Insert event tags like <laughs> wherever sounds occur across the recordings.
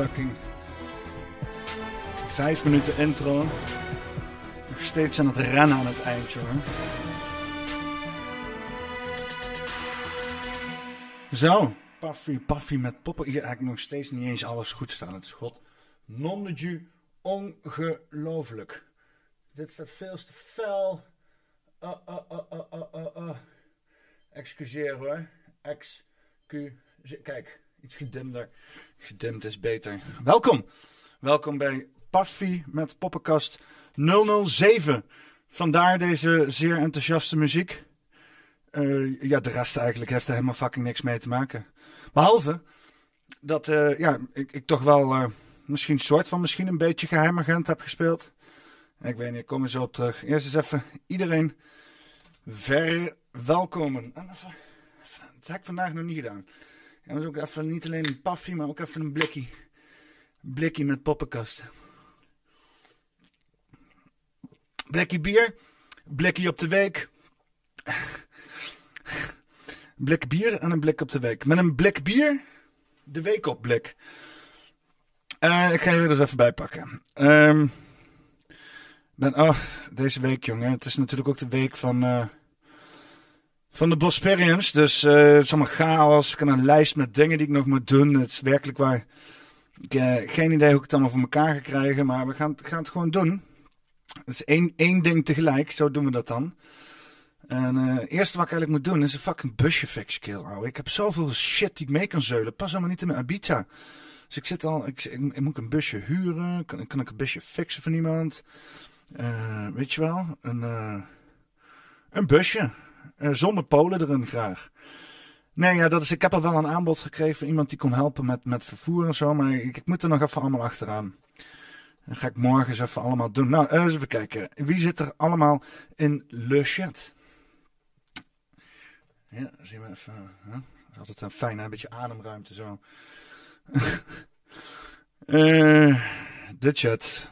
fucking vijf minuten intro. Nog steeds aan het rennen aan het eindje hoor. Zo, Paffy, Paffy met poppen. Hier eigenlijk nog steeds niet eens alles goed staan. Het is god. Non de ju, ongelooflijk. Dit staat veel te fel. Uh, uh, uh. Excuseer hoor. Excuseer. Kijk, iets gedimder. Gedimd is beter. Welkom. Welkom bij Paffy met Poppenkast 007. Vandaar deze zeer enthousiaste muziek. Uh, ja, de rest eigenlijk heeft er helemaal fucking niks mee te maken. Behalve dat uh, ja, ik, ik, toch wel uh, misschien soort van misschien een beetje geheimagent heb gespeeld. Ik weet niet, ik kom er zo op terug. Eerst eens even iedereen verwelkomen. En even, dat heb ik vandaag nog niet gedaan. En dat is ook even niet alleen een paffie, maar ook even een blikkie. Een blikkie met poppenkast. Blikkie bier. Blikkie op de week. <laughs> Blik bier en een blik op de week. Met een blik bier, de week op blik. Uh, ik ga jullie er even bij pakken. Um, ben, oh, deze week, jongen. Het is natuurlijk ook de week van. Uh, Van de Bosperians. Dus uh, het is allemaal chaos. Ik heb een lijst met dingen die ik nog moet doen. Het is werkelijk waar. Ik heb uh, geen idee hoe ik het allemaal voor elkaar ga krijgen. Maar we gaan, gaan het gewoon doen. Het is één, één ding tegelijk. Zo doen we dat dan. En uh, het eerste wat ik eigenlijk moet doen is een fucking busje fix kill. Ouwe. Ik heb zoveel shit die ik mee kan zeulen. Pas allemaal niet in mijn Ibiza. Dus ik zit al, ik, ik, moet een busje huren. Kan, kan ik een busje fixen van iemand? Weet je wel? Een busje. Uh, zonder polen erin graag. Nee, ja, dat is, ik heb al wel een aanbod gekregen van iemand die kon helpen met, met vervoer en zo. Maar ik, ik moet er nog even allemaal achteraan. Dat ga ik morgen eens even allemaal doen. Nou, eens even kijken. Wie zit er allemaal in Le Chat? Ja, zien we even. Hè? Dat is altijd een fijn, beetje ademruimte zo. uh, <laughs> de chat.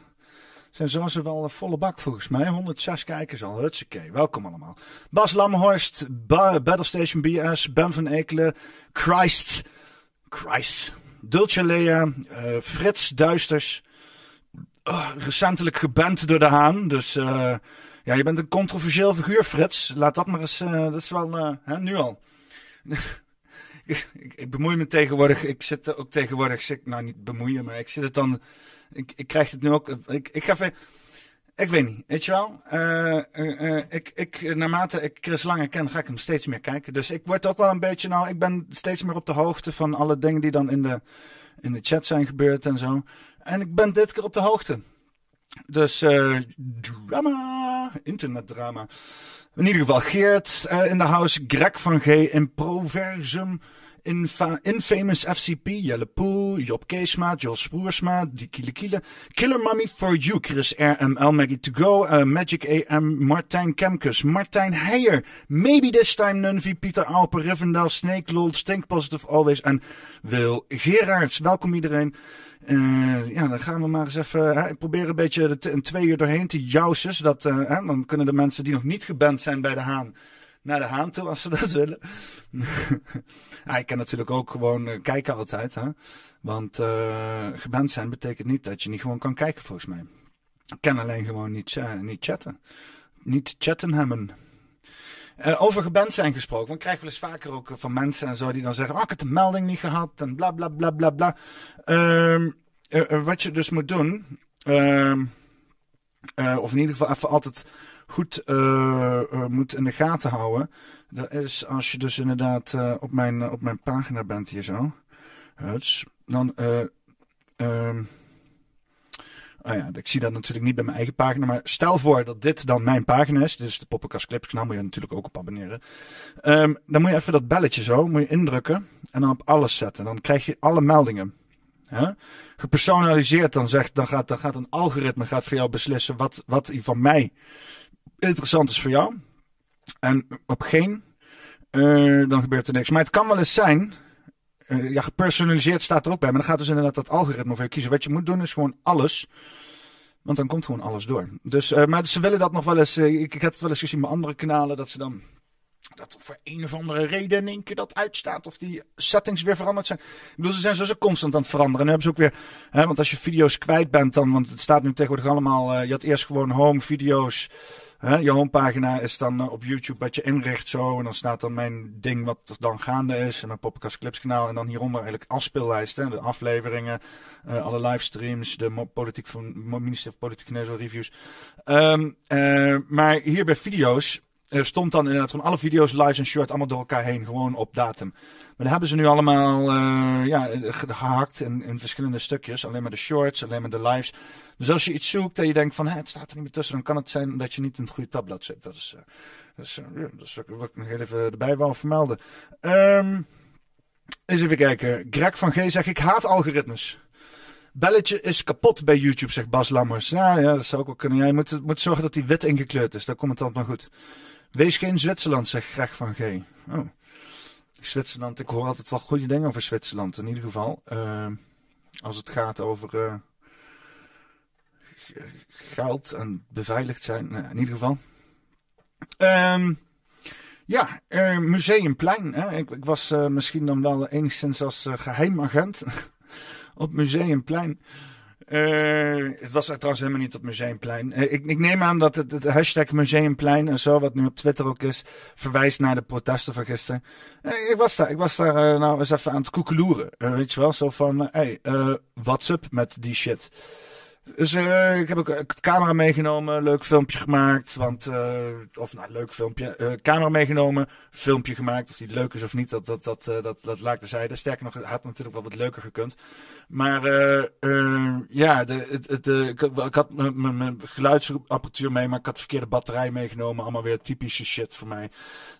Zijn ze wel volle bak volgens mij. 106 kijkers al. Hutsakee. Welkom allemaal. Bas Lamhorst, ba Battlestation BS, Ben van Ekelen, Christ, Christ, Dulce Lea, uh, Frits Duisters. Uh, recentelijk geband door de Haan. Dus uh, ja, je bent een controversieel figuur, Frits. Laat dat maar eens. dat is wel hè, nu al. <laughs> ik, ik, bemoei me tegenwoordig. Ik zit ook tegenwoordig. Nou, niet bemoeien, maar ik zit het dan. Ik, ik krijg het nu ook. Ik, ik ga even. Ik weet niet, weet je wel. Uh, uh, uh, ik, ik, naarmate ik Chris Lange ken, ga ik hem steeds meer kijken. Dus ik word ook wel een beetje. Nou, ik ben steeds meer op de hoogte van alle dingen die dan in de, in de chat zijn gebeurd en zo. En ik ben dit keer op de hoogte. Dus drama, internetdrama. In ieder geval Geert in de house, Greg van G, Improversum, Infa Infamous FCP, Jelle Poel, Job Keesma, Jos Sproersma, Die Kiele Killer Mummy for You, Chris RML, Maggie To Go, uh, Magic AM, Martijn Kemkes, Martijn Heijer, Maybe This Time Nunvi, Pieter Alper, Rivendell, Snake Lol, Stink Positive Always en Wil Gerards. Welkom iedereen. Uh, ja, dan gaan we maar eens even hè, proberen een beetje een twee uur doorheen te jousen. Zodat uh, hè, dan kunnen de mensen die nog niet geband zijn bij de Haan naar de Haan toe als ze dat willen. ja, <laughs> ik kan natuurlijk ook gewoon uh, kijken altijd. Hè? Want geband zijn betekent niet dat je niet gewoon kan kijken volgens mij. Ik kan alleen gewoon niet, niet chatten. Niet chatten hebben. Uh, over geband zijn gesproken. Want ik krijg wel eens vaker ook van mensen en zo die dan zeggen: Oh, ik heb de melding niet gehad. En bla bla bla bla bla. Uh, uh, wat je dus moet doen. Ehm, of in ieder geval even altijd goed moet in de gaten houden. Dat is als je dus inderdaad op, mijn, op mijn pagina bent hier zo. Huts, dan. Ehm, Oh ja, ik zie dat natuurlijk niet bij mijn eigen pagina. Maar stel voor dat dit dan mijn pagina is. Dus de Poppenkast Clips kanaal moet je natuurlijk ook op abonneren. Um, dan moet je even dat belletje zo moet je indrukken. En dan op alles zetten. Dan krijg je alle meldingen. Gepersonaliseerd dan, zegt, dan, gaat, dan gaat een algoritme gaat voor jou beslissen wat, wat van mij interessant is voor jou. En op geen, uh, dan gebeurt er niks. Maar het kan wel eens zijn uh, ja, gepersonaliseerd staat er ook bij. Maar dan gaat dus inderdaad dat algoritme voor kiezen. Wat je moet doen is gewoon alles. Want dan komt gewoon alles door. Dus, uh, maar ze willen dat nog wel eens. Ik, ik heb het wel eens gezien bij andere kanalen. Dat ze dan. Dat voor een of andere reden in één keer dat uitstaat. Of die settings weer veranderd zijn. Ik bedoel, ze zijn zo constant aan het veranderen. En nu hebben ze ook weer. Hè, want als je video's kwijt bent, dan. Want het staat nu tegenwoordig allemaal. je had eerst gewoon home video's. Hè, je homepagina is dan uh, op YouTube wat je inricht zo. En dan staat dan mijn ding wat dan gaande is. En dan Poppenkast Clips kanaal. En dan hieronder eigenlijk afspeellijsten. De afleveringen, uh, alle livestreams, de politiek van ministerie van Politiek en reviews. Um, uh, maar hier bij video's er stond dan inderdaad van alle video's, lives en short allemaal door elkaar heen. Gewoon op datum. Maar dat hebben ze nu allemaal uh, ja, gehakt in, verschillende stukjes. Alleen maar de shorts, alleen maar de lives. Dus als je iets zoekt en je denkt van het staat er niet meer tussen, dan kan het zijn dat je niet in het goede tabblad zit. Dat is, uh, dat is, dat is wat ik nog even erbij wou vermelden. Um, eens even kijken. Greg van G zegt, ik haat algoritmes. Belletje is kapot bij YouTube, zegt Bas Lammers. Ja, ja dat zou ook wel kunnen. Ja, je moet, moet zorgen dat hij wit ingekleurd is. Dan komt het altijd maar goed. Wees geen Zwitserland, zegt Greg van G. Oh. Zwitserland, ik hoor altijd wel goede dingen over Zwitserland. In ieder geval. Uh, als het gaat over uh, geld en beveiligd zijn. Nou, in ieder geval. Um, ja, uh, Museumplein. Hè? Ik, ik was misschien dan wel enigszins als geheim agent <laughs> op Museumplein. Uh, het was trouwens helemaal niet op Museumplein. Uh, ik, ik, neem aan dat het, het, hashtag Museumplein en zo, wat nu op Twitter ook is, verwijst naar de protesten van gisteren. Uh, ik was daar, ik was daar nou eens even aan het koekeloeren. weet je wel, zo van, hey, what's up met die shit. Dus uh, ik heb ook het camera meegenomen, leuk filmpje gemaakt. Want, uh, of nou, leuk filmpje. Uh, camera meegenomen, filmpje gemaakt. Of die leuk is of niet, dat, dat, dat, dat, dat laat ik terzijde. Sterker nog, het had natuurlijk wel wat leuker gekund. Maar ja, de, ik, ik, had mijn geluidsapparatuur mee, maar ik had de verkeerde batterij meegenomen. Allemaal weer typische shit voor mij.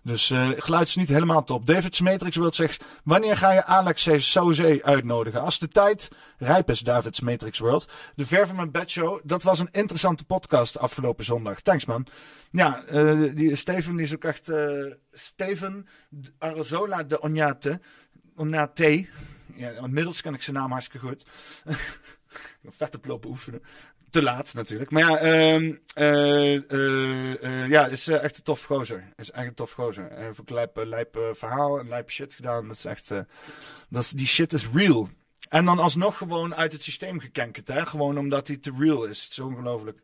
Dus geluid is niet helemaal top. David Smetrix wil zegt, wanneer ga je Alex Sauze uitnodigen? Als de tijd rijp is, David Matrix World. De ver van mijn bedshow. Dat was een interessante podcast afgelopen zondag. Thanks man. Ja, uh, die Steven is ook echt... Uh, Steven Arzola de Onjate. Onate. Ja, inmiddels kan ik zijn naam hartstikke goed. <laughs> vet op lopen oefenen. Te laat natuurlijk. Maar ja, uh, ja is echt een tof gozer. Is echt een tof gozer. Hij heeft ook lijp, lijp verhaal en lijp shit gedaan. Dat is echt... dat is, die shit is real. En dan alsnog gewoon uit het systeem gekenkerd. Hè? Gewoon omdat hij te real is. Het is ongelooflijk.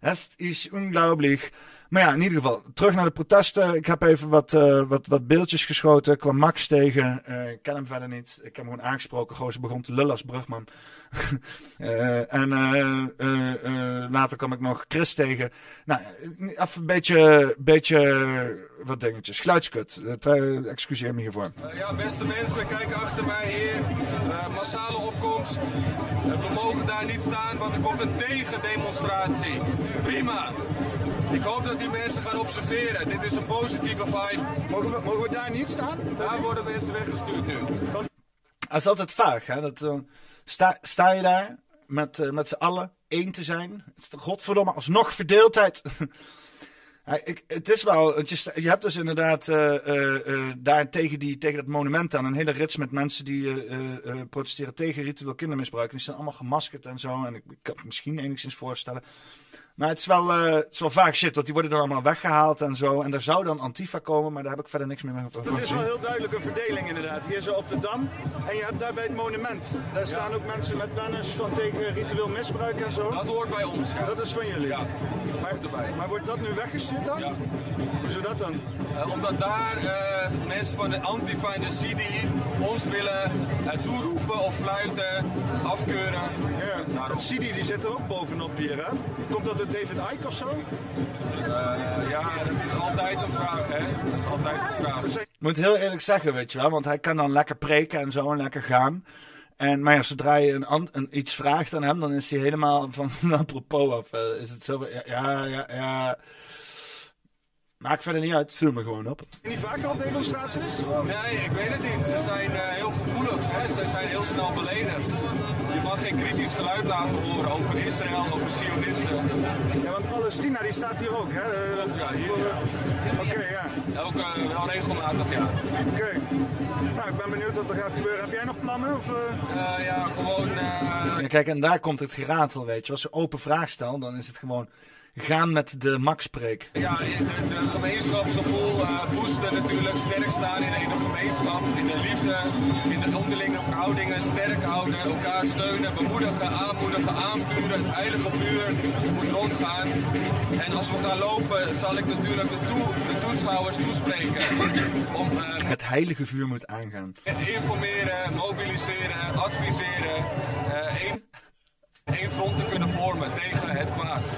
Het is ongelooflijk. Maar ja, in ieder geval, terug naar de protesten. Ik heb even wat, uh, wat, wat beeldjes geschoten. Ik kwam Max tegen. Uh, ik ken hem verder niet. Ik heb hem gewoon aangesproken. Gozer begon te lullen als Brugman. uh, <laughs> en later kwam ik nog Chris tegen. Nou, even een beetje, beetje wat dingetjes. Geluidskut. excuseer me hiervoor. ja, beste mensen, kijk achter mij hier. massale opkomst. we mogen daar niet staan, want er komt een tegendemonstratie. Prima. Ik hoop dat die mensen gaan observeren. Dit is een positieve vibe. Mogen we, mogen we daar niet staan? Daar worden mensen weggestuurd nu. Dat is altijd vaag, hè? Dat, uh, sta, sta je daar met, uh, met z'n allen één te zijn? Godverdomme, alsnog verdeeldheid. <laughs> Ja, ik, het is wel, je, je hebt dus inderdaad uh, daar tegen, die, tegen dat monument aan een hele rits met mensen die protesteren tegen ritueel kindermisbruik. Die zijn allemaal gemaskerd en zo. En ik, ik kan het misschien enigszins voorstellen. Maar het is, wel, uh, het is wel vaak shit, want die worden er allemaal weggehaald en zo. En daar zou dan Antifa komen, maar daar heb ik verder niks meer mee over. Het is wel heel duidelijk een verdeling inderdaad. Hier zo op de Dam. En je hebt daar bij het monument. Daar staan ook mensen met banners van tegen ritueel misbruik en zo. Dat hoort bij ons. Ja. Dat is van jullie. Ja, maar, erbij. maar wordt dat nu weggestuurd dan? Ja. Hoezo dat dan? Uh, omdat daar uh, mensen van de Antifa en de CD ons willen toeroepen of fluiten, afkeuren. Daarom. CD die zit er ook bovenop hier hè? Komt dat David Icke of zo? Uh, ja, dat is altijd een vraag, hè? Dat is altijd een vraag. Ik moet heel eerlijk zeggen, weet je wel, want hij kan dan lekker preken en zo en lekker gaan. En, maar ja, zodra je een, een, iets vraagt aan hem, dan is hij helemaal van <laughs> apropos af. Uh, is het zo ja, ja, ja, ja. Maakt verder niet uit, vul me gewoon op. En die vaker op demonstraties? Nee, ik weet het niet. Ze zijn uh, heel gevoelig, hè? ze zijn heel snel beledigd. Je mag geen kritisch geluid laten horen over Israël, over Sionisten. Ja, want Palestina die staat hier ook, hè? Klopt, ja, hier. Oké, ja. Ook uh, wel regelmatig, ja. Oké. Okay. Nou, ik ben benieuwd wat er gaat gebeuren. Heb jij nog plannen? Of, uh... ja, gewoon... Ja, kijk, en daar komt het geratel, weet je. Als je open vraag stelt, dan is het gewoon gaan met de Max-preek. Ja, de, gemeenschapsgevoel uh, boosten natuurlijk. Sterk staan in, in de gemeenschap, in de liefde, in de onderlinge verhoudingen. Sterk houden, elkaar steunen, bemoedigen, aanmoedigen, aanvuren. Het heilige vuur moet rondgaan. En als we gaan lopen, zal ik natuurlijk de, toe, de toeschouwers toespreken. Om, uh, het heilige vuur moet aangaan. Informeren, mobiliseren, adviseren. Uh, één front te kunnen vormen tegen het kwaad.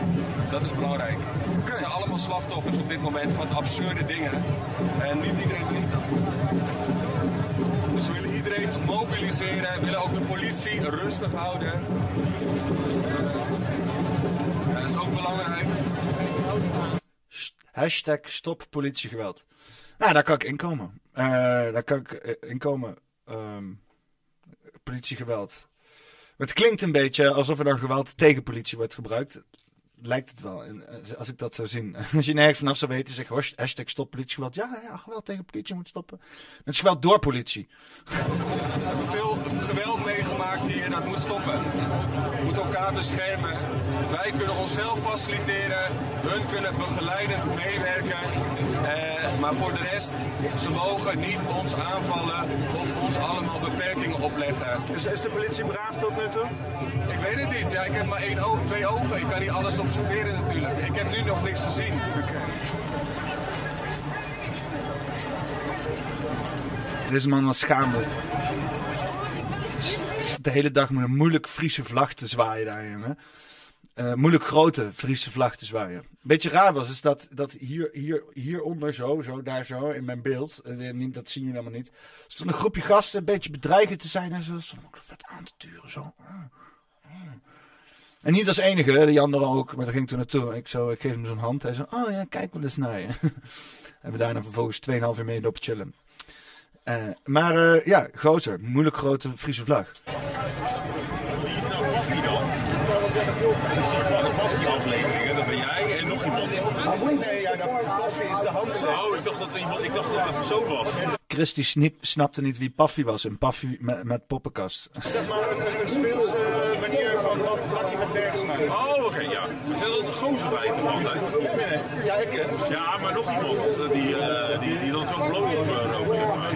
Dat is belangrijk. We zijn allemaal slachtoffers op dit moment van absurde dingen. En niet iedereen weet dat. Dus we willen iedereen mobiliseren. We willen ook de politie rustig houden. Dat is ook belangrijk. Hashtag stop politiegeweld. Nou, daar kan ik inkomen. Uh, daar kan ik uh, inkomen. Um, politiegeweld. Het klinkt een beetje alsof er dan geweld tegen politie wordt gebruikt. lijkt het wel. En, eh, als ik dat zou zien. <laughs> Als je nergens vanaf zou weten, zeg hasht- hashtag stop politiegeweld. Ja, ja, geweld tegen politie moet stoppen. Het is geweld door politie. We hebben veel geweld meegemaakt hier, dat moet stoppen. We moeten elkaar beschermen. Wij kunnen onszelf faciliteren, hun kunnen begeleidend meewerken. Eh, maar voor de rest, ze mogen niet ons aanvallen of ons allemaal beperkingen opleggen. Is, is de politie braaf tot nu toe? Ik weet het niet, ja, ik heb maar één oog, twee ogen. Ik kan niet alles observeren natuurlijk. Ik heb nu nog niks gezien. Deze man was schaamde. De hele dag met een moeilijk Friese vlag te zwaaien daar, jongen. Eh, moeilijk grote Friese vlag te zwaaien. Beetje raar was, is dat, dat hier, hier, hieronder zo, zo, daar zo, in mijn beeld, niet- dat zien jullie allemaal niet, stond een groepje gasten een beetje bedreigend te zijn en zo, stond ook vet aan te turen, zo. En niet als enige, hè, die anderen ook, maar daar ging ik toen naartoe. Ik, zo, ik geef hem zo'n hand, hij zo, oh ja, kijk wel eens naar je. <laughs> en we daarna vervolgens 2,5 uur mee lopen chillen. Eh, maar ja, gozer, moeilijk grote Friese vlag. De Paffy-afleveringen, dat ben jij en nog iemand. Nee, ja, dat is de handelaar. Oh, ik dacht dat, iemand, ik dacht dat het een persoon was. Christy Snip snapte niet wie Paffy was. En Paffy met, met poppenkast. Zeg maar een, een, een speelse manier van Bak- Bakkie met Bergsma. Oh, oké, ja. Er zit altijd een gozer bij toch altijd? Ja, ik hè. Ja, maar nog iemand eh, die, eh, die, die dan zo'n blow op eh, rookt, zeg maar.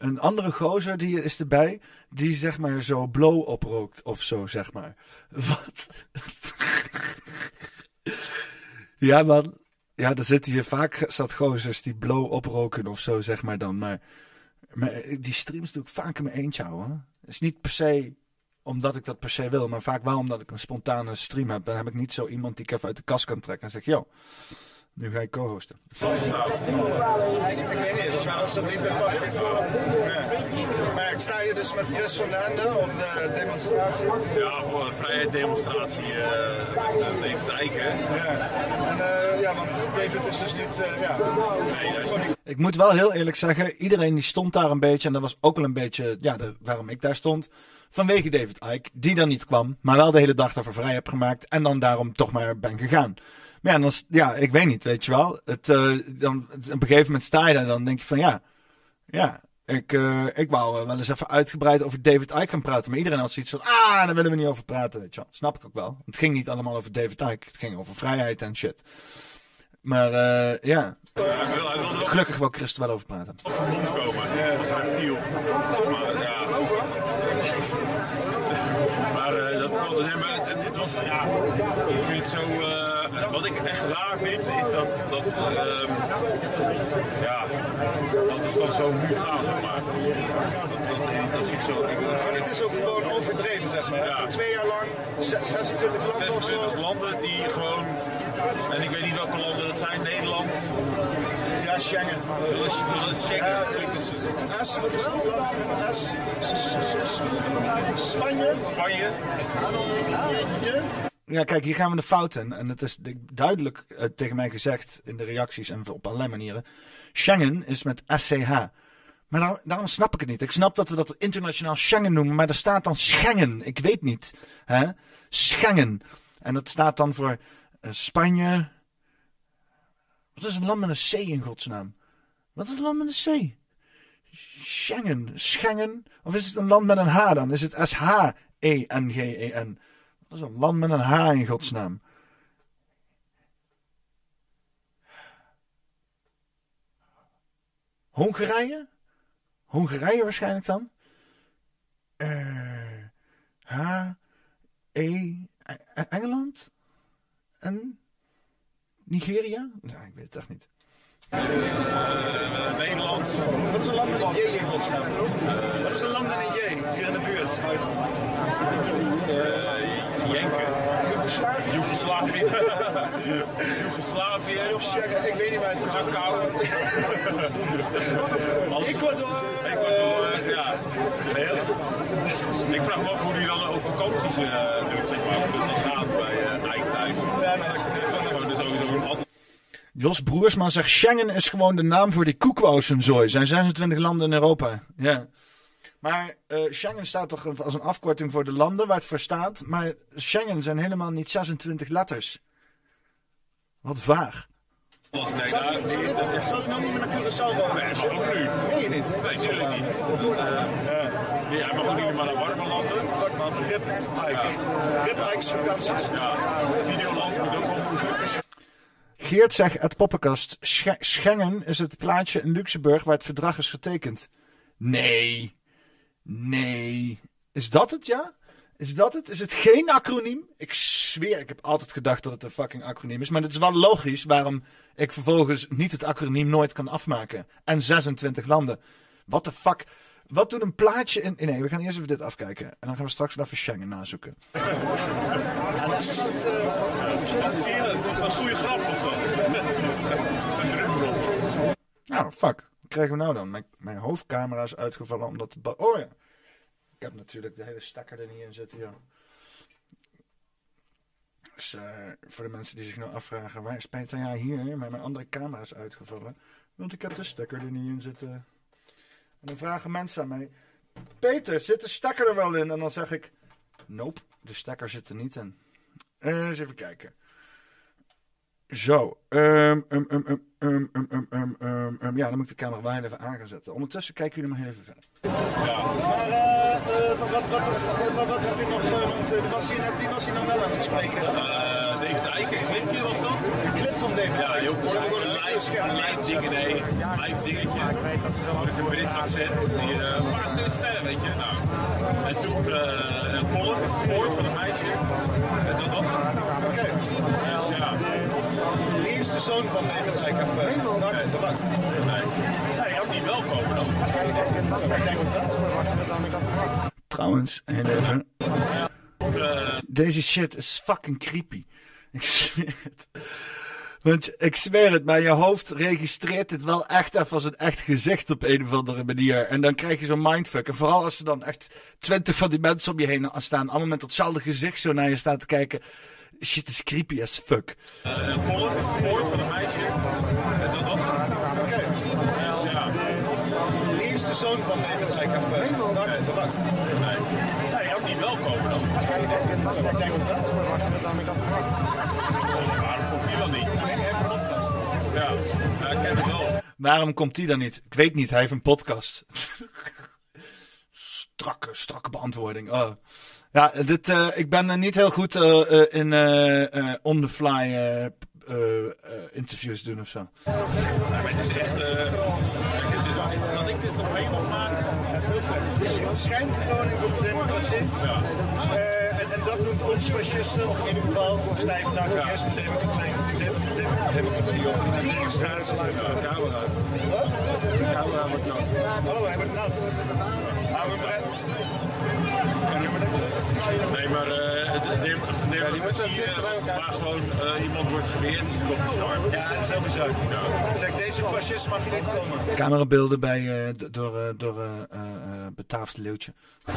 Een andere gozer die is erbij. Die zeg maar zo blow oprookt of zo, zeg maar. <laughs> Wat? ja, man. Ja, er zitten hier vaak zat gozers die blow oproken of zo, zeg maar dan. Maar, maar die streams doe ik vaak in mijn eentje, houden. Het is niet per se omdat ik dat per se wil, maar vaak wel omdat ik een spontane stream heb. Dan heb ik niet zo iemand die ik even uit de kast kan trekken en zeg, yo, nu ga ik co-hosten. Maar ik sta hier dus met Chris van Ende op de demonstratie. Ja, voor een vrijheidsdemonstratie eh met David Eiken. Ja. En eh, ja, want David is dus niet, eh, ja, Nee, Ik moet wel heel eerlijk zeggen, iedereen die stond daar een beetje. En dat was ook wel een beetje ja, de, waarom ik daar stond. Vanwege David Icke, die dan niet kwam. Maar wel de hele dag daarvoor vrij heb gemaakt. En dan daarom toch maar ben gegaan. Maar ja, dan, ja ik weet niet, weet je wel. Het, eh, dan, op een gegeven moment sta je daar en dan denk je van ja. Ja, ik, eh, ik wou wel eens even uitgebreid over David Icke gaan praten. Maar iedereen had zoiets van, ah, daar willen we niet over praten. Weet je wel. Snap ik ook wel. Het ging niet allemaal over David Icke. Het ging over vrijheid en shit. Maar eh, ja, gelukkig wil Chris er wel over praten. rondkomen. komen. als reptiel. Maar ja. Maar eh, dat kwam dus maar het, het, het was, ja, ik vind het zo, eh, wat ik echt raar vind, is dat, dat, ehm, ja, dat het dan zo maar. Dat, dat, dat vind ik zo, ik, Maar het is ook gewoon overdreven, zeg maar. Ja. Twee jaar lang, zes- 26 landen of zo. 26 landen die gewoon, en ik weet niet welke landen dat zijn, Nederland, Ja, Schengen. dat is, dat is Schengen. S, wat is het land S? Spanje. Spanje. Je? Ja, kijk, hier gaan we de fout in. En het is duidelijk eh, tegen mij gezegd in de reacties en op allerlei manieren. Schengen is met SCH. Maar daar- daarom snap ik het niet. Ik snap dat we dat internationaal Schengen noemen, maar er staat dan Schengen. Ik weet niet. Hè? Schengen. En dat staat dan voor eh, Spanje. Wat is een land met een C in godsnaam? Wat is een land met een C? Schengen. Schengen. Of is het een land met een H dan? Is het E S-H-E-N-G-E-N? Dat is een land met een H in godsnaam. Hongarije? Hongarije waarschijnlijk dan? Eh H, E, E- Engeland? En Nigeria? Ja, ik weet het echt niet. Nederland. Wat is een land met een J in godsnaam? Wat is een land met een J hier in de buurt? Jenken. Joegoslavië? Joegoslavië. Joegoslavië. Ik weet niet waar het is. Ecuador. Ecuador, ja. Heel. Ik vraag me af hoe die dan ook vakanties eh doet, zeg maar. Hoe dat gaat bij uh, Eik thuis. Gewoon dus sowieso een ander. Jos Broersma zegt: Schengen is gewoon de naam voor die koekwousenzooi. Er zijn 26 landen in Europa. Ja. Maar eh, Schengen staat toch als een afkorting voor de landen waar het voor staat. Maar Schengen zijn helemaal niet 26 letters. Wat vaag. Was, nee, Zou daar, je- zou je nou niet meer naar Curaçao wonen? Nee, ook nu. Meen je niet? Nee, natuurlijk niet. Uh, ja, maar ook niet maar naar warme landen. Fuck man, Rip. Rip vakanties. Ja, Videoland moet ook wel Geert zegt, het poppenkast. Sch- Schengen is het plaatsje in Luxemburg waar het verdrag is getekend. Nee. Nee. Is dat het, ja? Is dat het? Is het geen acroniem? Ik zweer, ik heb altijd gedacht dat het een fucking acroniem is. Maar het is wel logisch waarom ik vervolgens niet het acroniem nooit kan afmaken. En 26 landen. What the fuck? Wat doet een plaatje in... Nee, we gaan eerst even dit afkijken. En dan gaan we straks wel even Schengen nazoeken. Ja, dat is het, eh, een goede grap was dat. Een drukrol. Nou, fuck. Krijgen we nou dan? Mijn, mijn hoofdcamera is uitgevallen omdat de... Oh ja. Ik heb natuurlijk de hele stekker er niet in zitten, ja. Dus eh, voor de mensen die zich nou afvragen, waar is Peter? Ja, hier, maar mijn andere camera is uitgevallen. Want ik heb de stekker er niet in zitten. En dan vragen mensen aan mij, Peter, zit de stekker er wel in? En dan zeg ik, nope, de stekker zit er niet in. Eh, eens even kijken. Zo. Ja, dan moet ik de camera wel even aangezetten. gaan zetten. Ondertussen kijken jullie maar even verder. Maar wat, wat, wat, wat, heb ik nog... Want wie was hier nou wel aan het spreken? Uh, Dave een clipje was dat? Een clip van David Ja, joh, dat is live, een live dingetje. Nee, Live dingetje. Met een Brits accent. Die Faas in de stijl, weet je. En toen een poort van een meisje. Zoon van? Of, uh, Mark de? Nee. Nee, had niet wel komen dan. Trouwens, heel even. Deze shit is fucking creepy. Ik zweer het. Want ik zweer het, maar je hoofd registreert het wel echt even als een echt gezicht op een of andere manier. En dan krijg je zo'n mindfuck. En vooral als er dan echt twintig van die mensen om je heen staan, allemaal met datzelfde gezicht zo naar je staan te kijken. Shit is creepy as fuck. Uh, een gehoord van een meisje. En dat was het. Oké. De zoon van David Icke? Of, uh, Mark de Bak? Nee. Nee, had niet wel komen dan. Ik denk het wel. Waarom komt die dan niet? Ja, ja ik ken het wel. Waarom komt die dan niet? Ik weet niet, hij heeft een podcast. <laughs> strakke, strakke beantwoording. Oh. Ja, dit, uh, ik ben uh, niet heel goed uh, in on-the-fly interviews doen of zo. Ja, maar het is echt. dat ik dit nog mee mag maken. Het is heel. Het is een schijnvertoning voor de democratie. Ja. Uh, en, en, dat noemt ons fascisten, of in ieder geval voor stijf naar van de democratie, de, de, democratie op de demonstratie. Ja, de camera. Wat? De camera wordt nat. Oh, hij wordt nat. Gaan we. Nee, maar uh, de, uh, waar gewoon uh, iemand wordt geweerd, is toch niet warm. Ja, dat is heel bizar. Ja. Zeg, deze fascist mag je niet komen. Camerabeelden bij, uh, door, door Betaafd Leeuwtje. Wel,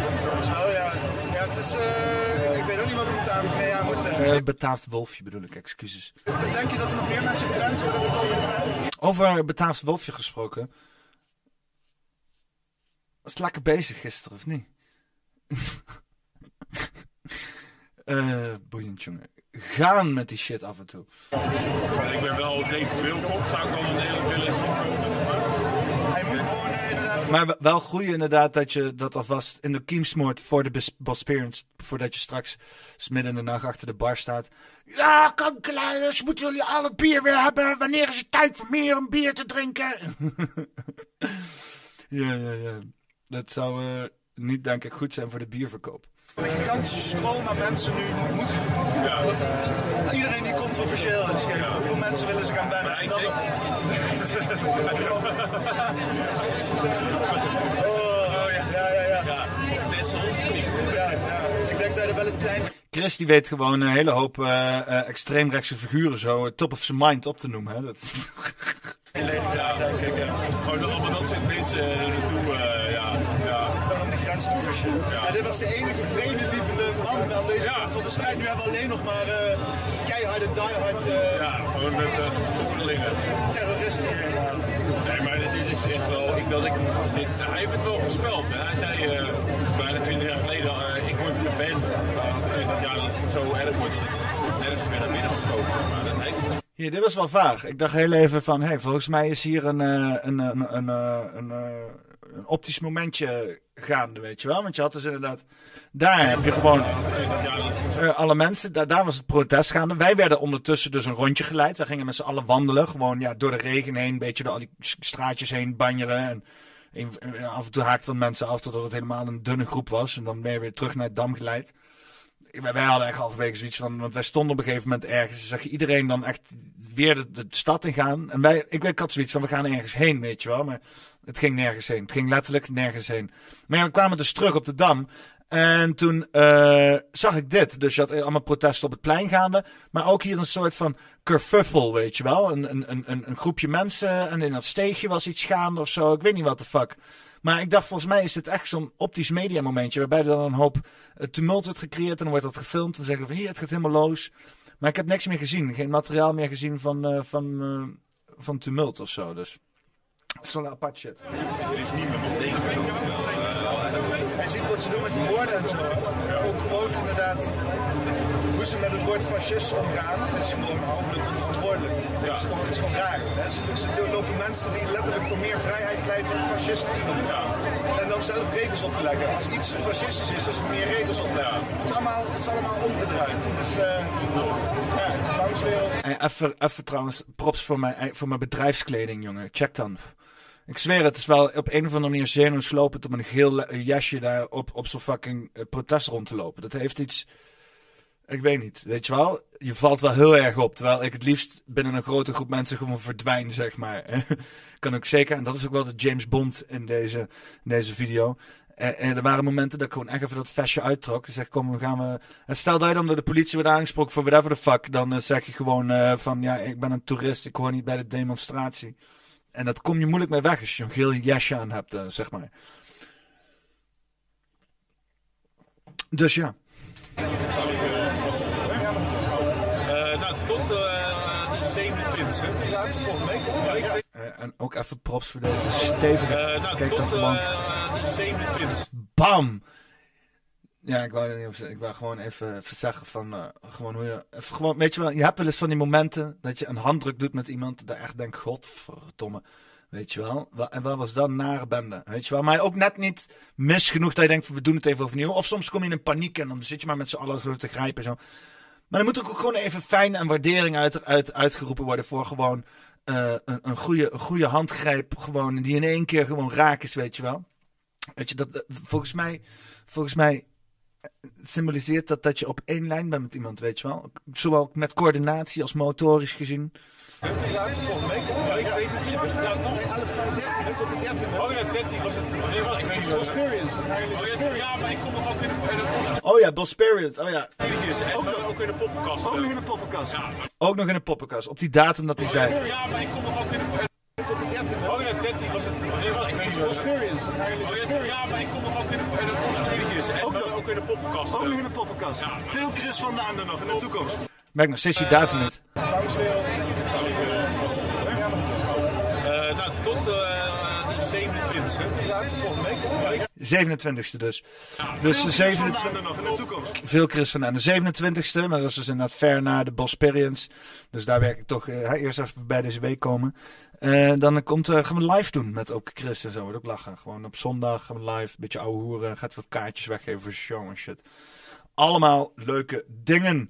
ja. Ja, het is, uh, ik weet ook niet wat we met mee aan moeten. Uh, betaafd Wolfje bedoel ik, excuses. Denk je dat er nog meer mensen gebrand worden de komende tijd? Over Betaafd Wolfje gesproken. Was het lekker bezig gisteren, of niet? Uh, boeiend, jongen. Gaan met die shit af en toe. Ik ben wel David Wilcock, zou ik wel een hele willen Hij moet gewoon uh, inderdaad... Maar wel goed inderdaad dat je dat alvast in de kiem smoort voor de Bosperians. Voordat je straks midden in de nacht achter de bar staat. Ja, kankerleiders, moeten jullie alle bier weer hebben? Wanneer is het tijd voor meer om bier te drinken? <laughs> ja, ja, ja. Dat zou uh, niet, denk ik, goed zijn voor de bierverkoop. Een gigantische stroom aan mensen nu moet. Ja. Iedereen die controversieel is. Kijk, ja. hoeveel mensen willen ze gaan bijna. Maar ik denk... <laughs> oh, ja, ja, ja. ja. ja. Tessel, ja, ja. Ik denk dat er wel een klein. Chris die weet gewoon een hele hoop uh, uh, extreemrechtse figuren zo uh, top of zijn mind op te noemen. Hè? Dat... <laughs> ja, denk ik. Ja. Gewoon allemaal dat soort mensen naartoe. Ja, ja. De. Ja. dit was de enige vredelievende man aan deze kant van de strijd. Nu hebben we alleen nog maar keiharde, diehard. ja, gewoon met gestoordelingen. Terroristen. Nee, maar dit is echt wel. Ik, dat ik, dit, hij heeft het wel voorspeld. Hij zei bijna 20 jaar geleden: ik word geband. 20 jaar dat het zo erg wordt dat ik nergens meer naar binnen mag komen. Maar dat heeft Hier, dit was wel vaag. Ik dacht heel even van, hey, volgens mij is hier een, uh, een, een, een, een, een, optisch momentje gaande, weet je wel. Want je had dus inderdaad, daar heb je gewoon uh, alle mensen, daar, was het protest gaande. Wij werden ondertussen dus een rondje geleid. Wij gingen met z'n allen wandelen, gewoon ja, door de regen heen, een beetje door al die straatjes heen banjeren. En af en toe haakten mensen af totdat het helemaal een dunne groep was. En dan ben je weer terug naar het Dam geleid wij hadden echt halverwege zoiets van, want wij stonden op een gegeven moment ergens. zag je iedereen dan echt weer de, de, stad in gaan. En wij, ik, ik had zoiets van, we gaan ergens heen, weet je wel. Maar het ging nergens heen. Het ging letterlijk nergens heen. Maar ja, we kwamen dus terug op de Dam. En toen uh, zag ik dit. Dus je had allemaal protesten op het plein gaande. Maar ook hier een soort van kerfuffel, weet je wel. Een, een, een, een groepje mensen. En in dat steegje was iets gaande of zo. Ik weet niet wat de fuck. Maar ik dacht, volgens mij is dit echt zo'n optisch media momentje. Waarbij er dan een hoop eh, tumult wordt gecreëerd. En dan wordt dat gefilmd. En zeggen van hier, het gaat helemaal los. Maar ik heb niks meer gezien. Geen materiaal meer gezien van, uh, van, van tumult of zo. Dus dat is wel apart shit. Er is niemand Hij ziet wat ze doen met die woorden en zo. Ook gewoon inderdaad hoe ze met het woord fascist omgaan. Dat is gewoon onverantwoordelijk. Ja. Het, is gewoon, het is gewoon raar. Er lopen mensen die letterlijk voor meer vrijheid pleiten fascisten te noemen. Ja. En dan zelf regels op te leggen. Als iets fascistisch is, is het meer regels opleggen. Het, is allemaal, het is allemaal omgedraaid. Het is uh, ja, even, even trouwens, props voor mijn, voor mijn bedrijfskleding, jongen. Check dan. Ik zweer, het is wel op een of andere manier zenuwslopend om een geel jasje daar op, op zo'n fucking eh, protest rond te lopen. Dat heeft iets ik weet niet. Weet je wel? Je valt wel heel erg op. Terwijl ik het liefst binnen een grote groep mensen gewoon verdwijn, zeg maar. <laughs> kan ook zeker. En dat is ook wel de James Bond in deze, in deze video. En, en, er waren momenten dat ik gewoon echt even dat vestje uittrok. Ik zeg, kom, we gaan we... En stel dat je dan door de politie wordt aangesproken voor whatever the fuck. Dan zeg je gewoon van, ja, ik ben een toerist. Ik hoor niet bij de demonstratie. En dat kom je moeilijk mee weg als je een geel jasje aan hebt, uh, zeg maar. Dus ja. Uh, en ook even props voor deze stevige. Uh, nou, Kijk dan gewoon. Uh, 27. Bam! Ja, ik wou, niet ik wou gewoon even, zeggen van. Uh, gewoon hoe je. Gewoon, weet je wel, je hebt wel eens van die momenten dat je een handdruk doet met iemand. Dat echt denkt: Godverdomme. Weet je wel? En wat was dan nare bende? Weet je wel? Maar ook net niet mis genoeg dat je denkt: we doen het even overnieuw. Of soms kom je in een paniek en dan zit je maar met z'n allen zo te grijpen. Zo. Maar dan moet ook gewoon even fijn en waardering uit, uit, uitgeroepen worden voor gewoon uh, een, een, goede, een goede handgreep. Gewoon, die in één keer gewoon raak is, weet je wel. Weet je, dat, eh, volgens mij, volgens mij eh, symboliseert dat dat je op één lijn bent met iemand, weet je wel. Zowel met coördinatie als motorisch gezien. Ja, volgende week. Ja, ik weet het niet. Ja, toch? 11, 12, 13 tot de 13. Oh ja, 13 was het. Nee, wat, ik weet niet. Bosperians. Oh ja, maar ik kom nog ook in de, Oh ja, Bosperians. Oh ja. Ook, in de poppenkast. Ook nog in de poppenkast. Ook nog in de poppenkast. Op die datum dat hij zei. Ja, maar ik kom nog ook in de tot de 13. Oh ja, 13 was het. Bosperians. Oh ja, maar ik kom nog ook in de, in de Bosperians. Ook, ook in de poppenkast. Ook nog in de poppenkast. Veel Chris van Daan nog in de toekomst. Ik nog steeds die datum niet. Uh, nou, tot uh, de 27e. Ja, tot volgende week. 27e dus. Ja, dus de 27 nog in de toekomst. Veel Chris van aan de 27e, maar dat is dus inderdaad ver na de Bosperians. Dus daar werk ik toch uh, eerst even bij deze week komen. Uh, dan komt, uh, gaan we live doen met ook Chris en zo. Wordt ook lachen. Gewoon op zondag gaan we live, beetje ouwe hoeren. Gaat wat kaartjes weggeven voor show en shit. Allemaal leuke dingen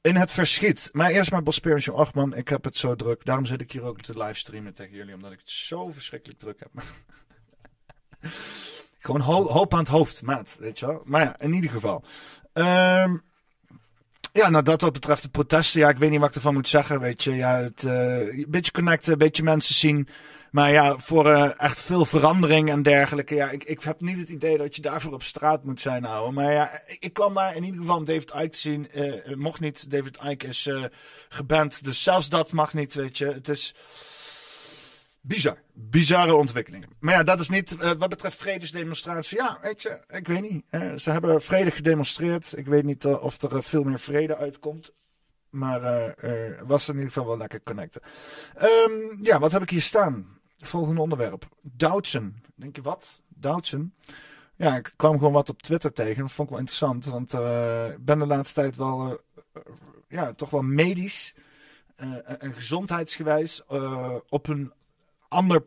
in het verschiet. Maar eerst maar Bosperians. Ach man, ik heb het zo druk. Daarom zit ik hier ook te livestreamen tegen jullie. Omdat ik het zo verschrikkelijk druk heb. <laughs> Gewoon ho hoop aan het hoofd, maat. Weet je wel. Maar ja, in ieder geval. Um, ja, nou dat wat betreft de protesten. Ja, ik weet niet wat ik ervan moet zeggen. Weet je, ja, het, uh, een beetje connecten, een beetje mensen zien. Maar ja, voor uh, echt veel verandering en dergelijke. Ja, ik, ik heb niet het idee dat je daarvoor op straat moet zijn houden. Maar ja, ik, kwam daar in ieder geval David Icke zien. Uh, mocht niet, David Icke is uh, geband. Dus zelfs dat mag niet, weet je. Het is bizar. Bizarre ontwikkelingen. Maar ja, dat is niet wat betreft vredesdemonstratie. Ja, weet je, ik weet niet. ze hebben vredig gedemonstreerd. Ik weet niet of er veel meer vrede uitkomt. Maar was in ieder geval wel lekker connecten. Um, ja, wat heb ik hier staan? Volgende onderwerp. Doutsen. Denk je wat? Doutsen? Ja, ik kwam gewoon wat op Twitter tegen. Dat vond ik wel interessant. Want ik ben de laatste tijd wel, ja, toch wel medisch eh, en gezondheidsgewijs eh, op een ander,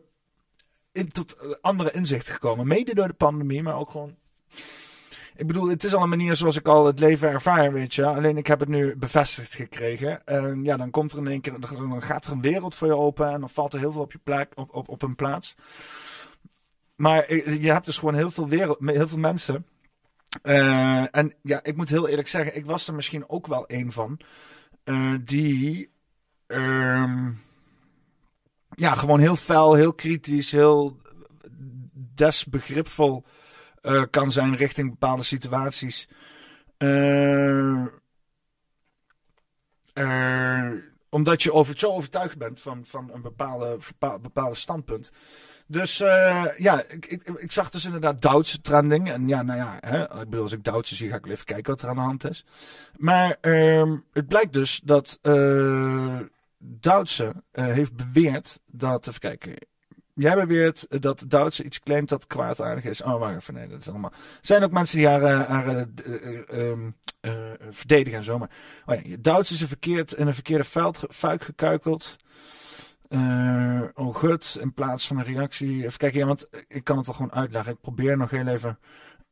in, tot eh, andere inzicht gekomen. Mede door de pandemie, maar ook gewoon. Ik bedoel, het is al een manier zoals ik al het leven ervaar, weet je. Alleen ik heb het nu bevestigd gekregen. En ja, dan komt er in één keer, dan gaat er een wereld voor je open en dan valt er heel veel op je plek, op, op, op een plaats. Maar je hebt dus gewoon heel veel, wereld, heel veel mensen. Uh, en ja, ik moet heel eerlijk zeggen, ik was er misschien ook wel een van. Die. Uh, ja, gewoon heel fel, heel kritisch, heel desbegripvol uh, kan zijn richting bepaalde situaties. omdat je over, zo overtuigd bent van, van een bepaalde, bepaalde standpunt. Dus uh, ja, ik, ik, ik, zag dus inderdaad Duitse trending. En ja, nou ja, hè, ik bedoel, als ik Duitse zie, ga ik wel even kijken wat er aan de hand is. Maar uh, het blijkt dus dat uh, Duitse heeft beweerd dat, even kijken. Jij beweert dat Duitse iets claimt dat kwaadaardig is. Oh, wacht even, dat is allemaal. Er zijn ook mensen die haar, haar ehm, verdedigen en zo. Maar oh ja, Duits is een verkeerd, in een verkeerde veld, fuik gekuikeld. Oh gut, in plaats van een reactie. Even kijken, ja, want ik kan het wel gewoon uitleggen. Ik probeer nog heel even.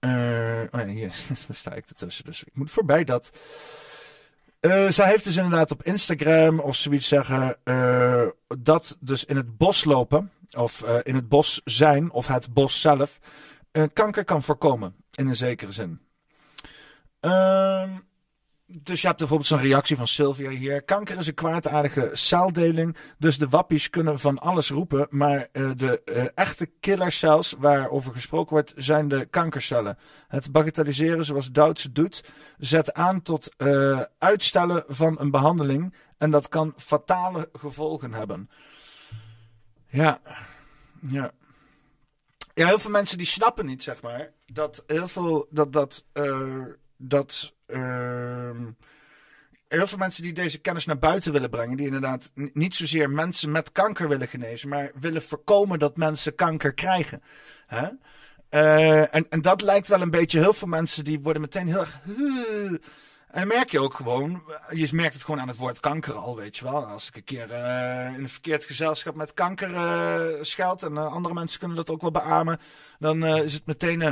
Oh ja, hier <laughs> sta ik ertussen. Dus ik moet voorbij dat. Uh, zij heeft dus inderdaad op Instagram of zoiets zeggen. dat dus in het bos lopen. Of in het bos zijn. Of het bos zelf. kanker kan voorkomen. In een zekere zin. Dus je hebt bijvoorbeeld zo'n reactie van Sylvia hier. Kanker is een kwaadaardige celdeling. Dus de wappies kunnen van alles roepen. Maar uh, de uh, echte killercells waarover gesproken wordt, zijn de kankercellen. Het bagatelliseren zoals Duitse doet, zet aan tot uh, uitstellen van een behandeling. En dat kan fatale gevolgen hebben. Ja, ja. Ja, heel veel mensen die snappen niet, zeg maar, dat heel veel, dat, dat, dat Ehm, heel veel mensen die deze kennis naar buiten willen brengen, die inderdaad niet zozeer mensen met kanker willen genezen, maar willen voorkomen dat mensen kanker krijgen. Hè? Uh, en, en dat lijkt wel een beetje, heel veel mensen die worden meteen heel erg. En merk je ook gewoon, je merkt het gewoon aan het woord kanker al, weet je wel. Als ik een keer uh, in een verkeerd gezelschap met kanker uh, en andere mensen kunnen dat ook wel beamen, dan is het meteen.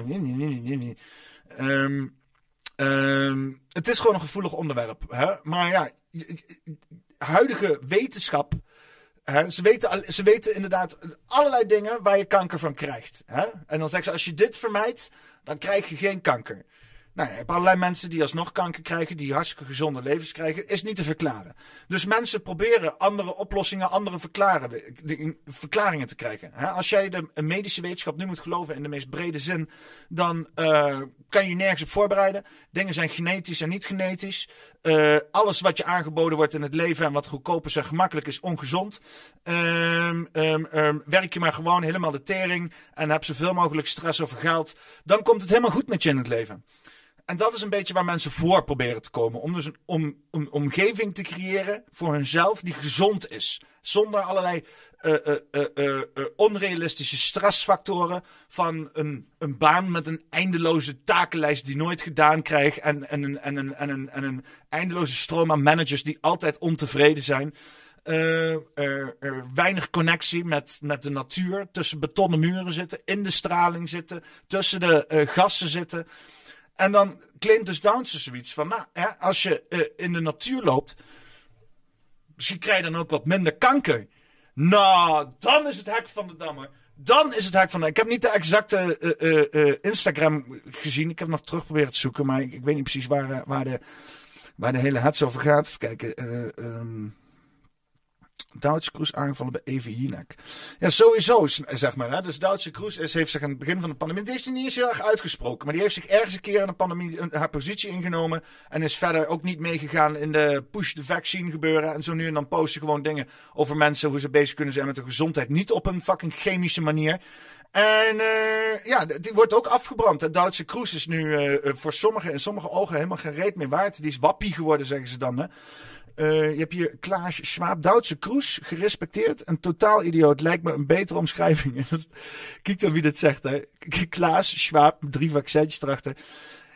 Um, Um, het is gewoon een gevoelig onderwerp. Hè? Maar ja, huidige wetenschap. Hè? Ze, weten, ze weten inderdaad allerlei dingen waar je kanker van krijgt. Hè? En dan zeggen ze: als je dit vermijdt, dan krijg je geen kanker. Nou, je hebt allerlei mensen die alsnog kanker krijgen, die hartstikke gezonde levens krijgen, is niet te verklaren. Dus mensen proberen andere oplossingen, andere verklaringen te krijgen. Als jij de medische wetenschap nu moet geloven in de meest brede zin, dan uh, kan je nergens op voorbereiden. Dingen zijn genetisch en niet genetisch. Uh, alles wat je aangeboden wordt in het leven en wat goedkoop is en gemakkelijk is, ongezond. Um, um, um, werk je maar gewoon helemaal de tering en heb zoveel mogelijk stress over geld. Dan komt het helemaal goed met je in het leven. En dat is een beetje waar mensen voor proberen te komen. Om dus een, om, een omgeving te creëren voor hunzelf die gezond is. Zonder allerlei uh, uh, uh, onrealistische stressfactoren van een, een baan met een eindeloze takenlijst die nooit gedaan krijgt. En, en, en, en, en, en, een, en een eindeloze stroom aan managers die altijd ontevreden zijn. weinig connectie met, met de natuur. Tussen betonnen muren zitten, in de straling zitten, tussen de gassen zitten. En dan claimt dus Downs zoiets van, nou, als je uh, in de natuur loopt, misschien krijg je dan ook wat minder kanker. Nou, dan is het hek van de dammer. Dan is het hek van de... Ik heb niet de exacte uh, uh, Instagram gezien. Ik heb nog terug proberen te zoeken, maar ik, weet niet precies waar, waar, de, waar de hele hets over gaat. Even kijken. Um, Duitse Kroes aangevallen bij Evi. Ja, sowieso, zeg maar. Hè. Dus Duitse Kroes heeft zich aan het begin van de pandemie... Die is niet eens heel erg uitgesproken. Maar die heeft zich ergens een keer in de pandemie haar positie ingenomen. En is verder ook niet meegegaan in de push the vaccine gebeuren. En zo nu en dan posten gewoon dingen over mensen... hoe ze bezig kunnen zijn met de gezondheid. Niet op een fucking chemische manier. En uh, ja, die wordt ook afgebrand. De Duitse Kroes is nu uh, voor sommigen in sommige ogen helemaal geen reet meer waard. Die is wappie geworden, zeggen ze dan. Hè. Uh, je hebt hier Klaas Schwab, Duitse Kroes, gerespecteerd. Een totaal idioot, lijkt me een betere omschrijving. <laughs> Kijk dan wie dit zegt, hè. Klaas Schwab, drie vaccins erachter.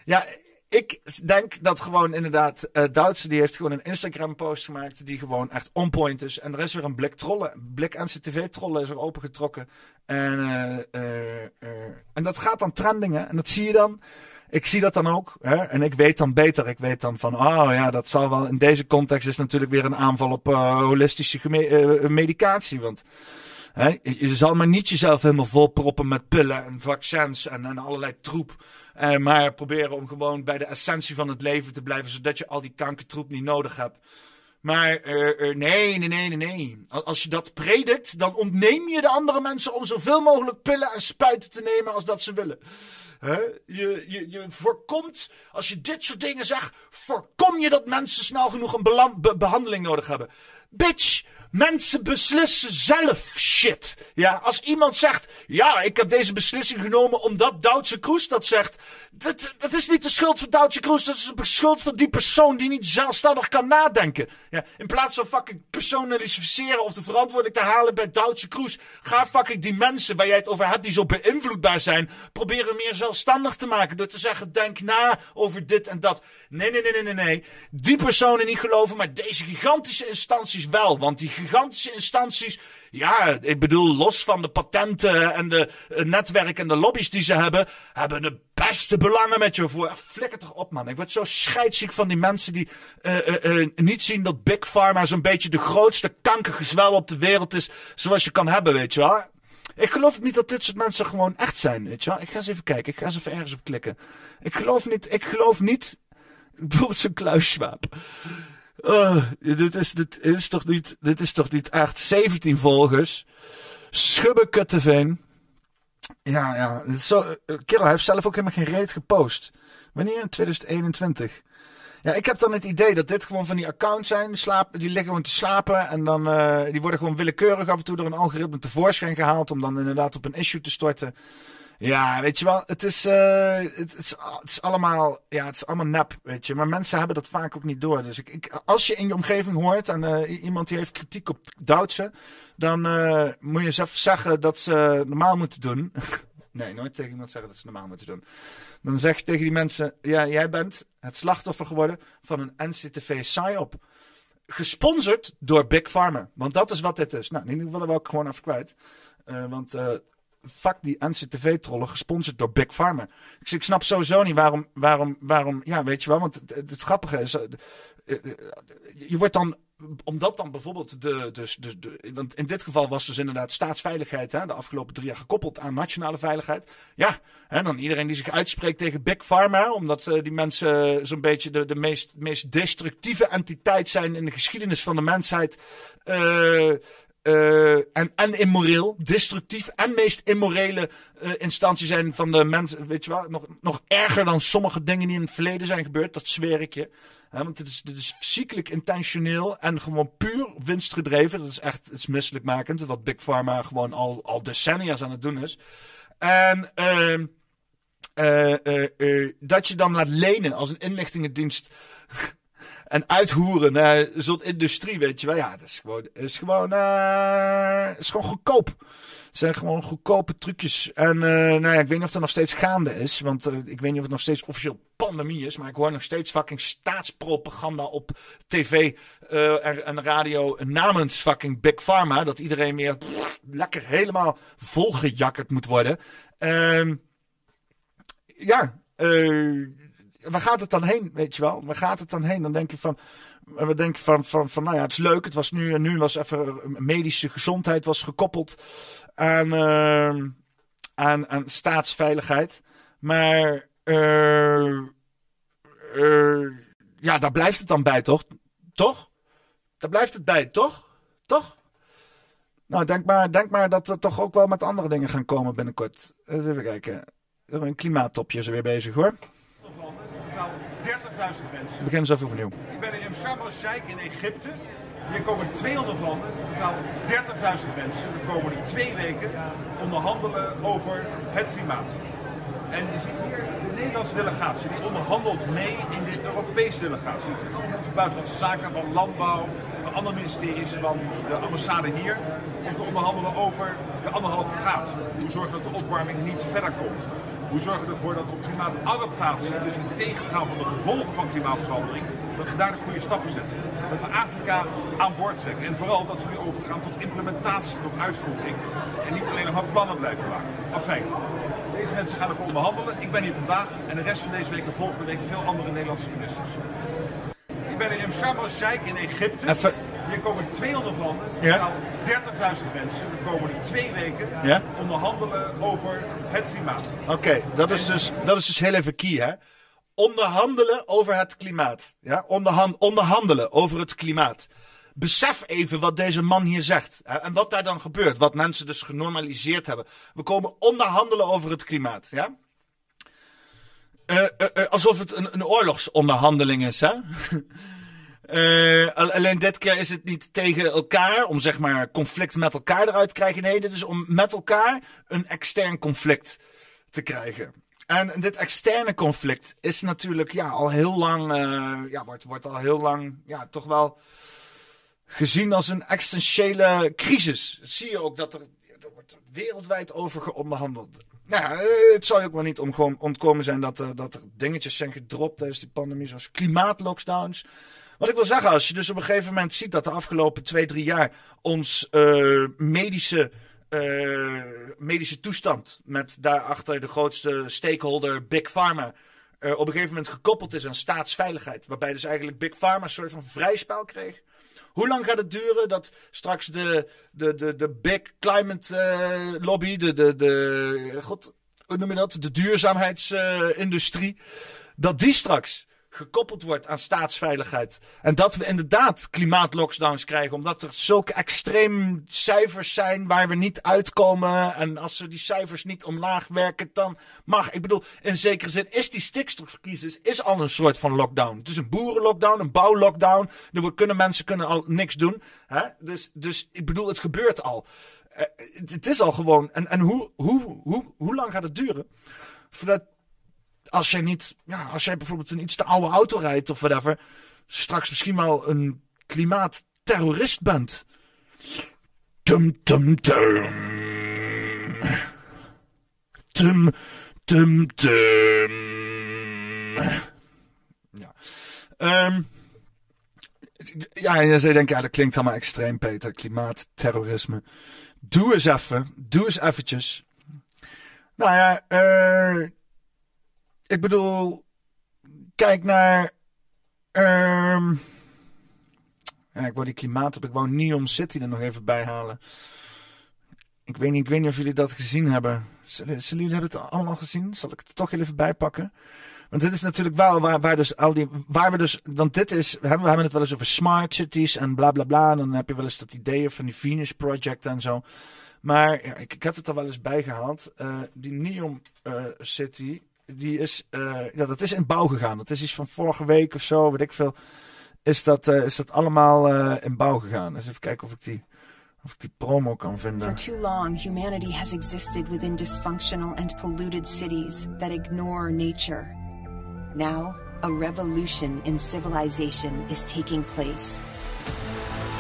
Ja, ik denk dat gewoon inderdaad uh, Duitse die heeft gewoon een Instagram post gemaakt die gewoon echt on point is. En er is weer een blik trollen, blik NCTV trollen is er opengetrokken. En, uh, en dat gaat dan trendingen en dat zie je dan. Ik zie dat dan ook. Hè? En ik weet dan beter. Ik weet dan van, oh ja, dat zal wel. In deze context is natuurlijk weer een aanval op holistische medicatie. Want hè, je zal maar niet jezelf helemaal volproppen met pillen en vaccins en, en allerlei troep. Uh, maar proberen om gewoon bij de essentie van het leven te blijven, zodat je al die kankertroep niet nodig hebt. Maar nee, nee, nee, nee, nee. Als je dat predikt, dan ontneem je de andere mensen om zoveel mogelijk pillen en spuiten te nemen als dat ze willen. Je, je, je voorkomt, als je dit soort dingen zegt, voorkom je dat mensen snel genoeg een behandeling nodig hebben. Bitch, Mensen beslissen zelf shit. Ja, als iemand zegt, ja, ik heb deze beslissing genomen omdat Duitse Kroes dat zegt. Dat, dat is niet de schuld van Duitse Kroes, dat is de schuld van die persoon die niet zelfstandig kan nadenken. Ja, in plaats van fucking personaliseren of de verantwoording te halen bij Duitse Kroes, ga fucking die mensen waar jij het over hebt die zo beïnvloedbaar zijn, proberen meer zelfstandig te maken. Door te zeggen, denk na over dit en dat. Nee, nee, nee, nee, nee, nee. Die personen niet geloven, maar deze gigantische instanties wel. Want die gigantische instanties, ja, ik bedoel, los van de patenten en de netwerken en de lobby's die ze hebben, hebben de beste belangen met je voor. Flikker toch op, man. Ik word zo scheidsziek van die mensen die uh, uh, niet zien dat Big Pharma zo'n beetje de grootste kankergezwel op de wereld is, zoals je kan hebben, weet je wel. Ik geloof niet dat dit soort mensen gewoon echt zijn, weet je wel. Ik ga eens even kijken, ik ga eens even ergens op klikken. Ik geloof niet, ik geloof niet, bijvoorbeeld zo'n kluiswaap. Uh, dit, is, dit, is toch niet, dit is toch niet echt 17 volgers. Schubbekutteveen. Ja, ja. Zo, eh, Kerel heeft zelf ook helemaal geen reet gepost. Wanneer? In 2021. Ja, ik heb dan het idee dat dit gewoon van die accounts zijn. Slapen, die liggen gewoon te slapen. En dan uh, die worden gewoon willekeurig af en toe door een algoritme tevoorschijn gehaald. Om dan inderdaad op een issue te storten. Ja, weet je wel, het is, uh, het, het, is, allemaal, ja, het is allemaal nep, weet je. Maar mensen hebben dat vaak ook niet door. Dus ik, ik als je in je omgeving hoort en uh, iemand die heeft kritiek op Duitse, dan uh, moet je even zeggen dat ze normaal moeten doen. <laughs> nee, nooit tegen iemand zeggen dat ze normaal moeten doen. Dan zeg je tegen die mensen, ja, jij bent het slachtoffer geworden van een NCTV psyop. Gesponsord door Big Pharma. Want dat is wat dit is. Nou, in ieder geval wel gewoon even kwijt. want fuck die NCTV-trollen, gesponsord door Big Pharma. Ik, ik snap sowieso niet waarom, waarom, waarom, ja, weet je wel, want het, grappige is, uh, je wordt dan omdat dan bijvoorbeeld de, dus, de, de, Want in dit geval was dus inderdaad staatsveiligheid hè, de afgelopen drie jaar gekoppeld aan nationale veiligheid. Ja, hè, dan iedereen die zich uitspreekt tegen Big Pharma. Omdat die mensen zo'n beetje de, de meest, meest destructieve entiteit zijn in de geschiedenis van de mensheid. Uh, uh, en, en immoreel, destructief en meest immorele uh, instantie zijn van de mensen. Weet je wel, nog, nog erger dan sommige dingen die in het verleden zijn gebeurd, dat zweer ik je. want het is, dit is ziekelijk intentioneel en gewoon puur winstgedreven. Dat is echt het is misselijkmakend, wat Big Pharma gewoon al, al decennia's aan het doen is. En uh, dat je dan laat lenen als een inlichtingendienst en uithoeren naar zo'n industrie, weet je wel. Ja, dat is gewoon, is gewoon, uh, is gewoon goedkoop. Het zijn gewoon goedkope trucjes. En uh, nou ja, ik weet niet of dat nog steeds gaande is. Want uh, ik weet niet of het nog steeds officieel pandemie is. Maar ik hoor nog steeds fucking staatspropaganda op tv uh, en, radio namens fucking Big Pharma. Dat iedereen meer lekker helemaal volgejakkerd moet worden. Uh, ja, waar gaat het dan heen, weet je wel? Waar gaat het dan heen? Dan denk je van, we denken van, van, van nou ja, het is leuk. Het was nu, nu was even medische gezondheid was gekoppeld aan, uh, aan, aan staatsveiligheid. Maar uh, uh, ja, daar blijft het dan bij, toch? Toch? Daar blijft het bij, toch? Toch? Nou, denk maar, denk maar dat we toch ook wel met andere dingen gaan komen binnenkort. Even kijken. Een klimaattopje is er weer bezig hoor totaal 30.000 mensen. We beginnen zo even overnieuw. Ik ben in Sharm el-Sheikh in Egypte. Hier komen 200 landen, totaal 30.000 mensen de komende twee weken onderhandelen over het klimaat. En je ziet hier de Nederlandse delegatie, die onderhandelt mee in de Europese delegatie. Van buitenlandse zaken, van landbouw, van andere ministeries, van de ambassade hier. Om te onderhandelen over de anderhalve graad. Om te zorgen dat de opwarming niet verder komt. Hoe zorgen we ervoor dat op klimaatadaptatie, dus het tegengaan van de gevolgen van klimaatverandering, dat we daar de goede stappen zetten. Dat we Afrika aan boord trekken. En vooral dat we nu overgaan tot implementatie, tot uitvoering. En niet alleen nog maar plannen blijven maken. Enfin, deze mensen gaan ervoor onderhandelen. Ik ben hier vandaag en de rest van deze week en volgende week veel andere Nederlandse ministers. Ik ben in Sharm el-Sheikh in Egypte. Hier komen 200 landen, Ja. totaal 30.000 mensen de komende twee weken Ja. onderhandelen over het klimaat. Oké, dat, is dus, dat is dus heel even key, hè? Onderhandelen over het klimaat. Ja? Onderhan- onderhandelen over het klimaat. Besef even wat deze man hier zegt. Hè? En wat daar dan gebeurt. Wat mensen dus genormaliseerd hebben. We komen onderhandelen over het klimaat. Ja? Eh, eh, eh, alsof het een, een oorlogsonderhandeling is, hè? <laughs> Eh, al- alleen dit keer is het niet tegen elkaar, om zeg maar conflict met elkaar eruit te krijgen. Nee, dit is om met elkaar een extern conflict te krijgen. En dit externe conflict is natuurlijk ja, al heel lang, eh, ja, wordt, wordt al heel lang ja, toch wel gezien als een existentiële crisis. Zie je ook dat er, wordt wereldwijd over geonderhandeld. Nou eh, het zou je ook wel niet ontkomen zijn dat, dat er dingetjes zijn gedropt tijdens die pandemie, zoals klimaatlockdowns. Wat ik wil zeggen, als je dus op een gegeven moment ziet dat de afgelopen twee, drie jaar ons eh, medische, eh, medische toestand met daarachter de grootste stakeholder Big Pharma eh, op een gegeven moment gekoppeld is aan staatsveiligheid. Waarbij dus eigenlijk Big Pharma een soort van vrij spel kreeg. Hoe lang gaat het duren dat straks de, de, de, de big climate lobby, de, de, de, god, noem je dat? De duurzaamheidsindustrie, dat die straks gekoppeld wordt aan staatsveiligheid. En dat we inderdaad klimaatlockdowns krijgen, omdat er zulke extreem cijfers zijn waar we niet uitkomen. En als we die cijfers niet omlaag werken, dan mag. Ik bedoel, in zekere zin is die stikstofcrisis is al een soort van lockdown. Het is een boerenlockdown, een bouwlockdown. Er kunnen mensen kunnen al niks doen. Hè? Dus, dus ik bedoel, het gebeurt al. Eh, het, het is al gewoon. En, en hoe, hoe, hoe, hoe lang gaat het duren? Voordat als jij niet, ja, als jij bijvoorbeeld een iets te oude auto rijdt of whatever, straks misschien wel een klimaatterrorist bent. Tum, tum, tum. Tum, tum, tum. Ja. Ehm ja, en zou denken, ja, dat klinkt allemaal extreem, Peter. Klimaatterrorisme. Doe eens even. Doe eens eventjes. Nou ja, eh ik bedoel, kijk naar. ehm ja, ik wou die klimaat op. Ik wou Neon City er nog even bij halen. Ik weet niet, ik weet niet of jullie dat gezien hebben. Zullen, zullen jullie het allemaal gezien? Zal ik het toch even bij pakken? Want dit is natuurlijk wel waar, waar dus al die. Waar we dus. Want dit is. We hebben, we hebben het wel eens over smart cities en bla bla bla. En dan heb je wel eens dat idee van die Venus Project en zo. Maar ja, ik, ik heb het er wel eens bij gehaald. Eh, die Neon eh, City. Die is. eh, ja, dat is in bouw gegaan. Dat is iets van vorige week of zo, weet ik veel. Is dat, eh, is dat allemaal eh, in bouw gegaan? Dus even kijken of ik die. Of ik die promo kan For vinden. too long, humanity has existed within dysfunctional and polluted cities that ignore nature. Now, a revolution in civilization is taking place.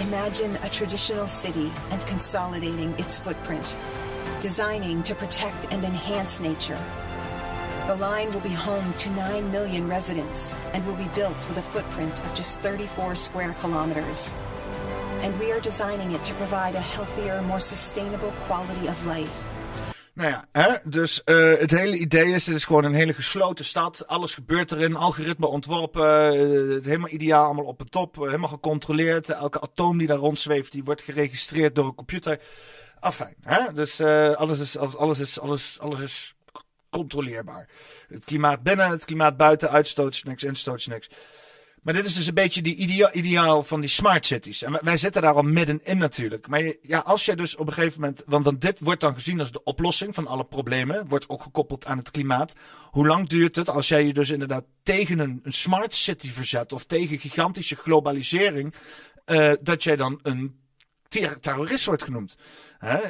Imagine a traditional city and consolidating its footprint, designing to protect and enhance nature. The line will be home to 9 million residents and will be built with a footprint of just 34 square kilometers. And we are designing it to provide a healthier, more sustainable quality of life. Nou ja, hè? dus eh, het hele idee is, het is gewoon een hele gesloten stad. Alles gebeurt erin, algoritme ontworpen, eh, helemaal ideaal, allemaal op de top, eh, helemaal gecontroleerd. Elke atoom die daar rondzweeft, die wordt geregistreerd door een computer. Afijn, hè? dus alles, is, alles, alles, is, alles, alles is controleerbaar. Het klimaat binnen, het klimaat buiten, uitstoot niks. Maar dit is dus een beetje die idea- ideaal van die smart cities. En wij- zitten daar al middenin natuurlijk. Maar je- ja, als je dus op een gegeven moment... Want, want dit wordt dan gezien als de oplossing van alle problemen. Wordt ook gekoppeld aan het klimaat. Hoe lang duurt het als jij je dus inderdaad tegen een, smart city verzet... of tegen gigantische globalisering... eh, dat jij dan een ter- terrorist wordt genoemd.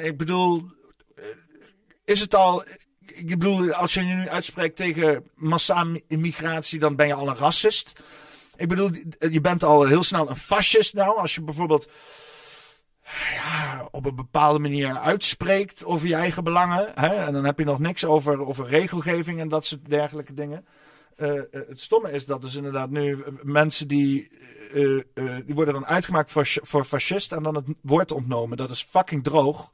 Ik bedoel... eh, Is het al... Ik bedoel, als je nu uitspreekt tegen massale immigratie... dan ben je al een racist... Ik bedoel, je bent al heel snel een fascist nou. Als je bijvoorbeeld. op een bepaalde manier uitspreekt over je eigen belangen. Hè? En dan heb je nog niks over, over regelgeving en dat soort dergelijke dingen. Uh, het stomme is dat dus inderdaad nu mensen die, die worden dan uitgemaakt voor, voor fascist en dan het woord ontnomen. Dat is fucking droog.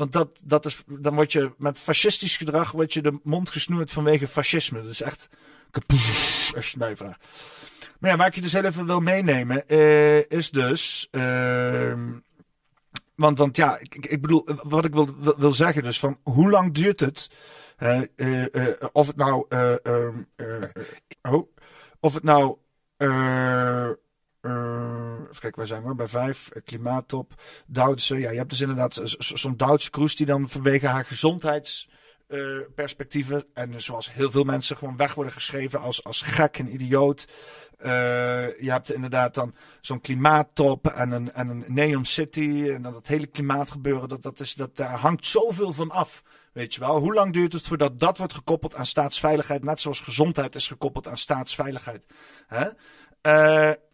Want dat, dat is, dan word je met fascistisch gedrag word je de mond gesnoerd vanwege fascisme. Dat is echt kapoef, als je het mij vraagt. Maar ja, waar ik je dus heel even wil meenemen, is dus. Ehm, want, want ja, ik, ik bedoel, wat ik wil, wil, zeggen dus, van hoe lang duurt het? Uh, uh, of het nou. Ehm, oh, of het nou. Even kijken, waar zijn we? Bij vijf, klimaattop, Duitse. Ja, je hebt dus inderdaad zo'n Duitse cruise die dan vanwege haar gezondheidsperspectieven. en zoals heel veel mensen gewoon weg worden geschreven als, als gek en idioot. Uh, je hebt inderdaad dan zo'n klimaattop en een, en een Neon City. En dan dat hele klimaatgebeuren, dat, dat is, dat, daar hangt zoveel van af. Weet je wel, hoe lang duurt het voordat dat wordt gekoppeld aan staatsveiligheid, net zoals gezondheid is gekoppeld aan staatsveiligheid? Hè?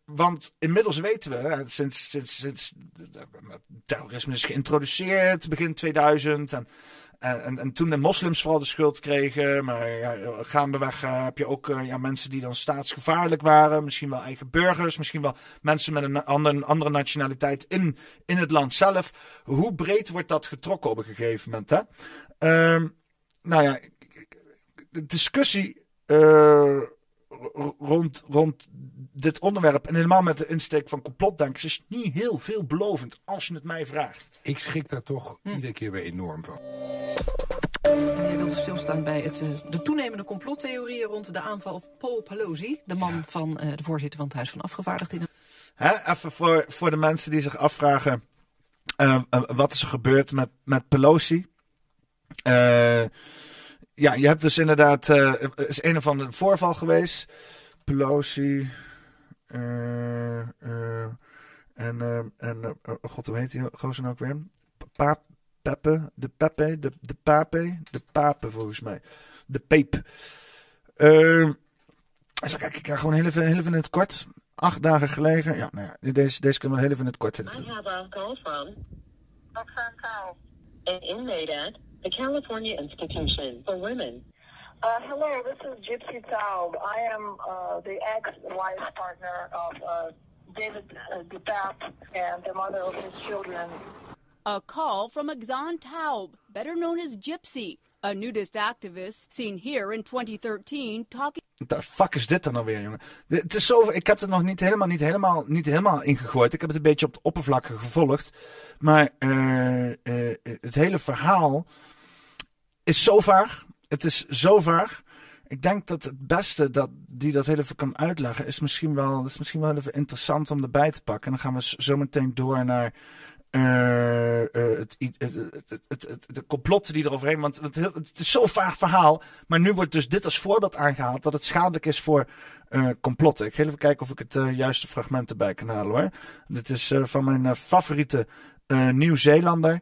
Want inmiddels weten we, sinds, sinds, sinds terrorisme is geïntroduceerd begin 2000 en en, en, toen de moslims vooral de schuld kregen. Maar ja, gaandeweg uh, heb je ook uh, ja, mensen die dan staatsgevaarlijk waren. Misschien wel eigen burgers. Misschien wel mensen met een andere, andere nationaliteit in, in het land zelf. Hoe breed wordt dat getrokken op een gegeven moment? Hè? Uh, nou ja, de discussie uh, rond, rond dit onderwerp. En helemaal met de insteek van complotdenkers is niet heel veelbelovend als je het mij vraagt. Ik schrik daar toch hm. iedere keer weer enorm van. Je wilde stilstaan bij het, eh, de toenemende complottheorieën rond de aanval op Paul Pelosi, de man van uh, de voorzitter van het Huis van Afgevaardigden. Hè, even voor, voor de mensen die zich afvragen: uh, wat is er gebeurd met, met Pelosi? Ja, je hebt dus inderdaad. Er is een of ander voorval geweest. Pelosi. en. en oh god, hoe heet die gozer nou ook weer? Paap, Peppe, de Pepe, de, de Pape, de Pape volgens mij. De Peep. Uh, dus kijk, ik krijg gewoon heel even, heel even in het kort. Acht dagen geleden. Ja, nou ja, deze, deze kunnen we heel even in het kort hebben. I have a call from Roxanne an inmate at the California Institution for Women. Uh, hello, this is Gypsy Taub. I am uh, the ex-wife partner of uh, David uh, DePape and the mother of his children. A call from Exxon Taub, better known as Gypsy, a nudist activist seen here in 2013 talking. The fuck is dit dan nou weer, jongen? Het is zo, ik heb het nog niet helemaal, niet helemaal, niet helemaal ingegooid. Ik heb het een beetje op de oppervlakte gevolgd. Maar uh, uh, het hele verhaal is zo vaag. Het is zo vaag. Ik denk dat het beste dat die dat heel even kan uitleggen is misschien wel, is misschien wel even interessant om erbij te pakken. En dan gaan we zo meteen door naar het, het, het, de complotten die eroverheen. Want het, is zo'n vaag verhaal. Maar nu wordt dus dit als voorbeeld aangehaald dat het schadelijk is voor uh, complotten. Ik ga even kijken of ik het juiste fragment erbij kan halen hoor. Dit is van mijn favoriete Nieuw-Zeelander.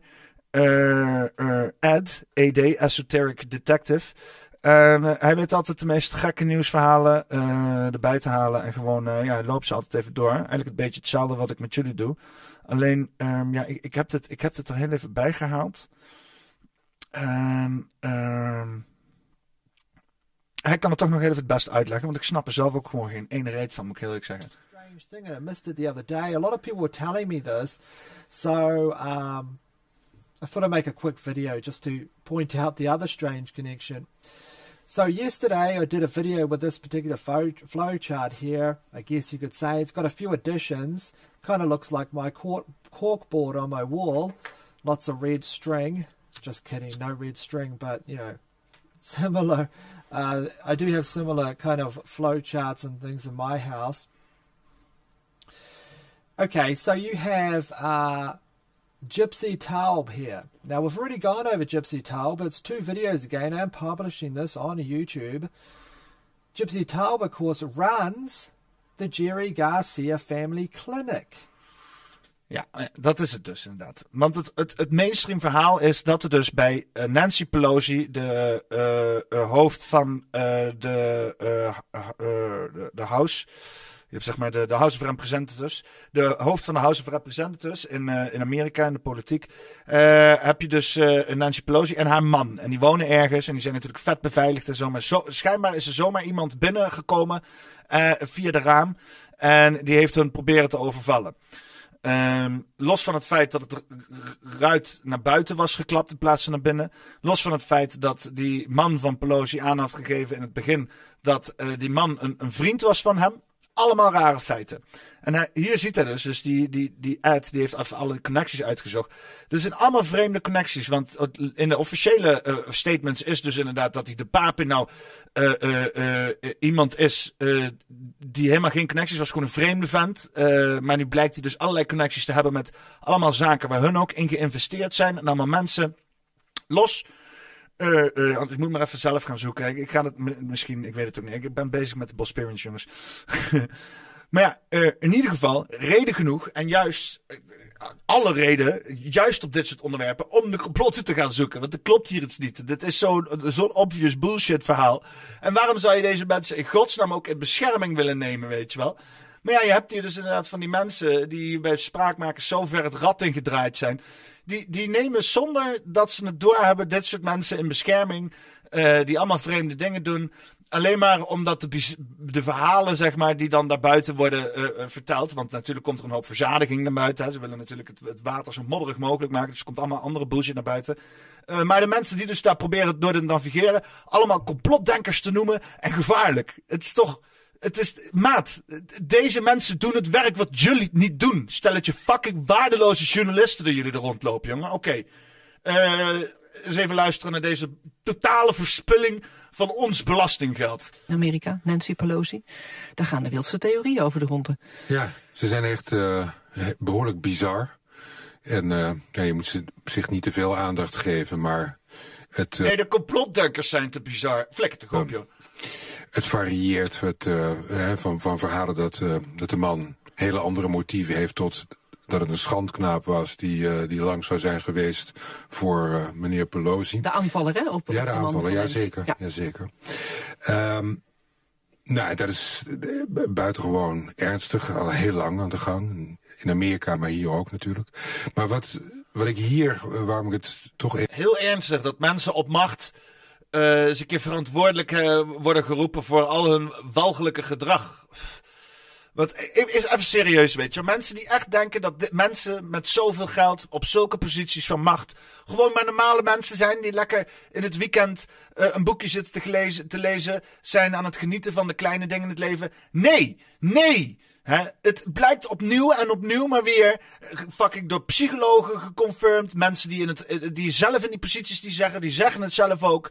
Ed, ED, Esoteric Detective. hij weet altijd de meest gekke nieuwsverhalen erbij te halen. En gewoon, ja, loopt ze altijd even door. Eigenlijk een beetje hetzelfde wat ik met jullie doe. Alleen, um, ja, ik, ik, heb het, ik heb het er heel even bij gehaald. En, um, hij kan het toch nog even het best uitleggen, want ik snap er zelf ook gewoon geen ene reet van, moet ik heel eerlijk zeggen. Strange thing, and I missed it the other day. A lot of people were telling me this, so um, I thought I'd make a quick video just to point out the other strange connection. So yesterday I did a video with this particular flow chart here. I guess you could say it's got a few additions. Kind of looks like my cork, board on my wall. Lots of red string. Just kidding, no red string, but you know, <laughs> similar. Uh, I do have similar kind of flow charts and things in my house. Okay, so you have uh, Gypsy Taub here. Now we've already gone over Gypsy Taub. It's two videos again. I'm publishing this on YouTube. Gypsy Taub, of course, runs the Jerry Garcia Family Clinic. Ja, eh, dat is het dus inderdaad. Want het, het, het mainstream verhaal is dat er dus bij uh, Nancy Pelosi, de uh, uh, hoofd van de, de, de House, hebt zeg maar de, de House of Representatives. De hoofd van de House of Representatives in, eh, in Amerika, in de politiek. eh, heb je dus eh, Nancy Pelosi en haar man. En die wonen ergens en die zijn natuurlijk vet beveiligd en zo. Maar zo, schijnbaar is er zomaar iemand binnengekomen via de raam. En die heeft hun proberen te overvallen. Ehm, los van het feit dat het ruit naar buiten was geklapt in plaats van naar binnen. Los van het feit dat die man van Pelosi aan had gegeven in het begin dat die man een, een vriend was van hem. Allemaal rare feiten. En hier ziet hij dus, dus die, die, die ad, die heeft alle connecties uitgezocht. Dus het zijn allemaal vreemde connecties. Want in de officiële eh, statements is dus inderdaad dat hij de papi nou eh, eh, iemand is die helemaal geen connecties was, gewoon een vreemde vent. Maar nu blijkt hij dus allerlei connecties te hebben met allemaal zaken waar hun ook in geïnvesteerd zijn. En allemaal mensen los. Want ik moet maar even zelf gaan zoeken. Ik, ga het mi- misschien, ik weet het ook niet. Ik ben bezig met de Bosperians, jongens. <laughs> maar ja, eh, in ieder geval, reden genoeg. En juist, alle reden, juist op dit soort onderwerpen, om de complotten te gaan zoeken. Want er klopt hier iets niet. Dit is zo'n zo'n obvious bullshit verhaal. En waarom zou je deze mensen in godsnaam ook in bescherming willen nemen, weet je wel? Maar ja, je hebt hier dus inderdaad van die mensen die bij spraakmakers zo ver het rad ingedraaid zijn. Die, die nemen zonder dat ze het doorhebben dit soort mensen in bescherming. eh, die allemaal vreemde dingen doen. Alleen maar omdat de, verhalen, zeg maar, die dan daarbuiten worden eh, eh, verteld. Want natuurlijk komt er een hoop verzadiging naar buiten. Ze willen natuurlijk het, water zo modderig mogelijk maken. Dus er komt allemaal andere bullshit naar buiten. Maar de mensen die dus daar proberen door te navigeren. allemaal complotdenkers te noemen. En gevaarlijk. Het is toch. Het is, maat, deze mensen doen het werk wat jullie niet doen. Stel het je fucking waardeloze journalisten die jullie er rondlopen, jongen. Oké. Eh, eens even luisteren naar deze totale verspilling van ons belastinggeld. Amerika, Nancy Pelosi. Daar gaan de wildste theorieën over de ronde. Ja, ze zijn echt eh, behoorlijk bizar. En eh, ja, je moet ze op zich niet te veel aandacht geven, maar het, eh, Nee, de complotdenkers zijn te bizar. Flikker toch op, joh. Het varieert het, eh, hè, van, van verhalen dat, eh, dat de man hele andere motieven heeft tot dat het een schandknaap was die, eh, die lang zou zijn geweest voor eh, meneer Pelosi. De aanvaller, hè? Op, Ja, de man aanvallen, van ja zeker. Ja. Ja. zeker. Ehm, nou, dat is buitengewoon ernstig, al heel lang aan de gang. In Amerika, maar hier ook natuurlijk. Maar wat, wat ik hier, waarom ik het toch... e- Heel ernstig dat mensen op macht eh, eens een keer verantwoordelijk eh, worden geroepen voor al hun walgelijke gedrag. Want is even serieus, weet je. Mensen die echt denken dat mensen met zoveel geld op zulke posities van macht gewoon maar normale mensen zijn die lekker in het weekend eh, een boekje zitten te, gelezen, te lezen, zijn aan het genieten van de kleine dingen in het leven. Nee, nee. Hè, het blijkt opnieuw en opnieuw maar weer fucking door psychologen geconfirmed. Mensen die, in het, die zelf in die posities die zeggen, die zeggen het zelf ook.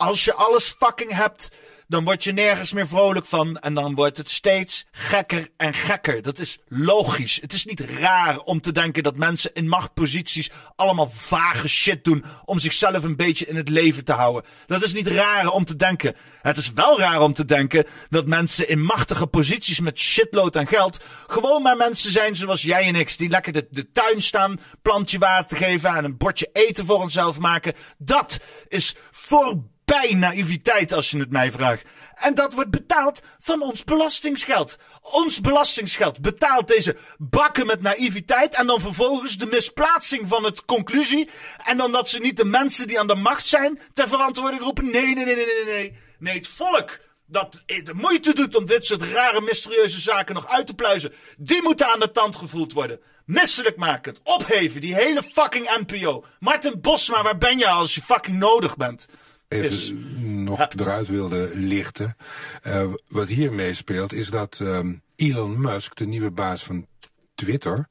Als je alles fucking hebt, dan word je nergens meer vrolijk van. En dan wordt het steeds gekker en gekker. Dat is logisch. Het is niet raar om te denken dat mensen in machtposities allemaal vage shit doen. om zichzelf een beetje in het leven te houden. Dat is niet raar om te denken. Het is wel raar om te denken dat mensen in machtige posities met shitload aan geld. gewoon maar mensen zijn zoals jij en ik. Die lekker de, de tuin staan, plantje water te geven en een bordje eten voor onszelf maken. Dat is voorbij naïviteit als je het mij vraagt. En dat wordt betaald van ons belastingsgeld. Ons belastingsgeld betaalt deze bakken met naïviteit. En dan vervolgens de misplaatsing van het conclusie. En dan dat ze niet de mensen die aan de macht zijn ter verantwoording roepen. Nee, nee, nee, nee, nee, nee. Nee, het volk dat de moeite doet om dit soort rare, mysterieuze zaken nog uit te pluizen. Die moeten aan de tand gevoeld worden. Misselijk maken, het opheven, die hele fucking NPO. Martin Bosma, waar ben je als je fucking nodig bent? Even Is. nog eruit wilde lichten. Eh, wat hier meespeelt is dat ehm, Elon Musk, de nieuwe baas van Twitter...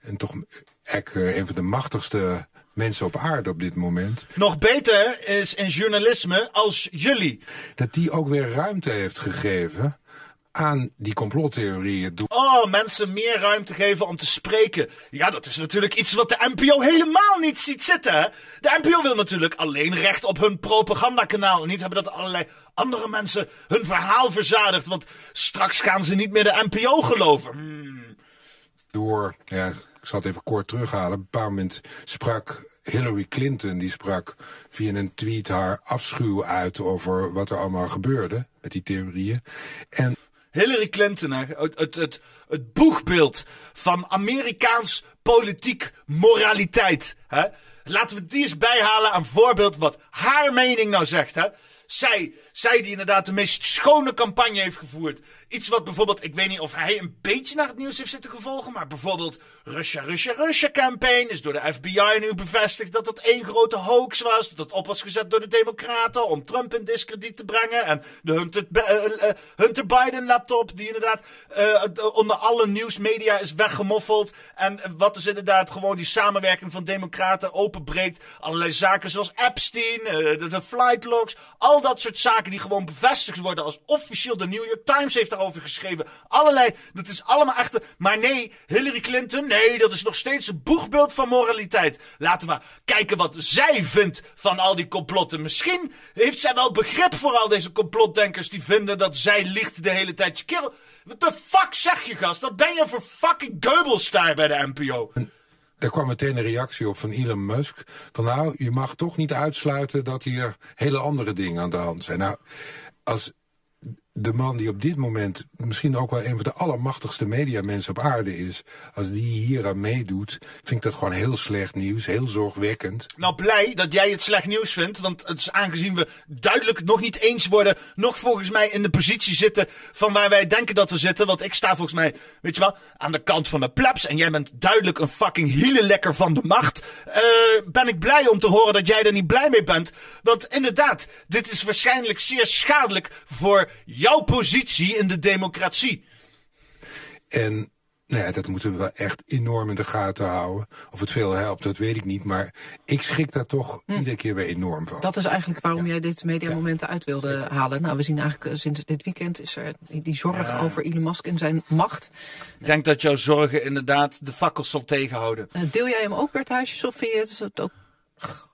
en toch echt eh, een van de machtigste mensen op aarde op dit moment... Nog beter is in journalisme als jullie. dat die ook weer ruimte heeft gegeven aan die complottheorieën. Oh, mensen meer ruimte geven om te spreken. Ja, dat is natuurlijk iets wat de NPO helemaal niet ziet zitten. Hè? De NPO wil natuurlijk alleen recht op hun propagandakanaal. En niet hebben dat allerlei andere mensen hun verhaal verzadigd. Want straks gaan ze niet meer de NPO geloven. Hmm. door, ja, ik zal het even kort terughalen. Op een bepaald moment sprak Hillary Clinton, die sprak via een tweet haar afschuw uit over wat er allemaal gebeurde met die theorieën. En Hillary Clinton, het, het, het boegbeeld van Amerikaans politiek moraliteit. Hè? Laten we die eens bijhalen aan voorbeeld wat haar mening nou zegt. Hè? Zij, zij die inderdaad de meest schone campagne heeft gevoerd. Iets wat bijvoorbeeld, ik weet niet of hij een beetje naar het nieuws heeft zitten gevolgen, maar bijvoorbeeld Russia, Russia, Russia campaign is door de FBI nu bevestigd dat dat één grote hoax was. Dat op was gezet door de Democraten om Trump in discrediet te brengen. En de Hunter, uh, Hunter Biden laptop, die inderdaad onder alle nieuwsmedia is weggemoffeld. En wat dus inderdaad gewoon die samenwerking van Democraten openbreekt. Allerlei zaken zoals Epstein, de, de flight logs, al dat soort zaken die gewoon bevestigd worden als officieel de New York Times heeft daarover geschreven. Allerlei, dat is allemaal echter. Maar nee, Hillary Clinton, nee, dat is nog steeds een boegbeeld van moraliteit. Laten we kijken wat zij vindt van al die complotten. Misschien heeft zij wel begrip voor al deze complotdenkers die vinden dat zij liegt de hele tijd. Kerel, wat fuck zeg je, gast? Dat ben je voor fucking Goebbels daar bij de NPO. Er kwam meteen een reactie op van Elon Musk. Van nou, je mag toch niet uitsluiten dat hier hele andere dingen aan de hand zijn. Nou, als de man die op dit moment misschien ook wel een van de allermachtigste mediamensen op aarde is... als die hier aan meedoet, vind ik dat gewoon heel slecht nieuws, heel zorgwekkend. Nou, blij dat jij het slecht nieuws vindt, want het is aangezien we duidelijk nog niet eens worden... nog volgens mij in de positie zitten van waar wij denken dat we zitten. Want ik sta volgens mij, weet je wel, aan de kant van de plebs... en jij bent duidelijk een fucking hielenlekker van de macht. Uh, ben ik blij om te horen dat jij er niet blij mee bent. Want inderdaad, dit is waarschijnlijk zeer schadelijk voor jouw positie in de democratie. En nou ja, dat moeten we wel echt enorm in de gaten houden. Of het veel helpt, dat weet ik niet. Maar ik schrik daar toch hm. iedere keer weer enorm van. Dat is eigenlijk waarom jij dit mediamomenten ja. uit wilde halen. Nou, we zien eigenlijk eh, sinds dit weekend is er die zorg ja. over Elon Musk en zijn macht. Ik denk dat jouw zorgen inderdaad de fakkels zal tegenhouden. Uh, deel jij hem ook, Bert Huisjes, of vind je het ook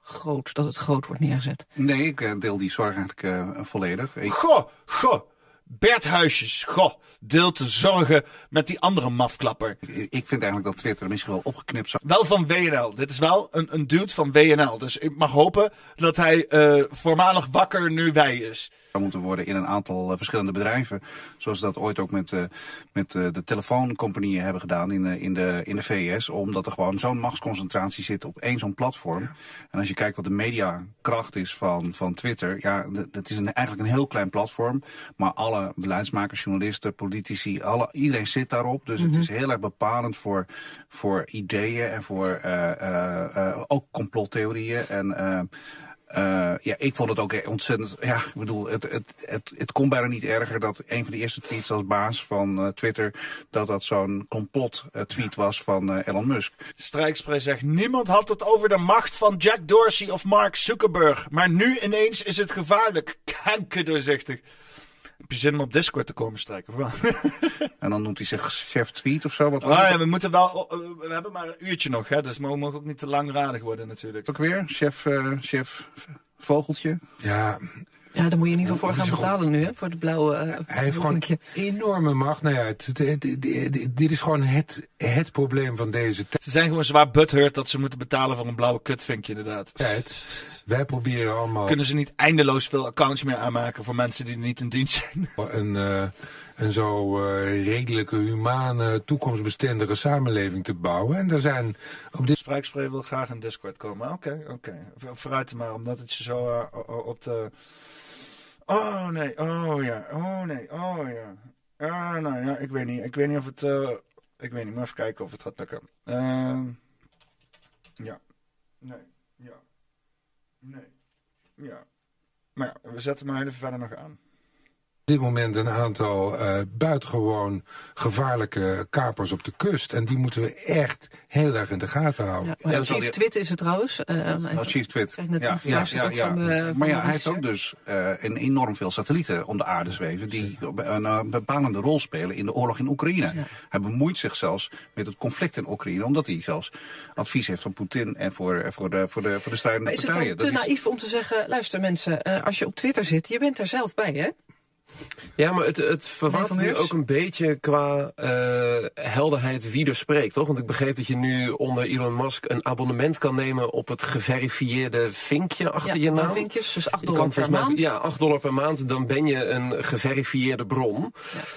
groot, dat het groot wordt neergezet? Nee, ik deel die zorg eigenlijk uh, volledig. Ik... Goh, goh. Bert Huisjes, goh, deelt de zorgen met die andere mafklapper. Ik vind eigenlijk dat Twitter misschien wel opgeknipt zou... Wel van WNL. Dit is wel een, een dude van WNL. Dus ik mag hopen dat hij uh, voormalig wakker nu wij is moeten worden in een aantal uh, verschillende bedrijven. Zoals dat ooit ook met, uh, met uh, de telefooncompagnieën hebben gedaan in, in, de, in de VS. Omdat er gewoon zo'n machtsconcentratie zit op één zo'n platform. Ja. En als je kijkt wat de mediakracht is van, van Twitter. Ja, dat is een, eigenlijk een heel klein platform. Maar alle beleidsmakers, journalisten, politici, alle, iedereen zit daarop. Dus mm -hmm. het is heel erg bepalend voor, voor ideeën en voor ook complottheorieën. En uh, ja, ik vond het ook ontzettend. Ja, ik bedoel, het, het, het, het kon bijna niet erger dat een van de eerste tweets als baas van uh, Twitter. dat dat zo'n complot-tweet uh, was van Elon Musk. Strijkspray zegt: Niemand had het over de macht van Jack Dorsey of Mark Zuckerberg. Maar nu ineens is het gevaarlijk. <laughs> Kanker doorzichtig. Heb je zin om op Discord te komen strijken? Of wel? <laughs> en dan noemt hij zich chef tweet of zo? Wat ah, ja, we moeten wel. We hebben maar een uurtje nog, hè, dus we mogen ook niet te langdradig worden, natuurlijk. Ook weer? Chef, uh, chef Vogeltje? Ja. Ja, daar moet je in ieder geval voor gaan betalen nu, hè, voor de blauwe. Uh, hij heeft gewoon een enorme macht. Nou ja, het, het, het, dit is gewoon het, het probleem van deze tijd. Ze zijn gewoon zwaar butthurt dat ze moeten betalen voor een blauwe kutvinkje, inderdaad. Tijd. Wij proberen allemaal... Kunnen ze niet eindeloos veel accounts meer aanmaken voor mensen die niet in dienst zijn? <laughs> Een, uh, een zo uh, redelijke, humane, toekomstbestendige samenleving te bouwen. En er zijn op dit... Spraakspray wil graag in Discord komen. Oké, okay, oké. Okay. Vooruit maar, omdat het je zo uh, op de... Oh nee, oh ja, oh nee, oh ja. Ah, nou ja, ik weet niet. Ik weet niet of het... ik weet niet, maar even kijken of het gaat lukken. Ehm, ja, nee. Nee. Ja. Maar ja, we zetten maar even verder nog aan dit moment een aantal uh, buitengewoon gevaarlijke kapers op de kust. En die moeten we echt heel erg in de gaten houden. Ja, ja, Chief Twit is het trouwens. Uh, oh, Chief Twit. Ja, ja, ja, ja. Van de, maar ja, hij heeft ook dus uh, een enorm veel satellieten om de aarde zweven... die een uh, bepalende rol spelen in de oorlog in Oekraïne. Hij bemoeit zich zelfs met het conflict in Oekraïne... omdat hij zelfs advies heeft van Poetin en voor, voor, de, voor, de, voor de strijdende partijen. Is het te naïef om te zeggen... luister mensen, als je op Twitter zit, je bent er zelf bij, hè? Ja, maar het, het verwatert nu ook een beetje qua uh, helderheid wie er spreekt, toch? Want ik begreep dat je nu onder Elon Musk een abonnement kan nemen op het geverifieerde vinkje achter ja, je naam. vinkjes, dus 8 dollar per maand. Ja, 8 dollar per maand, dan ben je een geverifieerde bron.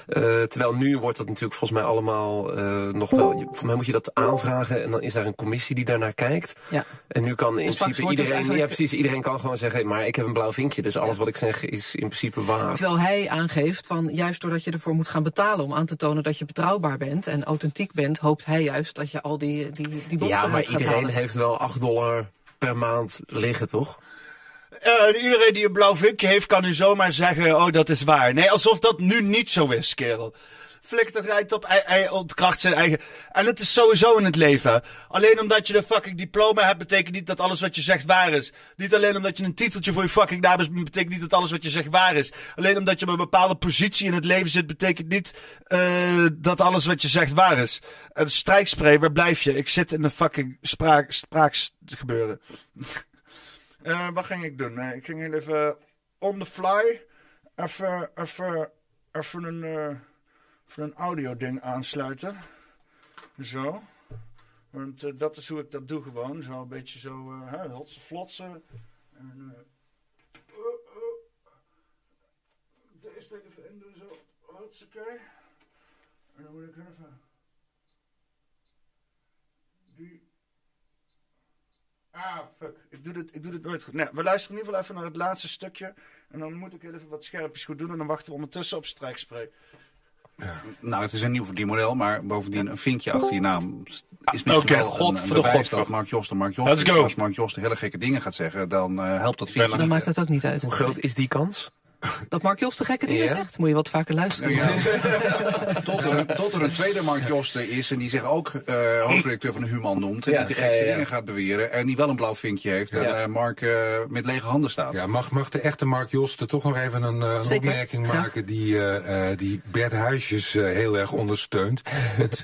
Ja. Uh, terwijl nu wordt dat natuurlijk volgens mij allemaal uh, nog wel... Voor mij moet je dat aanvragen en dan is daar een commissie die daarnaar kijkt. Ja. En nu kan in dus principe iedereen... Eigenlijk... Ja, precies, iedereen kan gewoon zeggen, maar ik heb een blauw vinkje, dus alles wat ik zeg is in principe waar. Terwijl hij aangeeft van juist doordat je ervoor moet gaan betalen om aan te tonen dat je betrouwbaar bent en authentiek bent, hoopt hij juist dat je al die, die, die Ja, maar iedereen halen. heeft wel 8 dollar per maand liggen, toch? Uh, iedereen die een blauw vinkje heeft, kan nu zomaar zeggen: Oh, dat is waar. Nee, alsof dat nu niet zo is, kerel. Flik toch rijdt op, hij, ontkracht zijn eigen. En het is sowieso in het leven. Alleen omdat je een fucking diploma hebt, betekent niet dat alles wat je zegt waar is. Niet alleen omdat je een titeltje voor je fucking naam hebt, betekent niet dat alles wat je zegt waar is. Alleen omdat je op een bepaalde positie in het leven zit, betekent niet uh, dat alles wat je zegt waar is. Een strijkspray, waar blijf je? Ik zit in de fucking spraak, spraakgebeuren. uh, <laughs> wat ging ik doen? Nee, ik ging even on the fly. Even, even, even een. Uh, Even een audio ding aansluiten. Zo. Want uh, dat is hoe ik dat doe gewoon. Zo een beetje zo uh, hotse flotsen. En uh. Deze ding even in doen zo. Hartstikke. En dan moet ik even... Die... Ah, fuck. Ik doe dit, ik doe dit nooit goed. Nee, we luisteren in ieder geval even naar het laatste stukje. En dan moet ik even wat scherpjes goed doen. En dan wachten we ondertussen op strijkspray. Ja. Nou, het is een nieuw verdienmodel, maar bovendien een vinkje achter je naam is misschien okay, wel God een, een voor de bewijs dat Mark Josten Mark Let's Josten go. is. Als Mark hele gekke dingen gaat zeggen, dan uh, helpt dat vinkje Dan maakt het ook niet uit. Hoe groot is die kans? Dat Mark Jos de gekke dingen Ja. zegt, moet je wat vaker luisteren. Ja. <laughs> tot, er, een- tot er een tweede Mark Josten is en die zich ook eh hoofdredacteur van de Human noemt. En Ja, die de gekste ja, ja. dingen gaat beweren en die wel een blauw vinkje heeft. En eh, Mark eh, met lege handen staat. Ja, mag, mag de echte Mark Josten toch nog even een, eh, opmerking maken die, eh, eh, die Bert Huisjes heel erg ondersteunt? Het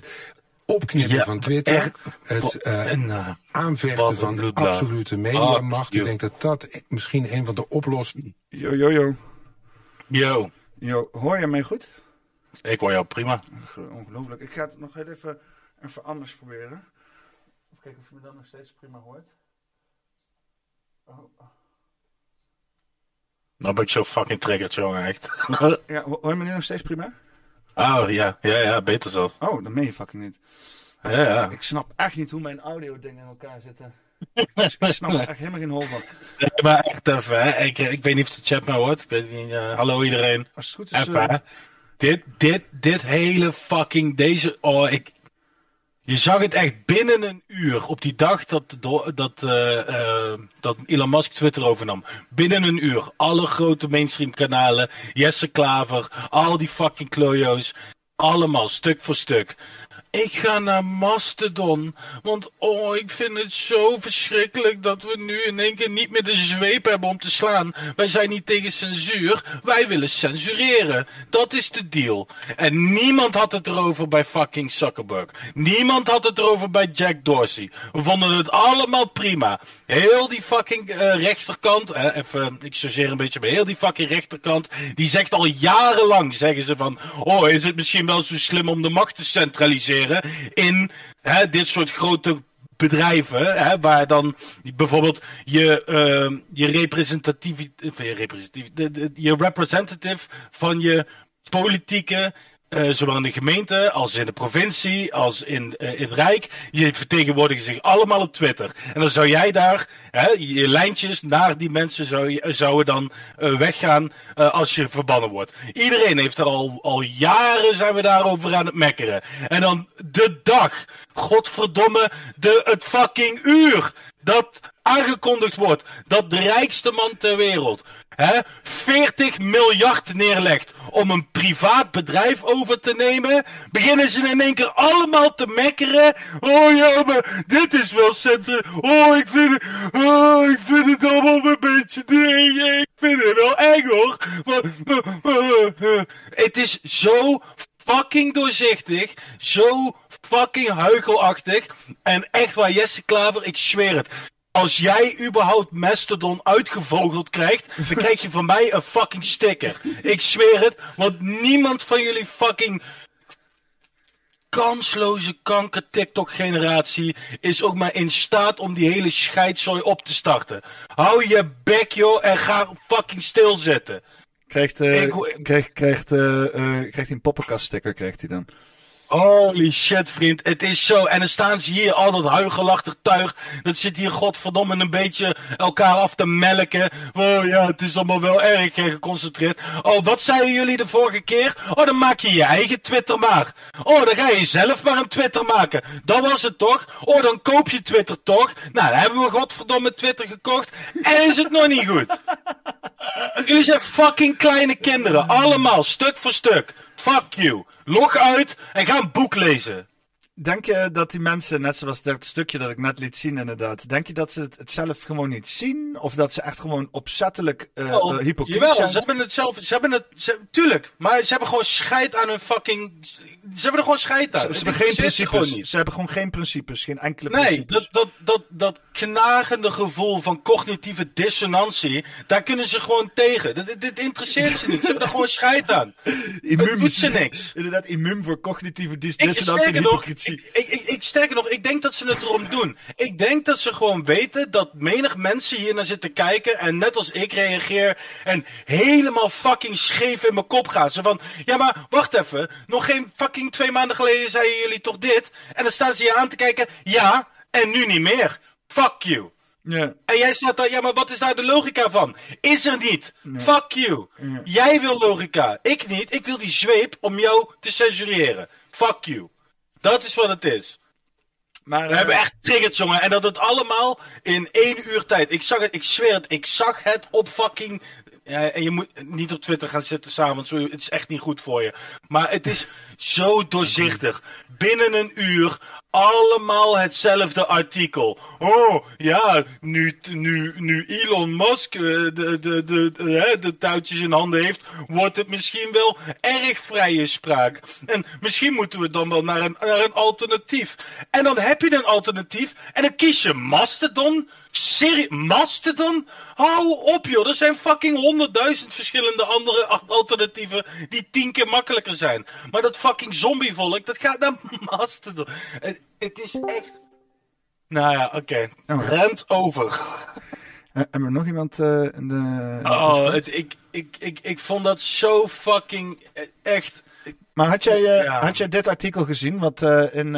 opknippen Ja, van Twitter, echt. het eh, En, eh, aanvechten van bloedbad. absolute mediamacht. Ik denk dat dat misschien een van de oplossingen... Yo. Yo, Yo, hoor je mij goed? ik hoor jou prima. Ongelooflijk. Ik ga het nog heel even, even anders proberen. Even kijken of je me dan nog steeds prima hoort. Oh. Nou ben ik zo fucking triggered, jongen, echt. <laughs> Ja, ho- hoor je me nu nog steeds prima? oh, ja, ja, ja, beter zo. Oh, dat meen je fucking niet. Ja, ja. Ik snap echt niet hoe mijn audio dingen in elkaar zitten. <laughs> ik snap er echt helemaal geen hol van. Nee, maar echt even, hè. Ik, ik weet niet of de chat mij hoort. Ik weet niet, eh, hallo iedereen. Als het goed is... Even, eh. Dit, dit, dit hele fucking, deze, oh, ik... Je zag het echt binnen een uur op die dag dat, dat, eh, eh, dat Elon Musk Twitter overnam. Binnen een uur. Alle grote mainstream kanalen. Jesse Klaver. Al die fucking klojo's. Allemaal, stuk voor stuk. Ik ga naar Mastodon. Want oh, ik vind het zo verschrikkelijk dat we nu in één keer niet meer de zweep hebben om te slaan. Wij zijn niet tegen censuur. Wij willen censureren. Dat is de deal. En niemand had het erover bij fucking Zuckerberg. Niemand had het erover bij Jack Dorsey. We vonden het allemaal prima. Heel die fucking eh, rechterkant, hè, even, ik chargeer een beetje bij heel die fucking rechterkant, die zegt al jarenlang, zeggen ze van, oh, is het misschien wel zo slim om de macht te centraliseren in hè, dit soort grote bedrijven, hè, waar dan bijvoorbeeld je, eh, je representatief, je, representatief de, de- je representative van je politieke, eh, zowel in de gemeente als in de provincie, als in eh, het Rijk, je vertegenwoordigen zich allemaal op Twitter. En dan zou jij daar, hè, je lijntjes naar die mensen zou, zouden dan eh, weggaan als je verbannen wordt. Iedereen heeft er al, al jaren zijn we daarover aan het mekkeren. En dan de dag, godverdomme, de, het fucking uur dat aangekondigd wordt dat de rijkste man ter wereld hè, 40 miljard neerlegt om een privaat bedrijf over te nemen, beginnen ze in één keer allemaal te mekkeren. Oh ja, maar dit is wel centen. Oh, ik vind het, oh, ik vind het allemaal een beetje ding. Ik vind het wel eng hoor. Het is zo fucking doorzichtig, zo fucking huichelachtig. En echt waar, Jesse Klaver, ik zweer het. Als jij überhaupt Mastodon uitgevogeld krijgt, dan krijg je van mij een fucking sticker. Ik zweer het, want niemand van jullie fucking kansloze kanker TikTok generatie is ook maar in staat om die hele scheidzooi op te starten. Hou je bek joh en ga fucking stilzitten. Krijgt, uh, Ik- krijgt, krijgt, eh, eh, krijgt hij een poppenkaststicker, krijgt hij dan. Holy shit, vriend. Het is zo. En dan staan ze hier al dat huigelachtig tuig. Dat zit hier godverdomme een beetje elkaar af te melken. Oh ja, het is allemaal wel erg geconcentreerd. Oh, wat zeiden jullie de vorige keer? Oh, dan maak je je eigen Twitter maar. Oh, dan ga je zelf maar een Twitter maken. Dat was het toch? Oh, dan koop je Twitter toch? Nou, dan hebben we godverdomme Twitter gekocht. En is het nog niet goed. <laughs> Jullie zijn fucking kleine kinderen. Allemaal, stuk voor stuk. Fuck you. Log uit en ga een boek lezen. Denk je dat die mensen, net zoals dat stukje dat ik net liet zien inderdaad, denk je dat ze het, zelf gewoon niet zien? Of dat ze echt gewoon opzettelijk Oh, eh, hypocriet jawel, zijn? ze hebben het zelf. Ze hebben het. Ze, tuurlijk, maar ze hebben gewoon scheid aan hun fucking. Ze hebben er gewoon scheid aan. Ze, hebben geen ze principes. Ze hebben gewoon geen principes. Geen enkele Nee, principes. dat, dat, dat, dat knagende gevoel van cognitieve dissonantie, daar kunnen ze gewoon tegen. Dat, dit, dit interesseert ze niet. Ze hebben er gewoon scheid aan. <laughs> Immuun, doet ze niks. <laughs> Inderdaad, immuun voor cognitieve dis dissonantie en hypocrisie. Ik, ik, ik, sterker nog, ik denk dat ze het erom doen. Ik denk dat ze gewoon weten dat menig mensen hier naar zitten kijken en net als ik reageer en helemaal fucking scheef in mijn kop gaan. Ze van, ja maar wacht even, nog geen fucking twee maanden geleden zeiden jullie toch dit? En dan staan ze je aan te kijken, ja, en nu niet meer. Fuck you. En jij staat daar, ja, maar wat is daar de logica van? Is er niet. Fuck you. Jij wil logica. Ik niet. Ik wil die zweep om jou te censureren. Fuck you. Dat is wat het is. Maar, We hebben echt triggers, jongen. En dat het allemaal in één uur tijd. Ik zag het, ik zweer het. Ik zag het op fucking. Ja, en je moet niet op Twitter gaan zitten s'avonds. Het is echt niet goed voor je. Maar het is zo doorzichtig. Binnen een uur allemaal hetzelfde artikel. Oh, ja, nu, nu, nu Elon Musk eh, de, de, de, de, de touwtjes in handen heeft, wordt het misschien wel erg vrije spraak. En misschien moeten we dan wel naar een, naar een alternatief. En dan heb je een alternatief en dan kies je Mastodon. Serie Mastodon? Hou op joh, er zijn fucking honderdduizend verschillende andere <laughs> alternatieven die tien keer makkelijker zijn. Maar dat fucking zombievolk, dat gaat naar <laughs> Mastodon. Het, het is echt... Nou ja, oké. Oh. Rent over. Eh, hebben we nog iemand eh, in de... Oh, het, ik, ik, ik, ik vond dat zo fucking eh, echt. Maar had jij, Ja. had jij dit artikel gezien wat in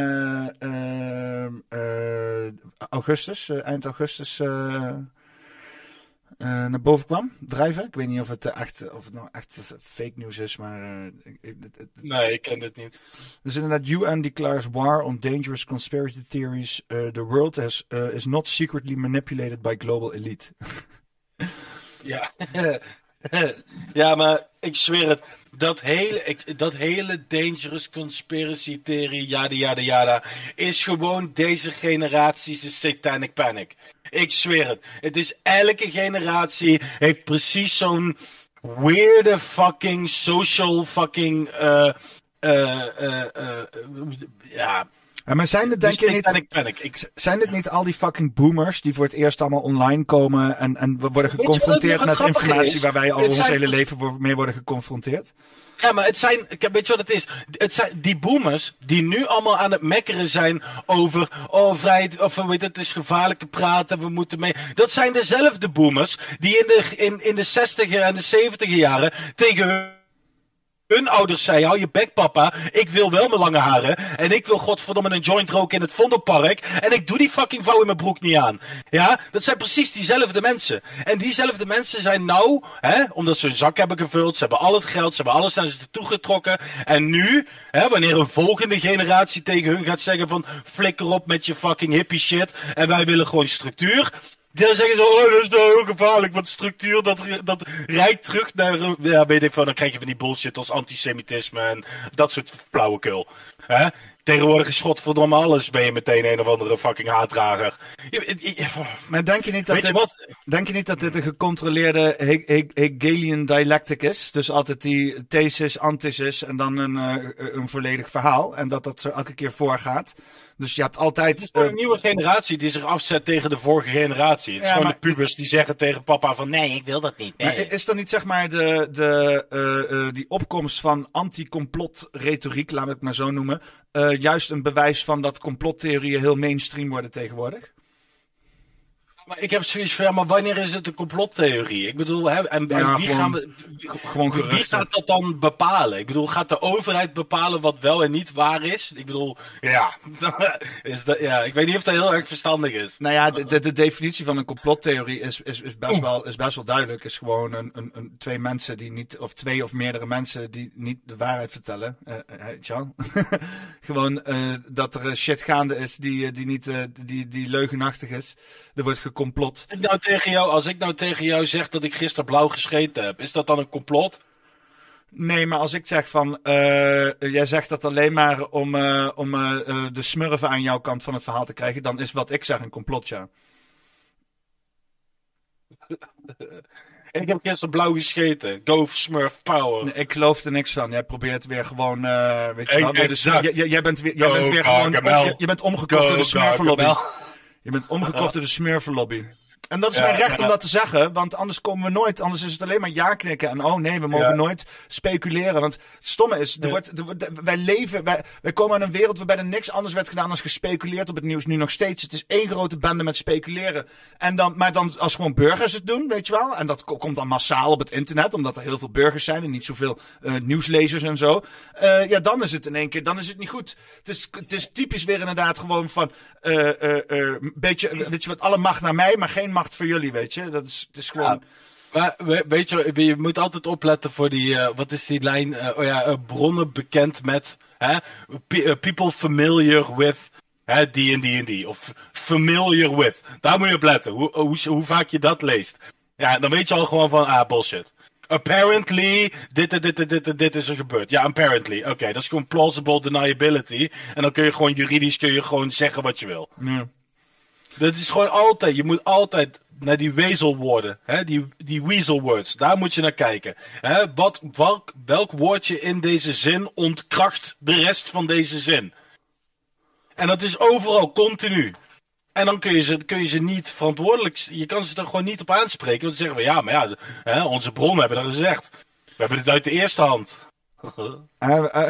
augustus, eind augustus, naar boven kwam? Drijven? Ik weet niet of het, eh, echt, of het nou echt fake news is, maar... eh, het- het- Nee, ik ken dit niet. Dus inderdaad, UN declares war on dangerous conspiracy theories. The world has, uh, is not secretly manipulated by global elite. Ja. <laughs> <laughs> ja, maar ik zweer het. Dat hele, dat hele dangerous conspiracy theory, yada yada yada, is gewoon deze generaties satanic panic. Ik zweer het. Het is elke generatie heeft precies zo'n weirde fucking social fucking, eh, ja. Ja, maar zijn het denk Dus je niet... satanic panic. Ik, Zijn het niet al die fucking boomers die voor het eerst allemaal online komen en, en we worden geconfronteerd met informatie is? waar wij al Het ons zijn hele dus- leven mee worden geconfronteerd? Ja, maar het zijn, weet je wat het is? Het zijn die boomers die nu allemaal aan het mekkeren zijn over, oh vrijheid, of weet het, het is gevaarlijke praten, we moeten mee. Dat zijn dezelfde boomers die in de, in, in de 60 en de 70 jaren tegen hun ouders zeiden, hou je bek papa, ik wil wel mijn lange haren. En ik wil godverdomme een joint roken in het Vondelpark. En ik doe die fucking vouw in mijn broek niet aan. Ja, dat zijn precies diezelfde mensen. En diezelfde mensen zijn nou, hè, omdat ze hun zak hebben gevuld, ze hebben al het geld, ze hebben alles naar ze toegetrokken. En nu, hè, wanneer een volgende generatie tegen hun gaat zeggen van, flikker op met je fucking hippie shit. En wij willen gewoon structuur. Dan zeggen ze, oh, dat is nou heel gevaarlijk, want structuur, dat, dat rijdt terug naar, ja, weet ik van, dan krijg je van die bullshit als antisemitisme en dat soort flauwekul. Hè? Tegenwoordig is godverdomme alles, ben je meteen een of andere fucking haatdrager. Maar denk je niet dat, je dit, wat? denk je niet dat dit een gecontroleerde He- He- Hegelian dialectic is? Dus altijd die thesis, antithesis en dan een, eh, een volledig verhaal. En dat dat zo elke keer voorgaat. Dus je hebt altijd... Het is gewoon eh, een nieuwe generatie die zich afzet tegen de vorige generatie. Het is Ja, gewoon maar- de pubers die zeggen tegen papa van nee, ik wil dat niet. Maar Nee. is dan niet zeg maar de, de, eh, eh, die opkomst van anti-complot-retoriek, laten we het maar zo noemen, eh, juist een bewijs van dat complottheorieën heel mainstream worden tegenwoordig? Maar ik heb zoiets van, ja, maar wanneer is het een complottheorie? Ik bedoel, hè, en, en Ja, wie, gewoon- gaan we, gewoon wie- gaat dat dan bepalen? Ik bedoel, gaat de overheid bepalen wat wel en niet waar is? Ik bedoel, ja, <laughs> is dat, ja ik weet niet of dat heel erg verstandig is. Nou ja, de, de, de definitie van een complottheorie is, is, is, best, wel, is best wel duidelijk. Is gewoon een, een, een, twee mensen die niet, of twee of meerdere mensen die niet de waarheid vertellen. Wel? <laughs> gewoon eh, dat er shit gaande is die, die, niet, die, die leugenachtig is. Er wordt. Als ik nou tegen jou, als ik nou tegen jou zeg dat ik gisteren blauw gescheten heb, is dat dan een complot? Nee, maar als ik zeg van, eh, jij zegt dat alleen maar om, eh, om eh, de smurfen aan jouw kant van het verhaal te krijgen, dan is wat ik zeg een complot, ja. <laughs> Ik heb gisteren blauw gescheten. Go Smurf Power. Nee, ik geloof er niks van. Jij probeert weer gewoon, eh, weet je wel. Dus, jij- bent weer, jij bent weer gewoon, je, je bent omgekocht Go door de smurfenlobby. Je bent omgekocht door de smurfenlobby. En dat is Ja, mijn recht om dat te zeggen, want anders komen we nooit, anders is het alleen maar ja knikken. En oh nee, we mogen Ja. nooit speculeren. Want het stomme is, er wordt, er wordt- wij leven, wij, wij komen uit een wereld waarbij er niks anders werd gedaan dan gespeculeerd op het nieuws. Nu nog steeds. Het is één grote bende met speculeren. En dan, maar dan als gewoon burgers het doen, weet je wel. En dat ko- komt dan massaal op het internet, omdat er heel veel burgers zijn en niet zoveel eh, nieuwslezers en zo. Eh, ja, dan is het in één keer, dan is het niet goed. Het is, het is typisch weer inderdaad gewoon van, eh, beetje, weet je wat, alle macht naar mij, maar geen macht voor jullie, weet je. Dat is, het is gewoon... Maar weet je, je moet altijd opletten voor die, eh, wat is die lijn? Eh, oh ja, eh, bronnen bekend met, hè? People familiar with, hè, die en die en die. Of familiar with. Daar moet je op letten, hoe, hoe, hoe vaak je dat leest. Ja, dan weet je al gewoon van, ah, bullshit. Apparently, dit en dit en dit en dit is er gebeurd. Ja, apparently. Oké, dat is gewoon plausible deniability. En dan kun je gewoon juridisch kun je gewoon zeggen wat je wil. Ja. Dat is gewoon altijd, je moet altijd naar die wezelwoorden, hè, die, die weasel words, daar moet je naar kijken. Hè, wat, welk, woordje in deze zin ontkracht de rest van deze zin? En dat is overal, continu. En dan kun je ze, kun je ze niet verantwoordelijk, je kan ze er gewoon niet op aanspreken. Want dan zeggen we, ja, maar ja, hè, onze bronnen hebben dat gezegd. We hebben het uit de eerste hand.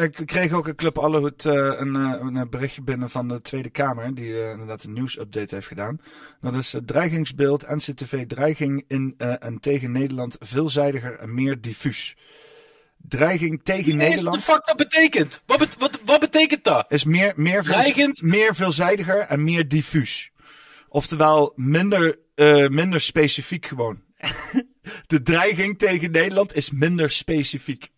Ik kreeg ook een Club Allehoed eh, een, eh, een eh, berichtje binnen van de Tweede Kamer, die inderdaad een nieuwsupdate heeft gedaan. Dat is het dreigingsbeeld NCTV dreiging in en tegen Nederland veelzijdiger en meer diffuus. Dreiging tegen Nederland Wat de fuck dat betekent? Wat, bet- wat, wat betekent dat? is meer, meer, Dreigend? meer veelzijdiger en meer diffuus. Oftewel minder, minder specifiek gewoon. <laughs> de dreiging tegen Nederland is minder specifiek.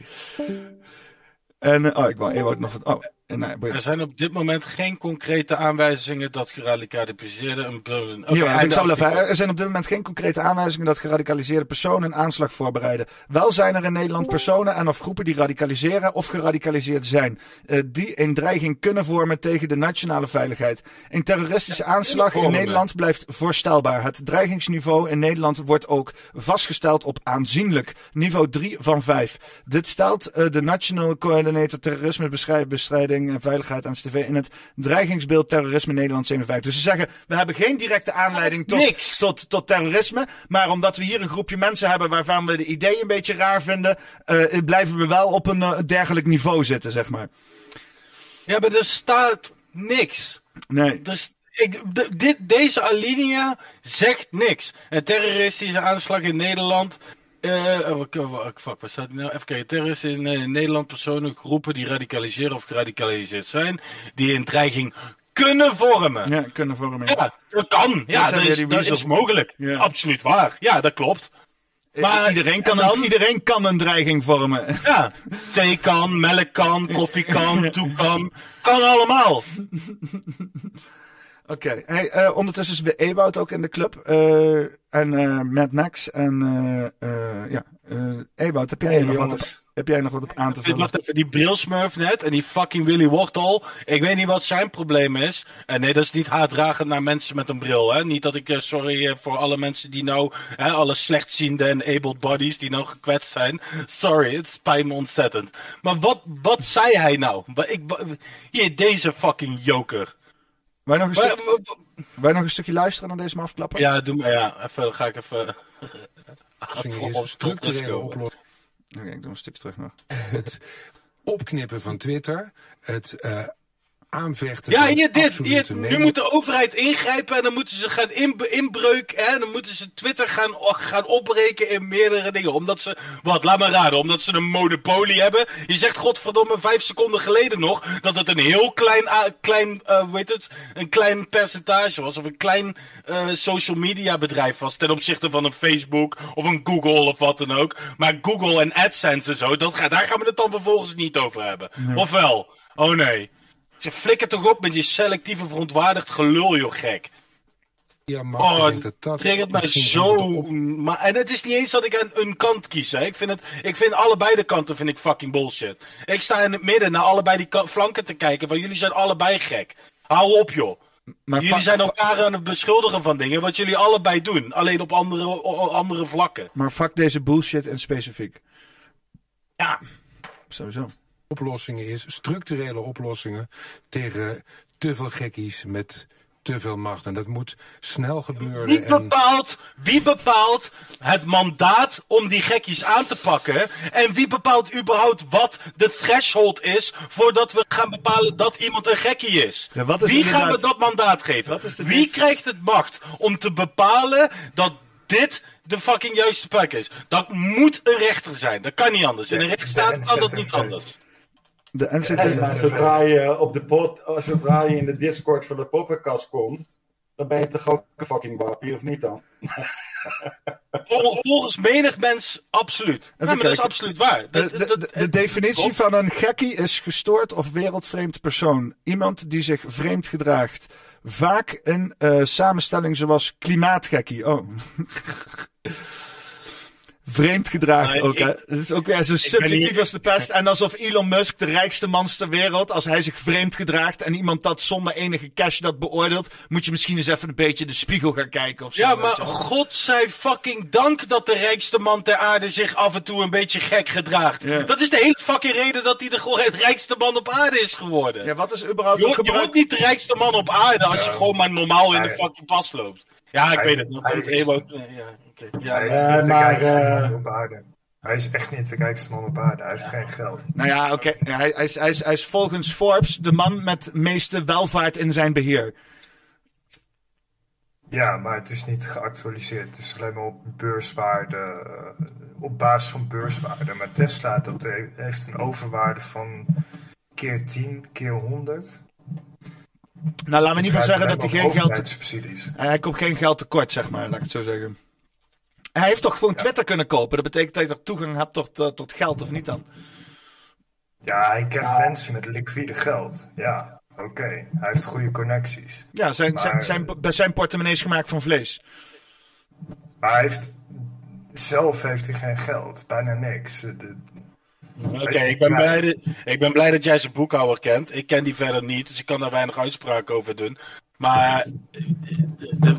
En, oh, ik wou Ewout nog wat... Oh, nee. Er zijn op dit moment geen concrete aanwijzingen dat geradicaliseerde een. een Ja, ik zal even, er zijn op dit moment geen concrete aanwijzingen dat geradicaliseerde personen een aanslag voorbereiden. Wel zijn er in Nederland personen en of groepen die radicaliseren of geradicaliseerd zijn. eh, die een dreiging kunnen vormen tegen de nationale veiligheid. Een terroristische aanslag in. Nederland blijft voorstelbaar. Het dreigingsniveau in Nederland wordt ook vastgesteld op aanzienlijk. Niveau 3 van 5. Dit stelt eh, de National Coordinator En Veiligheid aan TV in het dreigingsbeeld terrorisme Nederland 57. Dus ze zeggen, we hebben geen directe aanleiding tot, Niks. tot, tot terrorisme. Maar omdat we hier een groepje mensen hebben waarvan we de ideeën een beetje raar vinden, eh, blijven we wel op een eh, dergelijk niveau zitten, zeg maar. Ja, maar er staat niks. Nee. Dus ik, dit, deze alinea zegt niks. Een terroristische aanslag in Nederland. Eh oh, fuck, waar staat nou? Even kijken. Terroristen in, eh, Nederland, personen, groepen die radicaliseren of geradicaliseerd zijn. Die een dreiging kunnen vormen. Ja, kunnen vormen. Ja, dat kan. Ja, dat is, dat is mogelijk. Ja. Absoluut waar. Ja, dat klopt. Maar iedereen, kan dan- een, iedereen kan een dreiging vormen. Ja, thee kan, melk kan, <laughs> koffie kan, toe kan. Kan allemaal. <laughs> Oké, hey, eh, ondertussen is weer Ewout ook in de club. eh, en eh Mad Max. En ja, Ewout, heb jij Hey, nog wat op, heb jij nog wat op aan te vullen? Wacht even, die brilsmurf net en die fucking Willy Wortel. Ik weet niet wat zijn probleem is. En nee, dat is niet haatdragend naar mensen met een bril. Hè? Niet dat ik, sorry voor alle mensen die nou, hè, alle slechtziende en abled bodies die nou gekwetst zijn. Sorry, het spijt me ontzettend. Maar wat, wat zei hij nou? Ik, hier, deze fucking joker. Wij nog, een Wa- stuk, wij nog een stukje luisteren naar deze afklappen? Ja, doe maar, ja. Even, dan ga ik even... Is structurele oplossing. Oké, ik doe een stukje terug nog. Het opknippen van Twitter, het eh, aanvechten Ja, hier dit. Hier, nu moet de overheid ingrijpen en dan moeten ze gaan in, inbreuken. Hè, dan moeten ze Twitter gaan, gaan opbreken in meerdere dingen. Omdat ze, wat, laat maar raden, omdat ze een monopolie hebben. Je zegt godverdomme vijf seconden geleden nog dat het een heel klein, klein eh, hoe heet het, een klein percentage was. Of een klein eh, social media bedrijf was ten opzichte van een Facebook of een Google of wat dan ook. Maar Google en AdSense en zo, dat, daar gaan we het dan vervolgens niet over hebben. Nee. Of wel? Oh nee. Je flikker toch op met je selectieve verontwaardigd gelul, joh gek. Ja, maar Oh, ik denk dat dat triggert mij zo. Maar, en het is niet eens dat ik een, een kant kies. Hè. Ik, vind het, ik vind allebei de kanten vind ik fucking bullshit. Ik sta in het midden naar allebei die flanken te kijken. Van jullie zijn allebei gek. Hou op, joh. Maar jullie zijn elkaar aan het beschuldigen van dingen wat jullie allebei doen. Alleen op andere, andere vlakken. Maar fuck deze bullshit in specifiek. Ja. Sowieso. Oplossingen is, structurele oplossingen tegen te veel gekkies met te veel macht. En dat moet snel gebeuren. Wie en bepaalt, wie bepaalt het mandaat om die gekkies aan te pakken? En wie bepaalt überhaupt wat de threshold is voordat we gaan bepalen dat iemand een gekkie is? Ja, wat is wie gaan we dat mandaat geven? Wie krijgt het macht om te bepalen dat dit de fucking juiste plek is? Dat moet een rechter zijn. Dat kan niet anders. In een rechtsstaat kan dat niet anders. De NCT... zodra je, op de pot, zodra je in de Discord van de poppenkast komt, dan ben je toch ook een fucking wappie, of niet dan? <laughs> Vol- Volgens menig mens absoluut. Ja, maar dat is absoluut waar. De, de definitie van een gekkie is gestoord of wereldvreemd persoon. Iemand die zich vreemd gedraagt. Vaak een eh, samenstelling zoals klimaatgekkie. Oh. <laughs> vreemd gedraagt ook. ik- Het is ook weer zo subjectief niet- als de pest. En alsof Elon Musk, de rijkste man ter wereld, als hij zich vreemd gedraagt en iemand dat zonder enige cash dat beoordeelt, moet je misschien eens even een beetje de spiegel gaan kijken of zo. Ja, maar god zij fucking dank dat de rijkste man ter aarde zich af en toe een beetje gek gedraagt. Dat is de hele fucking reden dat hij de rijkste man op aarde is geworden. Ja, wat is überhaupt je, je gebruik- wordt niet de rijkste man op aarde als je gewoon maar normaal in de fucking pas loopt. Ja, ik Hij- weet het. Komt Ja, Hij is Eh, niet de maar, eh, man op aarde. Hij is echt niet de rijkste man op aarde. Hij heeft geen geld. Nou ja, oké. Hij, hij, is, hij, is, hij is volgens Forbes de man met meeste welvaart in zijn beheer. Ja, maar het is niet geactualiseerd. Het is alleen maar op beurswaarde, eh, op basis van beurswaarde. Maar Tesla, dat he- heeft een overwaarde van keer 10, keer 100. Nou, laten we niet van zeggen dat hij geen geld... Hij komt geen geld tekort, zeg maar, laat ik het zo zeggen. Hij heeft toch gewoon Twitter kunnen kopen? Dat betekent dat je toch toegang hebt tot, eh, tot geld, of niet dan? Ja, hij kent mensen met liquide geld. Ja, oké. Hij heeft goede connecties. Ja, zijn, Maar- zijn, zijn, zijn portemonnee is gemaakt van vlees. Maar hij heeft, zelf heeft hij geen geld. Bijna niks. De- Oké, ik, ben blij dat- ik ben blij dat jij zijn boekhouder kent. Ik ken die verder niet, dus ik kan daar weinig uitspraak over doen. Maar eh,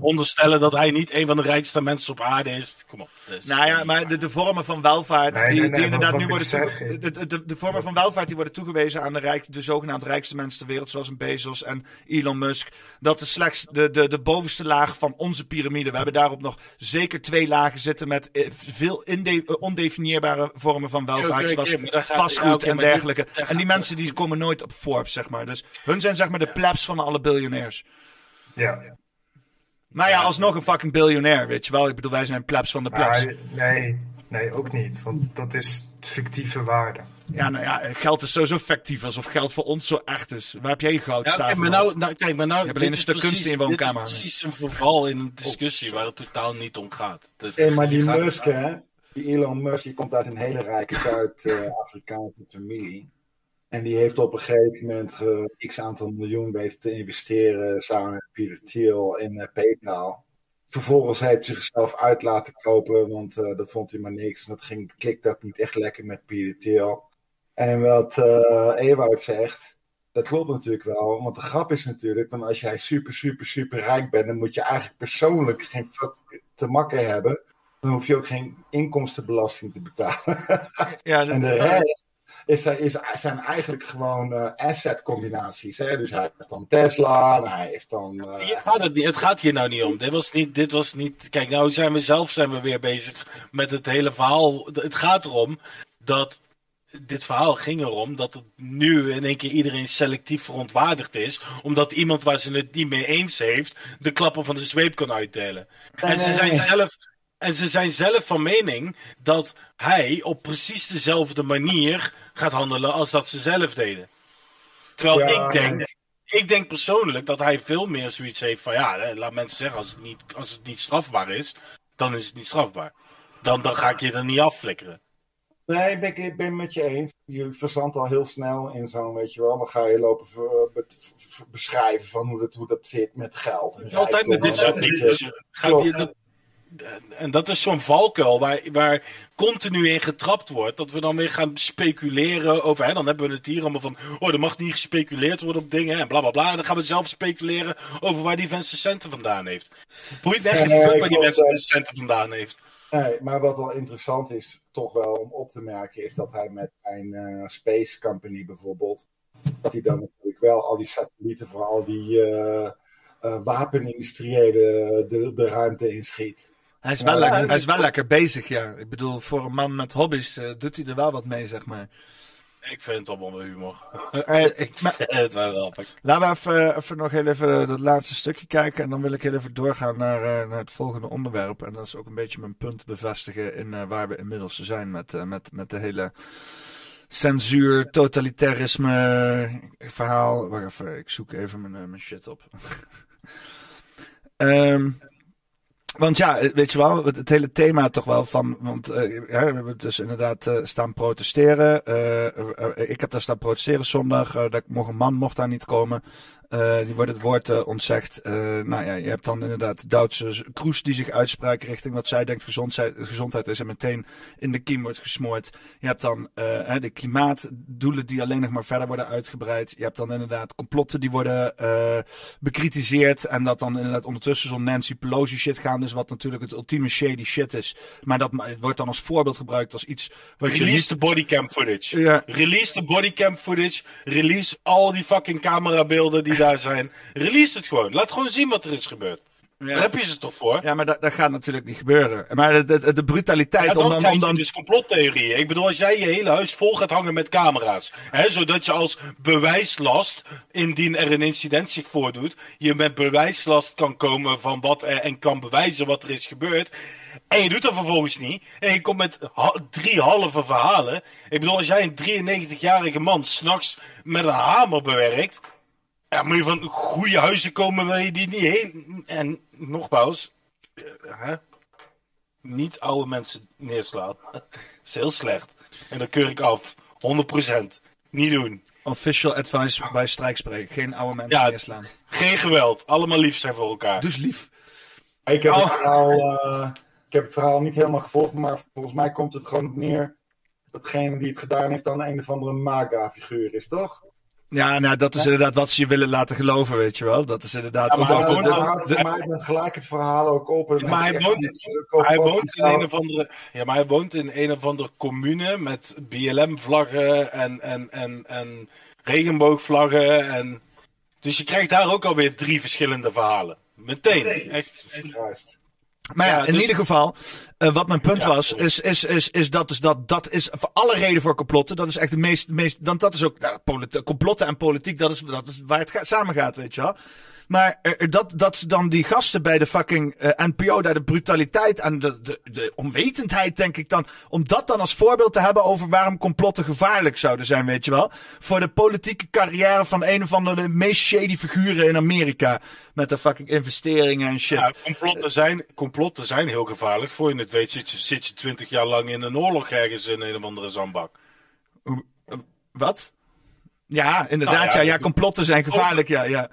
onderstellen dat hij niet een van de rijkste mensen op aarde is. Kom op. Nou ja, maar de, de vormen van welvaart Nee, die, nee, die nee, inderdaad nu worden zeg, toege- de, de, de, vormen van welvaart die worden toegewezen aan de, rijk, de zogenaamd rijkste mensen ter wereld, zoals een Bezos en Elon Musk. Dat is slechts de, de, de bovenste laag van onze piramide. We hebben daarop nog zeker twee lagen zitten met eh, veel inde- eh, ondefinieerbare vormen van welvaart, zoals vastgoed en dergelijke. En die mensen die komen nooit op Forbes, zeg maar. Dus hun zijn zeg maar de plebs van alle biljonairs. Ja. Maar ja, alsnog een fucking biljonair, weet je wel. Ik bedoel, wij zijn plebs van de plebs. Maar nee, nee, ook niet. Want dat is fictieve waarde. Ja, nou ja, geld is sowieso fictief, alsof geld voor ons zo echt is. Waar heb jij je goud Ja, staan? kijk, maar nou, nou, kijk, maar nou, Je hebt alleen een stuk is kunst in je precies- woonkamer Dit is precies een verval in een discussie waar het totaal niet om gaat. Dat- Hé, maar die Musk, hè? Die Elon Musk, die komt uit een hele rijke Zuid-Afrikaanse familie. En die heeft op een gegeven moment eh, x aantal miljoen weten te investeren samen met Peter Thiel in eh, PayPal. Vervolgens heeft hij zichzelf uit laten kopen, want eh, dat vond hij maar niks. En dat ging, klikte ook niet echt lekker met Peter Thiel. En wat uh, Ewout zegt, dat klopt natuurlijk wel. Want de grap is natuurlijk, want als jij super, super, super rijk bent, dan moet je eigenlijk persoonlijk geen fuck te makken hebben. Dan hoef je ook geen inkomstenbelasting te betalen. Ja, <laughs> en de rest is, is, zijn eigenlijk gewoon uh, asset combinaties. Hè? Dus hij heeft dan Tesla, hij heeft dan... Uh... Ja, het, het gaat hier nou niet om. Dit was niet, dit was niet... Kijk, nou zijn we zelf zijn we weer bezig met het hele verhaal. Het gaat erom dat... Dit verhaal ging erom dat het nu in één keer iedereen selectief verontwaardigd is. Omdat iemand waar ze het niet mee eens heeft, de klappen van de zweep kan uitdelen. En ze zijn zelf en ze zijn zelf van mening dat hij op precies dezelfde manier gaat handelen als dat ze zelf deden. Terwijl ik denk, ik denk persoonlijk dat hij veel meer zoiets heeft van ja, laat mensen zeggen, als het niet, als het niet strafbaar is, dan is het niet strafbaar. Dan, dan ga ik je er niet afflikkeren. Nee, ik ben, ik ben met je eens. Je verzandt al heel snel in zo'n, weet je wel, dan ga je lopen beschrijven van hoe dat, hoe dat zit met geld. En altijd met dit soort dingen. Gaat je, dat, en dat is zo'n valkuil waar, waar continu in getrapt wordt. Dat we dan weer gaan speculeren over. Hè, dan hebben we het hier allemaal van. Oh, er mag niet gespeculeerd worden op dingen. En bla bla bla. En dan gaan we zelf speculeren over waar die Vincent centen vandaan heeft. Boeit geen fuck waar die Vincent centen vandaan heeft. Nee, maar wat wel interessant is, toch wel om op te merken, is dat hij met zijn uh, Space Company bijvoorbeeld. Dat hij dan natuurlijk wel al die satellieten voor al die uh, uh, wapenindustriële de, de ruimte inschiet. Hij is, wel lekker, hij is wel lekker bezig, ja. Ik bedoel, voor een man met hobby's uh, doet hij er wel wat mee, zeg maar. Ik vind het allemaal humor. Uh, <laughs> ik vind het wel grappig. Laten we even, even nog heel even dat laatste stukje kijken. En dan wil ik heel even doorgaan naar, uh, naar het volgende onderwerp. En dat is ook een beetje mijn punt bevestigen in waar we inmiddels zijn met, met, met de hele censuur, totalitarisme verhaal. Wacht even, ik zoek even mijn, mijn shit op. um, <laughs> Want ja, eh, weet je wel, het, hele thema toch wel van. Want uh, we hebben dus inderdaad uh, staan protesteren. Ik heb daar staan protesteren zondag. dat mocht een man mocht daar niet komen. Uh, die wordt het woord uh, ontzegd. Uh, nou ja, je hebt dan inderdaad Duitse Kroes die zich uitspraakt richting wat zij denkt gezondheid, gezondheid is en meteen in de kiem wordt gesmoord. Je hebt dan de klimaatdoelen die alleen nog maar verder worden uitgebreid. Je hebt dan inderdaad complotten die worden bekritiseerd en dat dan inderdaad ondertussen zo'n Nancy Pelosi shit gaan is, wat natuurlijk het ultieme shady shit is. Maar dat wordt dan als voorbeeld gebruikt als iets wat Release je niet... de bodycam footage. Release de bodycam footage. Release al die fucking camerabeelden die daar zijn. Release het gewoon. Laat gewoon zien wat er is gebeurd. Ja. Daar heb je ze toch voor? Ja, maar dat, dat gaat natuurlijk niet gebeuren. Maar de, de, de brutaliteit... Ja, dan om dan, om dan... dus complottheorieën. Ik bedoel, als jij je hele huis vol gaat hangen met camera's... Hè, zodat je als bewijslast, indien er een incident zich voordoet... je met bewijslast kan komen van wat er... en kan bewijzen wat er is gebeurd... En je doet dat vervolgens niet. En je komt met drie halve verhalen. Ik bedoel, als jij een 93-jarige man s'nachts met een hamer bewerkt... Ja, moet je van goede huizen komen waar je die niet heen... En nogmaals, uh, hè? niet oude mensen neerslaan. <laughs> dat is heel slecht. En dat keur ik af. 100%. Niet doen. Official advice bij strijkspreken. Geen oude mensen ja, neerslaan. Geen geweld. Allemaal lief zijn voor elkaar. Dus lief. Ik heb, het verhaal, uh, ik heb het verhaal niet helemaal gevolgd, maar volgens mij komt het gewoon neer dat degene die het gedaan heeft dan een of andere MAGA-figuur is, toch? Ja, nou, dat is inderdaad wat ze je willen laten geloven, weet je wel. Dat is inderdaad ja, maar ook... Hij, de, de, de, de, gelijk het verhaal ook op. maar hij woont, hij woont in een of andere... Ja, maar hij woont in een of andere commune met BLM-vlaggen en, en, en, en regenboogvlaggen. En... Dus je krijgt daar ook alweer drie verschillende verhalen. Meteen. Echt. echt. Maar ja, in dus- ieder geval, uh, wat mijn punt was, is, is, is, is dat, dus dat dat is voor alle reden voor complotten. Dat is echt de meest, meest dan dat is ook, nou, complotten en politiek, dat is, dat is waar het gaat, samen gaat, weet je wel. Maar uh, dat, dat dan die gasten bij de fucking uh, NPO daar de brutaliteit en de, de, de onwetendheid, denk ik dan. Om dat dan als voorbeeld te hebben over waarom complotten gevaarlijk zouden zijn, weet je wel. Voor de politieke carrière van een of andere meest shady figuren in Amerika. Met de fucking investeringen en shit. Ja, complotten zijn, complotten zijn heel gevaarlijk. Voor je het weet zit je, zit je twintig jaar lang in een oorlog ergens in een of andere zandbak. Wat? Ja, inderdaad. Nou ja, ja, complotten zijn gevaarlijk. Ja, ja.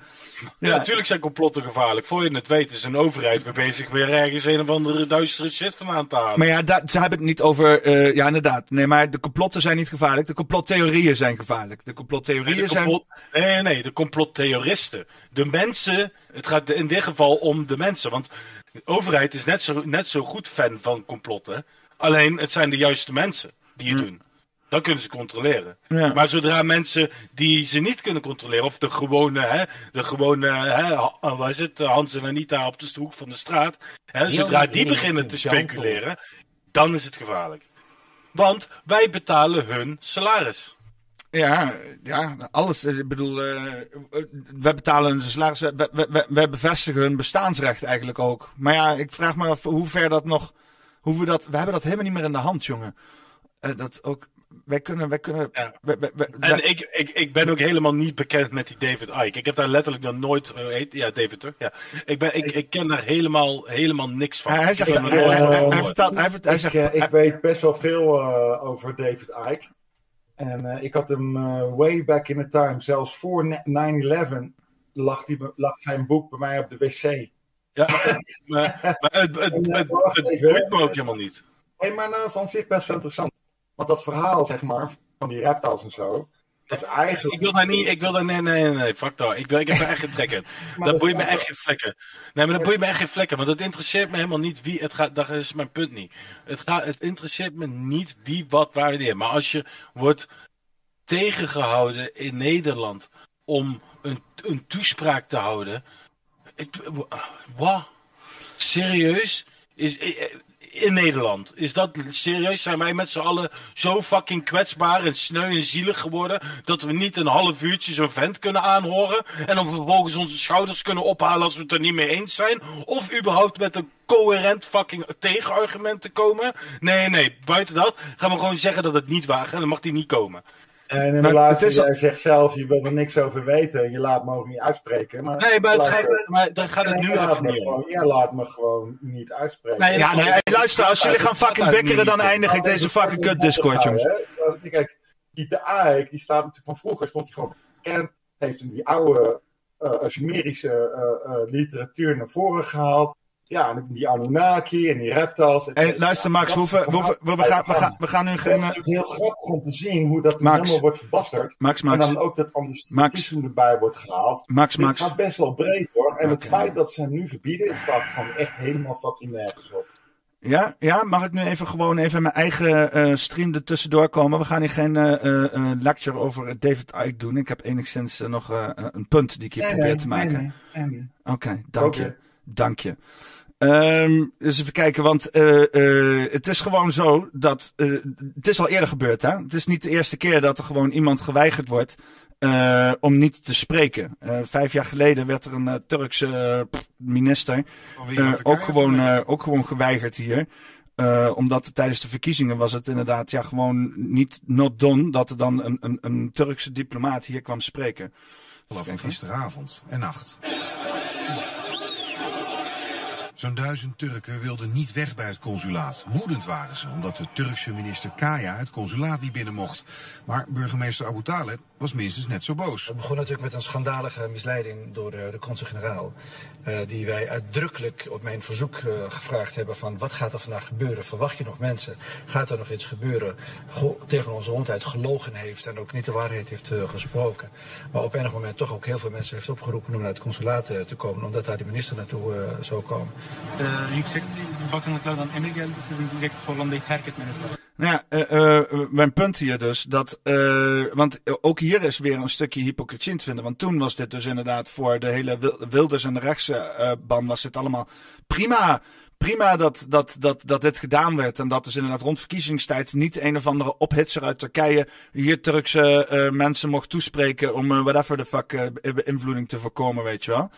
Ja, natuurlijk zijn complotten gevaarlijk. Voor je het weet is een overheid weer bezig weer ergens een of andere duistere shit vandaan te halen. Maar ja, da- ze hebben het niet over. eh, ja, inderdaad. Nee, maar de complotten zijn niet gevaarlijk. De complottheorieën zijn gevaarlijk. De complottheorieën Nee, de zijn. complot- nee, nee, nee, de complottheoristen. De mensen, het gaat in dit geval om de mensen. Want de overheid is net zo, net zo goed fan van complotten. Alleen, het zijn de juiste mensen die het doen. Dan kunnen ze controleren. Ja. Maar zodra mensen die ze niet kunnen controleren, of de gewone, hè, de gewone, hè, waar is het, Hans en Anita op de hoek van de straat, hè, zodra die beginnen te speculeren, dan is het gevaarlijk. Want wij betalen hun salaris. Ja, ja, alles. eh, Ik bedoel, eh, we betalen hun salaris. We, bevestigen hun bestaansrecht eigenlijk ook. Maar ja, ik vraag me af hoe ver dat nog. Hoe we dat. We hebben dat helemaal niet meer in de hand, jongen. Eh, dat ook. Wij kunnen. Wij kunnen wij- wij- wij- wij- En ik, ik, ik ben ook helemaal niet bekend met die David Icke. Ik heb daar letterlijk nog nooit. eh, heet, ja, David toch? Ja. Ik, ben, ik, ik ken daar helemaal, helemaal niks van. Hij zegt- hij- zegt- eh, ik weet best wel veel eh, over David Icke. En eh, ik had hem way back in the time, zelfs voor ne- 9-11, lag, die, lag zijn boek bij mij op de wc. Ja, <laughs> maar, maar het, het, het, het, wacht het even, boeit me ook helemaal niet. Nee, maar dat is aan zich best wel interessant. Want dat verhaal, zeg maar, van die reptiles en zo, dat is eigenlijk... Ik wil daar niet, ik wil daar, nee, nee, nee, nee, fuck dat. Ik, wil, ik heb daar echt geen trek in. <laughs> Dat boeit me echt geen vlekken. Nee, maar dat boeit me echt geen vlekken, want het interesseert me helemaal niet wie het gaat, dat is mijn punt niet. Het, gaat, het interesseert me niet wie, wat, waar, wanneer. Maar als je wordt tegengehouden in Nederland om een, een toespraak te houden. Ik, wat? Serieus? Is, in Nederland. Is dat serieus? Zijn wij met z'n allen zo fucking kwetsbaar en sneu en zielig geworden dat we niet een half uurtje zo'n vent kunnen aanhoren en dan vervolgens onze schouders kunnen ophalen als we het er niet mee eens zijn? Of überhaupt met een coherent fucking tegenargument te komen? Nee, nee, buiten dat gaan we gewoon zeggen dat het niet waar is en dan mag die niet komen. En in de Maar laatste, al- zegt zelf, je wil er niks over weten en je laat me ook niet uitspreken. Maar Nee, maar, het luister, gaat, maar daar gaat het jij nu gewoon- Jij laat me gewoon niet uitspreken. Nee, Ja, nee, luister, als jullie gaan fucking bikkeren, dan eindig ik deze fucking kut Discord, jongens. Kijk, die de AEK, die staat natuurlijk van vroeger, stond hij gewoon bekend. Heeft hem die oude eh Sumerische eh, eh, literatuur naar voren gehaald. Ja, en die Anunnaki en die reptiles. Hey, cetera. luister, Max, we, hoeven- we, hoeven- we, we gaan, we, gaan, we gaan nu Het geen. is natuurlijk heel grappig om te zien hoe dat Max. helemaal wordt verbasterd. Max, En Max. dan ook dat antisemitisme erbij wordt gehaald. Max, Max. gaat best wel breed hoor. En het feit dat ze hem nu verbieden, het staat gewoon echt helemaal fucking nergens op. Ja, ja, mag ik nu even gewoon even mijn eigen eh, stream er tussendoor komen? We gaan hier geen eh, eh, eh, lecture over David Icke doen. Ik heb enigszins eh, nog eh, een punt die ik hier Nee, probeer nee, te maken. nee. Oké, dank je. Dank je. Ehm, dus even kijken, want eh, eh, het is gewoon zo dat. eh, het is al eerder gebeurd, hè? Het is niet de eerste keer dat er gewoon iemand geweigerd wordt om niet te spreken. Vijf jaar geleden werd er een Turkse minister ook, gewoon, ook gewoon geweigerd hier. Omdat tijdens de verkiezingen was het inderdaad ja, gewoon niet not done dat er dan een, een, een Turkse diplomaat hier kwam spreken. Van gisteravond en nacht. Zo'n duizend Turken wilden niet weg bij het consulaat. Woedend waren ze, omdat de Turkse minister Kaya het consulaat niet binnen mocht. Maar burgemeester Abu Taleb was minstens net zo boos. Het begon natuurlijk met een schandalige misleiding door de, de consul-generaal. Eh, die wij uitdrukkelijk op mijn verzoek eh, gevraagd hebben van wat gaat er vandaag gebeuren? Verwacht je nog mensen? Gaat er nog iets gebeuren? Tegen onze rondheid gelogen heeft en ook niet de waarheid heeft eh, gesproken. Maar op enig moment toch ook heel veel mensen heeft opgeroepen om naar het consulaat te komen. Omdat daar de minister naartoe zou komen. Ee, yüksek bakanlıklardan emir geldi sizin direkt. Nou ja, eh, mijn punt hier dus, dat, eh, want ook hier is weer een stukje hypocrisie te vinden. Want toen was dit dus inderdaad voor de hele Wil- Wilders en de rechtse ban was dit allemaal prima. Prima dat, dat, dat, dat dit gedaan werd. En dat dus inderdaad rond verkiezingstijd niet een of andere ophitser uit Turkije hier Turkse mensen mocht toespreken om whatever the fuck beïnvloeding te voorkomen, weet je wel.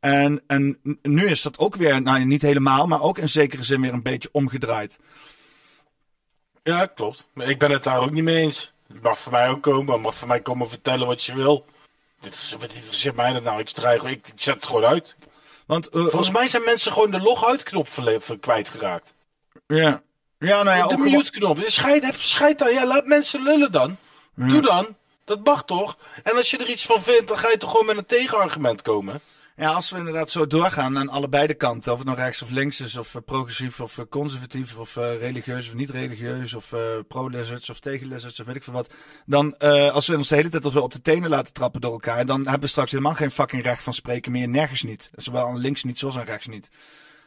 En, en nu is dat ook weer, nou niet helemaal, maar ook in zekere zin weer een beetje omgedraaid. Ja, klopt. Maar ik ben het daar ook niet mee eens. Het mag voor mij ook komen, maar mag voor mij komen vertellen wat je wil. Dit, is, wat interesseert mij dat nou? Ik, draai, ik, ik zet het gewoon uit. Want, eh, Volgens mij zijn mensen gewoon de log-uit-knop verle- ver- kwijtgeraakt. Ja. Ja, nou ja, de mute-knop. Scheid, scheid dan. Ja, laat mensen lullen dan. Ja. Doe dan. Dat mag toch? En als je er iets van vindt, dan ga je toch gewoon met een tegenargument komen? Ja, als we inderdaad zo doorgaan aan allebei de kanten, of het nou rechts of links is, of uh, progressief of uh, conservatief, of uh, religieus of niet religieus, of pro-lizards of tegen-lizards, of weet ik veel wat. Dan, als we ons de hele tijd zo op de tenen laten trappen door elkaar, dan hebben we straks helemaal geen fucking recht van spreken meer, nergens niet. Zowel aan links niet, zoals aan rechts niet.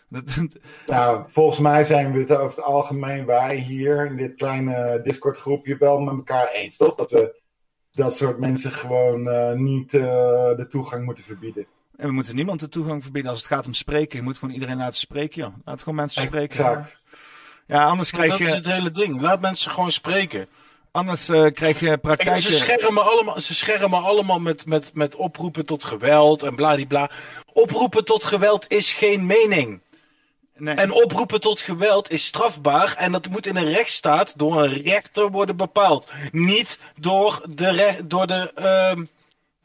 <laughs> nou, volgens mij zijn we het over het algemeen, wij hier in dit kleine Discord groepje, wel met elkaar eens, toch? Dat we dat soort mensen gewoon niet de toegang moeten verbieden. En we moeten niemand de toegang verbieden als het gaat om spreken. Je moet gewoon iedereen laten spreken, joh. Laat gewoon mensen spreken. Exact. Ja, anders krijg dat je... Dat is het hele ding. Laat mensen gewoon spreken. Anders uh, krijg je praktijken... Ze schermen allemaal, ze schermen allemaal met, met, met oproepen tot geweld en bladibla. Oproepen tot geweld is geen mening. Nee. En oproepen tot geweld is strafbaar en dat moet in een rechtsstaat door een rechter worden bepaald. Niet door de, door de uh,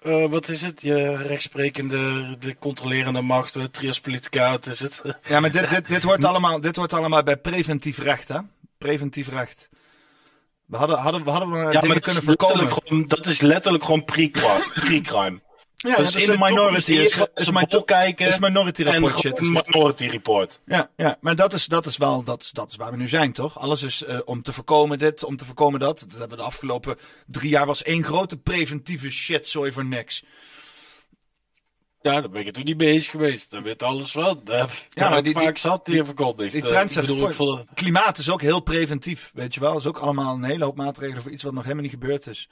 uh, wat is het? Je rechtsprekende, de controlerende macht, de trias politica, wat is het? Ja, maar dit, dit, dit, hoort <laughs> allemaal, dit hoort allemaal bij preventief recht, hè? Preventief recht. We hadden, hadden, we hadden ja, dingen kunnen voorkomen. Gewoon, dat is letterlijk gewoon pre-crime. Ja, dat, is een minority. Is, is, is, kijken is minority report shit. Minority report. Ja, ja, maar dat is, dat is wel dat, dat is waar we nu zijn, toch? Alles is uh, om te voorkomen dit, om te voorkomen dat. Dat hebben we de afgelopen drie jaar was één grote preventieve shit, sorry voor niks. Ja, daar ben ik het toen niet mee eens geweest. Dan weet alles wel. ja, maar die, vaak die, zat die verkondigd. Die trend zet voor. Vond... Klimaat is ook heel preventief, weet je wel. Dat is ook allemaal een hele hoop maatregelen voor iets wat nog helemaal niet gebeurd is.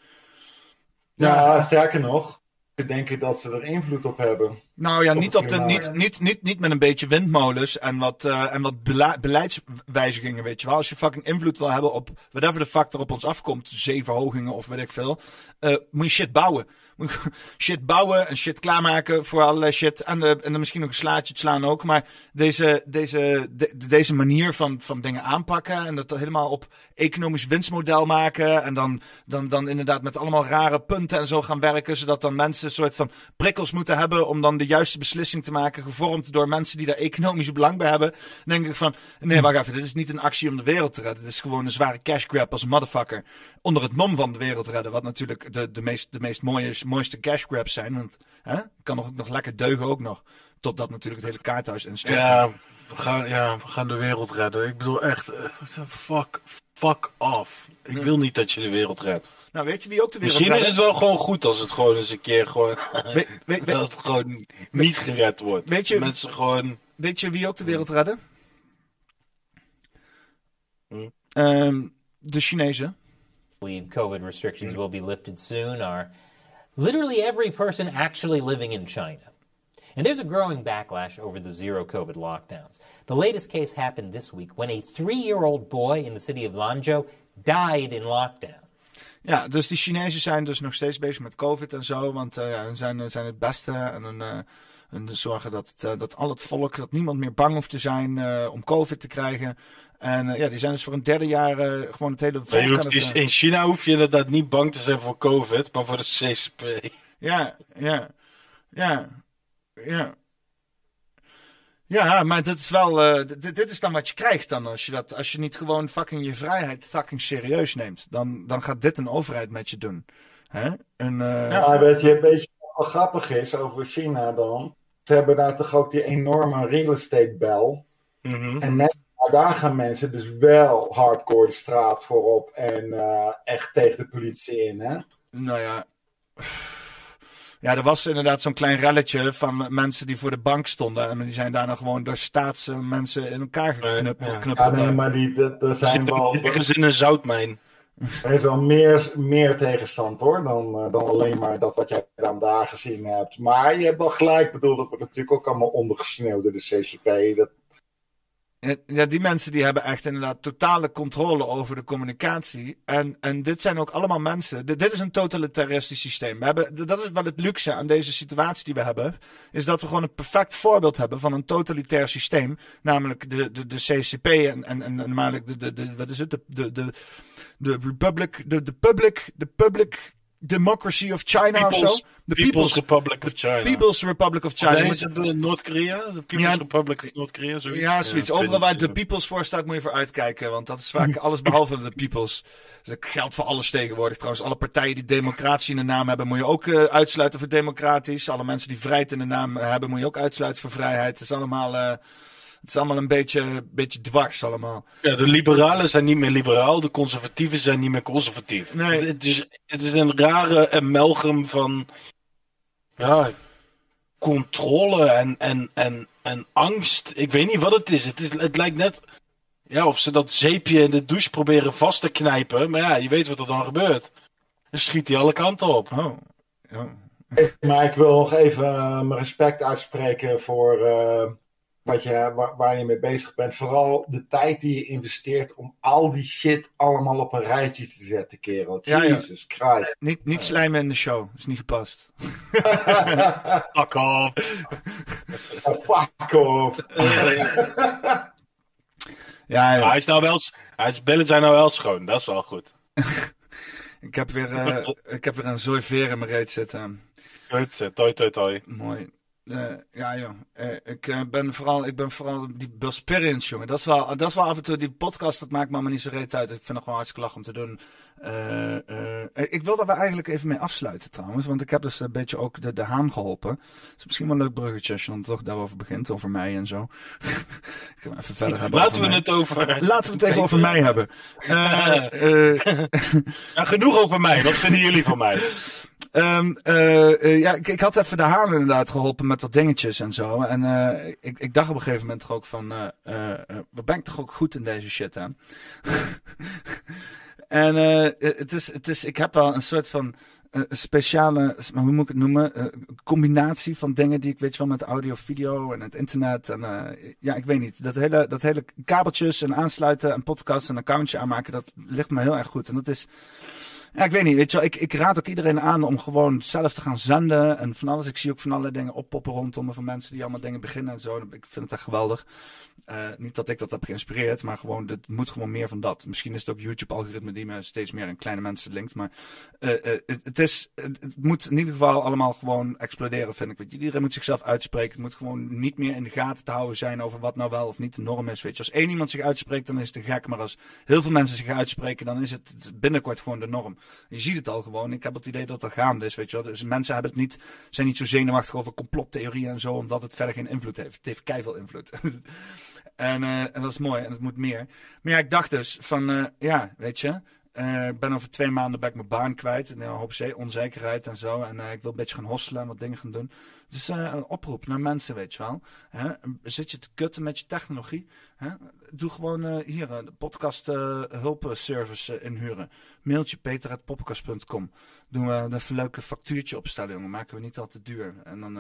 Ja, ja sterker nog denken dat ze er invloed op hebben. Nou ja, niet, op de, niet, niet, niet, niet met een beetje windmolens en wat, uh, en wat beleidswijzigingen, weet je wel. Als je fucking invloed wil hebben op whatever de factor op ons afkomt, zeeverhogingen of weet ik veel, uh, moet je shit bouwen. <laughs> shit bouwen en shit klaarmaken voor allerlei shit. En, de, en dan misschien nog een slaatje slaan ook. Maar deze, deze, de, deze manier van, van dingen aanpakken en dat helemaal op economisch winstmodel maken. En dan, dan, dan inderdaad met allemaal rare punten en zo gaan werken. Zodat dan mensen een soort van prikkels moeten hebben om dan de juiste beslissing te maken. Gevormd door mensen die daar economisch belang bij hebben. Dan denk ik van, nee wacht even, dit is niet een actie om de wereld te redden. Dit is gewoon een zware cash grab als motherfucker. Onder het mom van de wereld redden. Wat natuurlijk de, de, meest, de meest mooie mooiste cash grabs zijn. Want hè, kan nog, nog lekker deugen ook nog. Totdat natuurlijk het hele kaarthuis instort. Ja, we gaan, ja, we gaan de wereld redden. Ik bedoel echt, uh, fuck, fuck off. Ik wil niet dat je de wereld redt. Nou, weet je wie ook de wereld Misschien is het wel gewoon goed als het gewoon eens een keer gewoon... We, we, <laughs> dat het gewoon niet gered wordt. Weet je, Mensen gewoon... Weet je wie ook de wereld redden? Hm? Um, de Chinezen. COVID restrictions will be lifted soon are literally every person actually living in China. And there's a growing backlash over the zero COVID lockdowns. The latest case happened this week when a three year old boy in the city of Lanzhou died in lockdown. Ja, dus die Chinezen zijn dus nog steeds bezig met COVID en zo, want uh, ja, zijn, zijn het beste en hun, uh, hun zorgen dat, het, uh, dat al het volk, dat niemand meer bang hoeft te zijn om COVID te krijgen. En ja, die zijn dus voor een derde jaar gewoon het hele volk hoeft, het, In China hoef je inderdaad niet bang te zijn voor COVID, maar voor de CCP. Ja, ja, ja, ja. Ja, maar dat is wel. Uh, dit, is dan wat je krijgt dan als je, dat, als je niet gewoon fucking je vrijheid fucking serieus neemt. Dan, dan gaat dit een overheid met je doen. Hè? En, uh... Ja, weet je, weet je wat grappig is over China dan? Ze hebben daar toch ook die enorme real estate bel. Mm -hmm. En net daar gaan mensen dus wel hardcore de straat voorop en uh, echt tegen de politie in, hè? Nou ja. Ja, er was inderdaad zo'n klein relletje van mensen die voor de bank stonden. En die zijn daarna gewoon door staatsmensen in elkaar geknuppeld. Ja, ja nee, maar die, er zijn wel... Ergens in een zoutmijn. Er is wel meer, meer tegenstand hoor, dan, dan alleen maar dat wat jij dan daar gezien hebt. Maar je hebt wel gelijk, bedoel, dat wordt natuurlijk ook allemaal ondergesneeuwd door de CCP. Dat, ja, die mensen die hebben echt inderdaad totale controle over de communicatie. En, en dit zijn ook allemaal mensen. Dit, dit is een totalitaristisch systeem. We hebben, dat is wel het luxe aan deze situatie die we hebben. Is dat we gewoon een perfect voorbeeld hebben van een totalitair systeem. Namelijk de, de, de CCP en, en, en namelijk de, de, de, wat is het? De, de, de, de Republic, de, de Public, de Public Democracy of China People's, of zo. De People's, Republic of China. People's Republic of China. Nee, is het de Noord-Korea? De People's Ja. Republic of Noord-Korea? zoiets? Ja, zoiets. Overal waar de People's voor staat, moet je voor uitkijken. Want dat is vaak <laughs> alles behalve de People's. Dus dat geldt voor alles tegenwoordig. Trouwens, alle partijen die democratie in de naam hebben, moet je ook eh, uitsluiten voor democratisch. Alle mensen die vrijheid in de naam hebben, moet je ook uitsluiten voor vrijheid. Het is allemaal, eh, het is allemaal een beetje, beetje dwars allemaal. Ja, de liberalen zijn niet meer liberaal, de conservatieven zijn niet meer conservatief. Nee. Het, is, het is een rare amalgam van ja, controle en, en, en, en angst. Ik weet niet wat het is. Het, is. het lijkt net ja, of ze dat zeepje in de douche proberen vast te knijpen. Maar ja, je weet wat er dan gebeurt. Dan schiet hij alle kanten op. Oh, ja. Maar ik wil nog even eh, mijn respect uitspreken voor eh, wat je, waar, waar je mee bezig bent. Vooral de tijd die je investeert om al die shit allemaal op een rijtje te zetten, kerel. Ja, ja. Jesus Christ. Niet, niet slijmen in de show. is niet gepast. <laughs> Fuck off. Fuck off. Ja, hij is nou wel, hij is, billen zijn nou wel schoon, dat is wel goed. <laughs> Ik heb weer, eh, ik heb weer een zooi veer in mijn reet zitten. Goed, eh, toi toi toi. Mooi. Eh, ja, joh. Eh, ik, eh, ben vooral, ik ben vooral die Bilsperience, jongen. Dat is, wel, dat is wel af en toe, die podcast, dat maakt me allemaal niet zo reet uit. Ik vind het gewoon hartstikke lach om te doen. Ik wil daar eigenlijk even mee afsluiten trouwens. Want ik heb dus een beetje ook de, de haan geholpen. Het is misschien wel een leuk bruggetje als je dan toch daarover begint. Over mij en zo. <laughs> ik ga even verder hebben Laten we mij. het over... Laten we het even over mij hebben. <laughs> Ja, genoeg over mij. Wat vinden jullie van mij? <laughs> Ehm, eh, eh, ja, ik, ik had even de Haan inderdaad geholpen met wat dingetjes en zo. En eh, ik, ik dacht op een gegeven moment toch ook van, wat ben ik toch ook goed in deze shit, hè? <laughs> en het, is, het is, ik heb wel een soort van speciale, hoe moet ik het noemen, combinatie van dingen die ik weet wel met audio, video en het internet. En ja, ik weet niet, dat hele, dat hele kabeltjes en aansluiten en podcast en accountje aanmaken, dat ligt me heel erg goed. En dat is... Ja, ik weet niet. Weet je ik, ik raad ook iedereen aan om gewoon zelf te gaan zenden en van alles. Ik zie ook van allerlei dingen oppoppen rondom me van mensen die allemaal dingen beginnen en zo. Ik vind het echt geweldig. Eh, niet dat ik dat heb geïnspireerd, maar gewoon, het moet gewoon meer van dat. Misschien is het ook YouTube-algoritme die me steeds meer aan kleine mensen linkt. Maar eh, eh, het, is, het, moet in ieder geval allemaal gewoon exploderen, vind ik. Weet je, iedereen moet zichzelf uitspreken. Het moet gewoon niet meer in de gaten te houden zijn over wat nou wel of niet de norm is. Weet je, als één iemand zich uitspreekt, dan is het te gek. Maar als heel veel mensen zich uitspreken, dan is het binnenkort gewoon de norm. Je ziet het al gewoon. Ik heb het idee dat dat gaande is, weet je. Dus mensen hebben het niet, zijn niet zo zenuwachtig over complottheorieën en zo, omdat het verder geen invloed heeft. Het heeft keiveel invloed. <laughs> en, eh, en dat is mooi en het moet meer. Maar ja, ik dacht dus van, eh, ja, weet je... Ik ben over twee maanden ben mijn baan kwijt. En een hoop ze- onzekerheid en zo. En eh, ik wil een beetje gaan hosselen en wat dingen gaan doen. Dus eh, een oproep naar mensen, weet je wel. Hè? Zit je te kutten met je technologie? Hè? Doe gewoon hier een podcast hulpservice inhuren. Mailtje peter.podcast.com. Doen we een leuke factuurtje opstellen, jongen. Maken we niet al te duur. En dan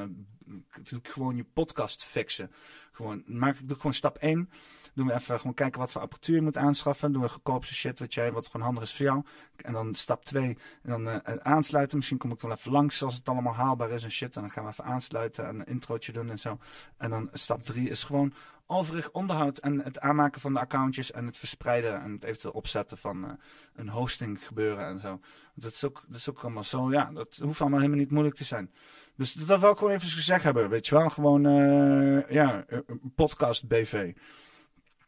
doe ik gewoon je podcast fixen. Gewoon, maak, doe gewoon stap 1. Doen we even gewoon kijken wat voor apparatuur je moet aanschaffen. Doen we goedkoopste shit wat, jij, wat gewoon handig is voor jou. En dan stap 2. En dan eh, aansluiten. Misschien kom ik dan even langs als het allemaal haalbaar is en shit. En dan gaan we even aansluiten en een introotje doen en zo. En dan stap 3 is gewoon overig onderhoud en het aanmaken van de accountjes en het verspreiden en het eventueel opzetten van eh, een hosting gebeuren en zo. Dat is ook, dat is ook allemaal zo, ja, dat hoeft allemaal helemaal niet moeilijk te zijn. Dus dat wil ik gewoon even gezegd hebben, weet je wel. Gewoon, eh, ja, een podcast BV.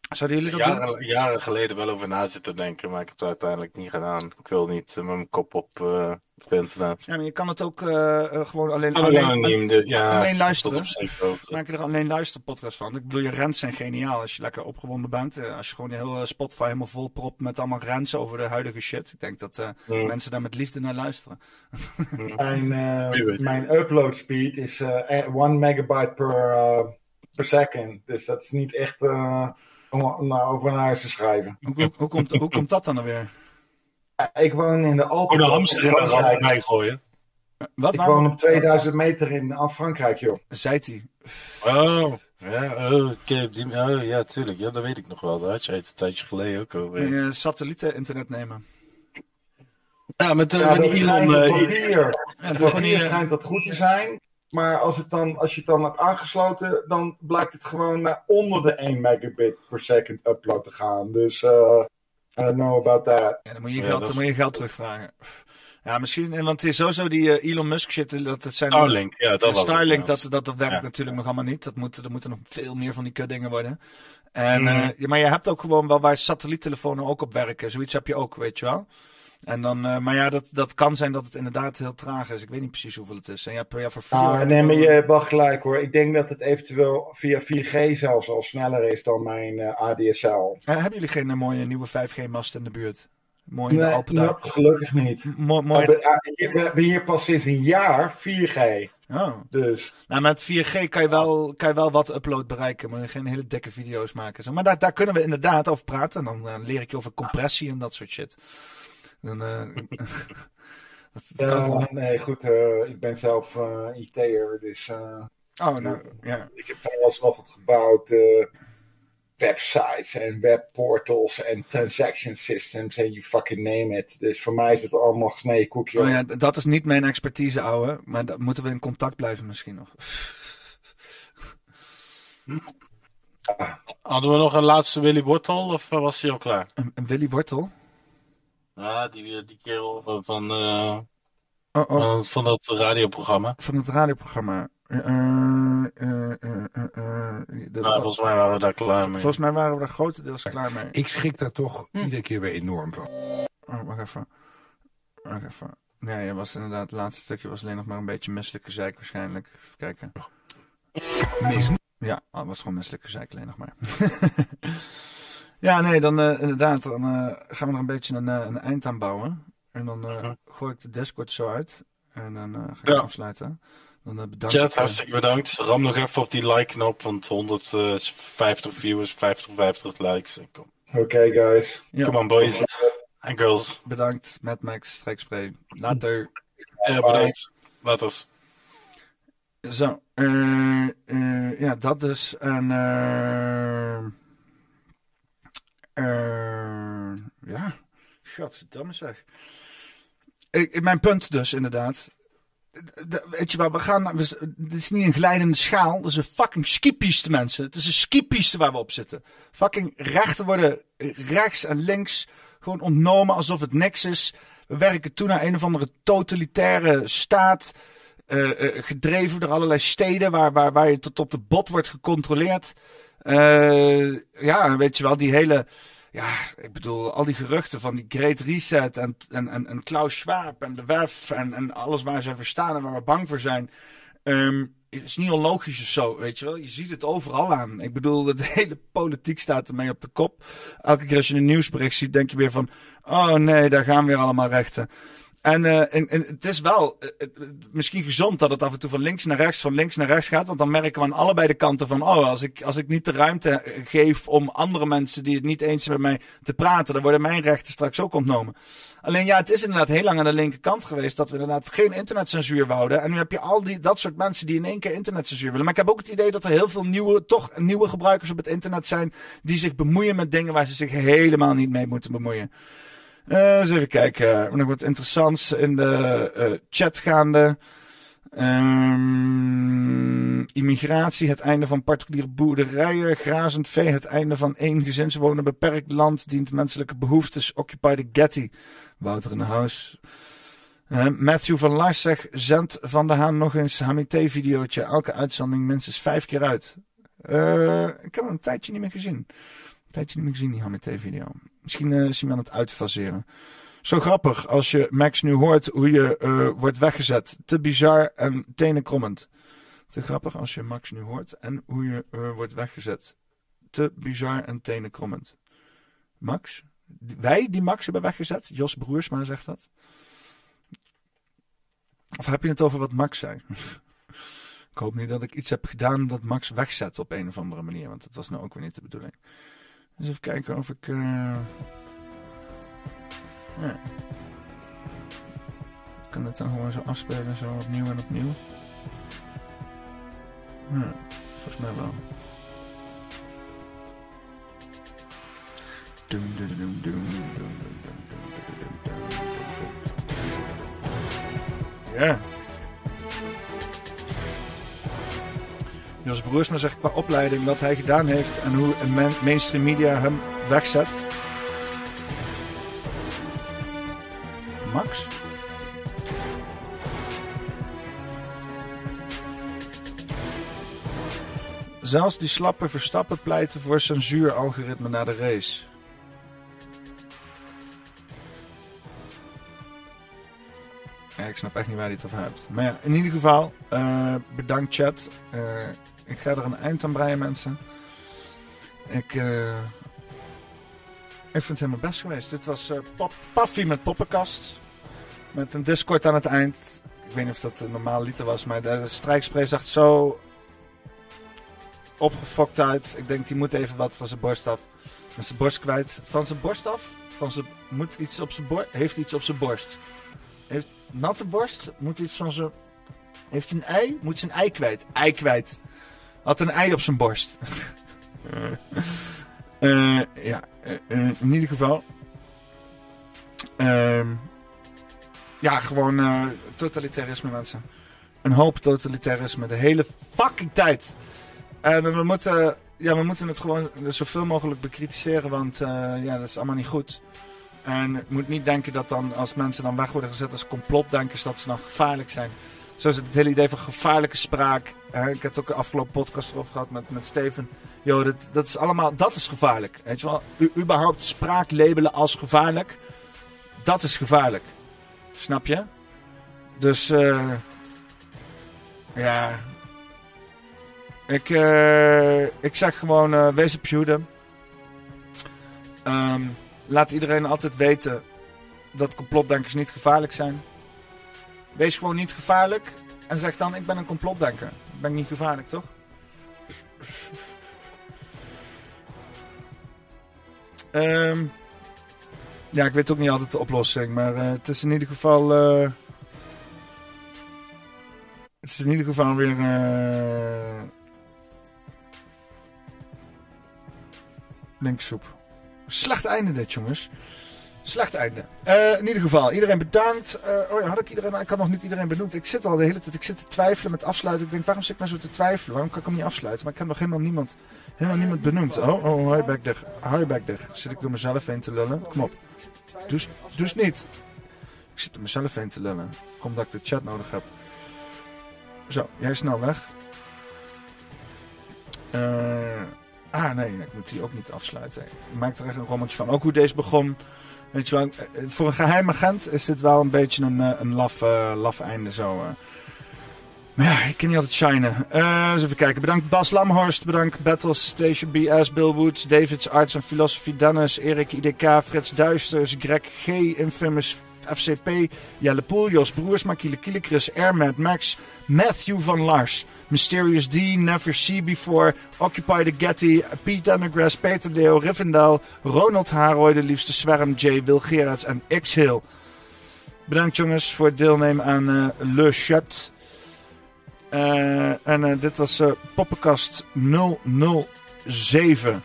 Zouden jullie dat doen? Jaren, jaren geleden wel over na zitten denken, maar ik heb het uiteindelijk niet gedaan. Ik wil niet eh, met mijn kop op eh, het internet. Ja, maar je kan het ook eh, gewoon alleen, Alleen, alleen, anoniem, de- ja, alleen luisteren. Maak je er alleen luisterpodcast van. Ik bedoel, je rents zijn geniaal als je lekker opgewonden bent. Als je gewoon heel Spotify helemaal vol propt met allemaal rents over de huidige shit. Ik denk dat Mm. mensen daar met liefde naar luisteren. <laughs> Mijn, eh, mijn upload speed is eh 1 megabyte per, per second. Dus dat is niet echt eh, om nou over naar huis te schrijven. Hoe, hoe, hoe komt, hoe komt dat dan alweer? Ja, Ik woon in de Alpen. Oh, de hamster in de Frankrijk. rand gooien. Wat? Ik woon op 2000 meter in Frankrijk, joh. Zijt hij? Oh, ja, oh, oké, die- oh, ja, tuurlijk. Ja, dat weet ik nog wel. Daar had je het een tijdje geleden ook over. Kun je satellieten-internet nemen? Ja, met, Ja, met dat die Elon... papier. Ja, die, eh, schijnt dat goed te zijn. Maar als, het dan, als je het dan hebt aangesloten, dan blijkt het gewoon naar onder de 1 megabit per second upload te gaan. Dus, eh I don't know about that. Ja, dan moet je Ja, geld, dan moet je geld terugvragen. Ja, misschien, en want het is sowieso die eh, Elon Musk shit, dat het zijn... Starlink, ja, dat was het, Starlink, dat, dat, dat werkt Ja. natuurlijk nog allemaal niet. Dat moet, er moeten nog veel meer van die kutdingen worden. En, Mhm. eh, maar je hebt ook gewoon wel waar satelliettelefonen ook op werken. Zoiets heb je ook, weet je wel. En dan, eh, maar ja, dat, dat kan zijn dat het inderdaad heel traag is. Ik weet niet precies hoeveel het is. En ja, voor Ah, nee, maar je wel gelijk hoor. Ik denk dat het eventueel via 4G zelfs al sneller is dan mijn eh, ADSL. Eh, hebben jullie geen mooie nieuwe 5G-mast in de buurt? Mooi in Nee, de Alpen nou, gelukkig niet. Mo- mooi. Maar we, hebben hier pas sinds een jaar 4G. Oh. Dus. Nou, met 4G kan je wel, kan je wel wat upload bereiken, maar geen hele dikke video's maken. Zo. Maar daar, daar kunnen we inderdaad over praten. Dan eh, leer ik je over compressie en dat soort shit. Dan, eh, <laughs> dat, dat kan Ja, gewoon. nee, goed. eh, ik ben zelf eh IT'er, dus... eh, Oh, nou, ja. Ik heb van alles nog wat gebouwd. eh, websites en webportals en transaction systems en you fucking name it. Dus voor mij is het allemaal gesneden koekje. Oh ja, dat is niet mijn expertise, ouwe. Maar daar moeten we in contact blijven misschien nog. <laughs> Hadden we nog een laatste Willy Wortel of was hij al klaar? Een, een Willy Wortel? Ja, die, die kerel eh, van, eh, Oh, oh. van, van dat radioprogramma. Van het radioprogramma. Eh, eh, eh, eh, eh, eh, de- Nou, volgens mij waren we daar klaar mee. Volgens mij waren we daar grotendeels klaar mee. Ik schrik daar toch iedere keer weer enorm van. Oh, wacht even. Wacht even. Nee, je was inderdaad, het laatste stukje was alleen nog maar een beetje misselijke zeik waarschijnlijk. Even kijken. Mis. Ja, oh, het was gewoon misselijke zeik alleen nog maar. <laughs> ja, nee, dan eh, inderdaad, dan eh, gaan we er een beetje een, eh, een eind aan bouwen. En dan eh, gooi ik de Discord zo uit. En dan eh, ga ik Ja. afsluiten. Dan eh, bedankt. Chat, hartstikke bedankt. Ram nog even op die like-knop, want 150 viewers, 50, 50 likes. Kom, Oké, guys. Ja. Come on, boys en girls. Bedankt, Mad Max, Strijkspray. Later. Ja, bedankt. Later. Zo, eh, eh, ja, dat dus. En, eh, ja, godverdamme zeg. Ik, mijn punt dus, inderdaad. D- d- Weet je waar, we gaan, we, dit is niet een glijdende schaal, dat is een fucking skipiste mensen. Het is een skipiste waar we op zitten. Fucking rechten worden rechts en links gewoon ontnomen alsof het niks is. We werken toe naar een of andere totalitaire staat. eh, eh, gedreven door allerlei steden waar, waar, waar je tot op de bot wordt gecontroleerd. Eh, ja, weet je wel, die hele. Ja, ik bedoel, al die geruchten van die Great Reset en, en, en, en Klaus Schwab en de WEF en, en alles waar ze voor staan en waar we bang voor zijn. Ehm, het is niet onlogisch of zo, weet je wel. Je ziet het overal aan. Ik bedoel, <laughs> de hele politiek staat ermee op de kop. Elke keer als je een nieuwsbericht ziet, denk je weer van... Oh nee, daar gaan weer allemaal rechten. En, eh, en, en het is wel eh, misschien gezond dat het af en toe van links naar rechts, van links naar rechts gaat. Want dan merken we aan allebei de kanten van, oh, als ik, als ik niet de ruimte geef om andere mensen die het niet eens zijn met mij te praten, dan worden mijn rechten straks ook ontnomen. Alleen ja, het is inderdaad heel lang aan de linkerkant geweest dat we inderdaad geen internetcensuur wouden. En nu heb je al die, dat soort mensen die in één keer internetcensuur willen. Maar ik heb ook het idee dat er heel veel nieuwe, toch nieuwe gebruikers op het internet zijn die zich bemoeien met dingen waar ze zich helemaal niet mee moeten bemoeien. Eh, eens even kijken. Nog wat interessants in de eh, chat gaande. Ehm, immigratie, het einde van particuliere boerderijen, grazend vee, het einde van één gezinswonen, beperkt land, dient menselijke behoeftes, Occupy the Getty. Wouter in de huis. Eh, Matthew van Lars zegt, zend Van de Haan nog eens HMT-videootje, elke uitzending minstens vijf keer uit. Ik heb hem een tijdje niet meer gezien. Een tijdje niet meer gezien, die HMT-video. Misschien eh, is hij aan het uitfaseren. Zo grappig als je Max nu hoort hoe je eh, wordt weggezet. Te bizar en tenenkrommend. Te grappig als je Max nu hoort en hoe je eh, wordt weggezet. Te bizar en tenenkrommend. Max? Wij die Max hebben weggezet? Jos Broersma zegt dat. Of heb je het over wat Max zei? <laughs> ik hoop niet dat ik iets heb gedaan dat Max wegzet op een of andere manier. Want dat was nou ook weer niet de bedoeling. Dus even kijken of ik... eh, ja. Ik kan het dan gewoon zo afspelen, zo opnieuw en opnieuw. Ja, volgens mij wel. Ja. Jos Broers, maar zegt qua opleiding wat hij gedaan heeft en hoe mainstream media hem wegzet. Max? Zelfs die slappe verstappen pleiten voor censuuralgoritme na de race. Ik snap echt niet waar hij het over hebt. Maar ja, in ieder geval, eh, bedankt chat. Eh, ik ga er een eind aan breien, mensen. Ik, eh, ik vind het helemaal best geweest. Dit was uh, met Poppenkast. Met een Discord aan het eind. Ik weet niet of dat een normaal liter was, maar de, de strijkspray zag zo opgefokt uit. Ik denk, die moet even wat van zijn borst af. Met zijn borst kwijt. Van zijn borst af? Van zijn, moet iets op zijn borst? Heeft iets op zijn borst. Heeft natte borst? Moet iets van zijn... Heeft een ei? Moet zijn ei kwijt. Ei kwijt. Had een ei op zijn borst. uh, <laughs> ja, uh, in ieder geval. Uh, ja, gewoon totalitarisme, mensen. Een hoop totalitarisme. De hele fucking tijd. En we moeten, ja, we moeten het gewoon zoveel mogelijk bekritiseren, want ja, dat is allemaal niet goed. En moet niet denken dat dan, als mensen dan weg worden gezet als complotdenkers, dat ze dan gevaarlijk zijn. Zoals het hele idee van gevaarlijke spraak. Ik heb het ook de afgelopen podcast erover gehad met, met Steven. Yo, dat, dat is allemaal, dat is gevaarlijk. Weet je wel, U, überhaupt spraak labelen als gevaarlijk, dat is gevaarlijk. Snap je? Dus, uh, ja. Ik, uh, ik zeg gewoon, uh, wees op Jude. Um, laat iedereen altijd weten dat complotdenkers niet gevaarlijk zijn. Wees gewoon niet gevaarlijk en zeg dan: Ik ben een complotdenker. Ik ben niet gevaarlijk, toch? Um, ja, ik weet ook niet altijd de oplossing, maar uh, het is in ieder geval. Uh, het is in ieder geval weer. Uh, linksoep. Slecht einde dit, jongens. Slecht einde. Uh, in ieder geval, iedereen bedankt. Uh, oh ja, had ik iedereen... Ik had nog niet iedereen benoemd. Ik zit al de hele tijd... Ik zit te twijfelen met afsluiten. Ik denk, waarom zit ik nou zo te twijfelen? Waarom kan ik hem niet afsluiten? Maar ik heb nog helemaal niemand, helemaal niemand benoemd. Oh, oh, hoi back dig. Hoi back dig. Zit ik door mezelf heen te lullen? Kom op. Doe eens niet. Ik zit door mezelf heen te lullen. Komt dat ik de chat nodig heb. Zo, jij snel weg. Uh, ah, nee, ik moet die ook niet afsluiten. Ik maak er echt een rommeltje van. Ook hoe deze begon... Weet je wel, voor een geheim agent is dit wel een beetje een, een laf, laf einde zo. Maar ja, ik kan niet altijd shinen. Uh, eens even kijken. Bedankt Bas Lamhorst, bedankt Battles, Station BS, Bill Woods, Davids, Arts en Philosophy, Dennis, Erik IDK, Frits Duisters, Greg G, Infamous, FCP, Jelle Poel, Jos Broers, Makile Kielekris, Airmad, Max, Matthew van Lars, Mysterious D, Never See Before, Occupy the Getty, Pete Endergrass, Peter Deo, Rivendell, Ronald Haroy, de liefste Zwerm, J, Wil en X-Hill. Bedankt jongens voor het deelnemen aan uh, Le Chat. Uh, en uh, dit was Poppenkast 007.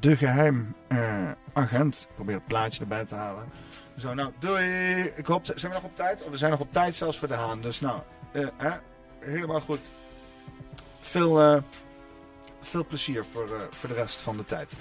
de geheim agent. Ik probeer het plaatje erbij te halen. Zo, nou, doei. Ik hoop, zijn we nog op tijd? Of we zijn nog op tijd zelfs voor de haan. Dus nou, hè? helemaal goed. Veel, uh, veel plezier voor, uh, voor de rest van de tijd.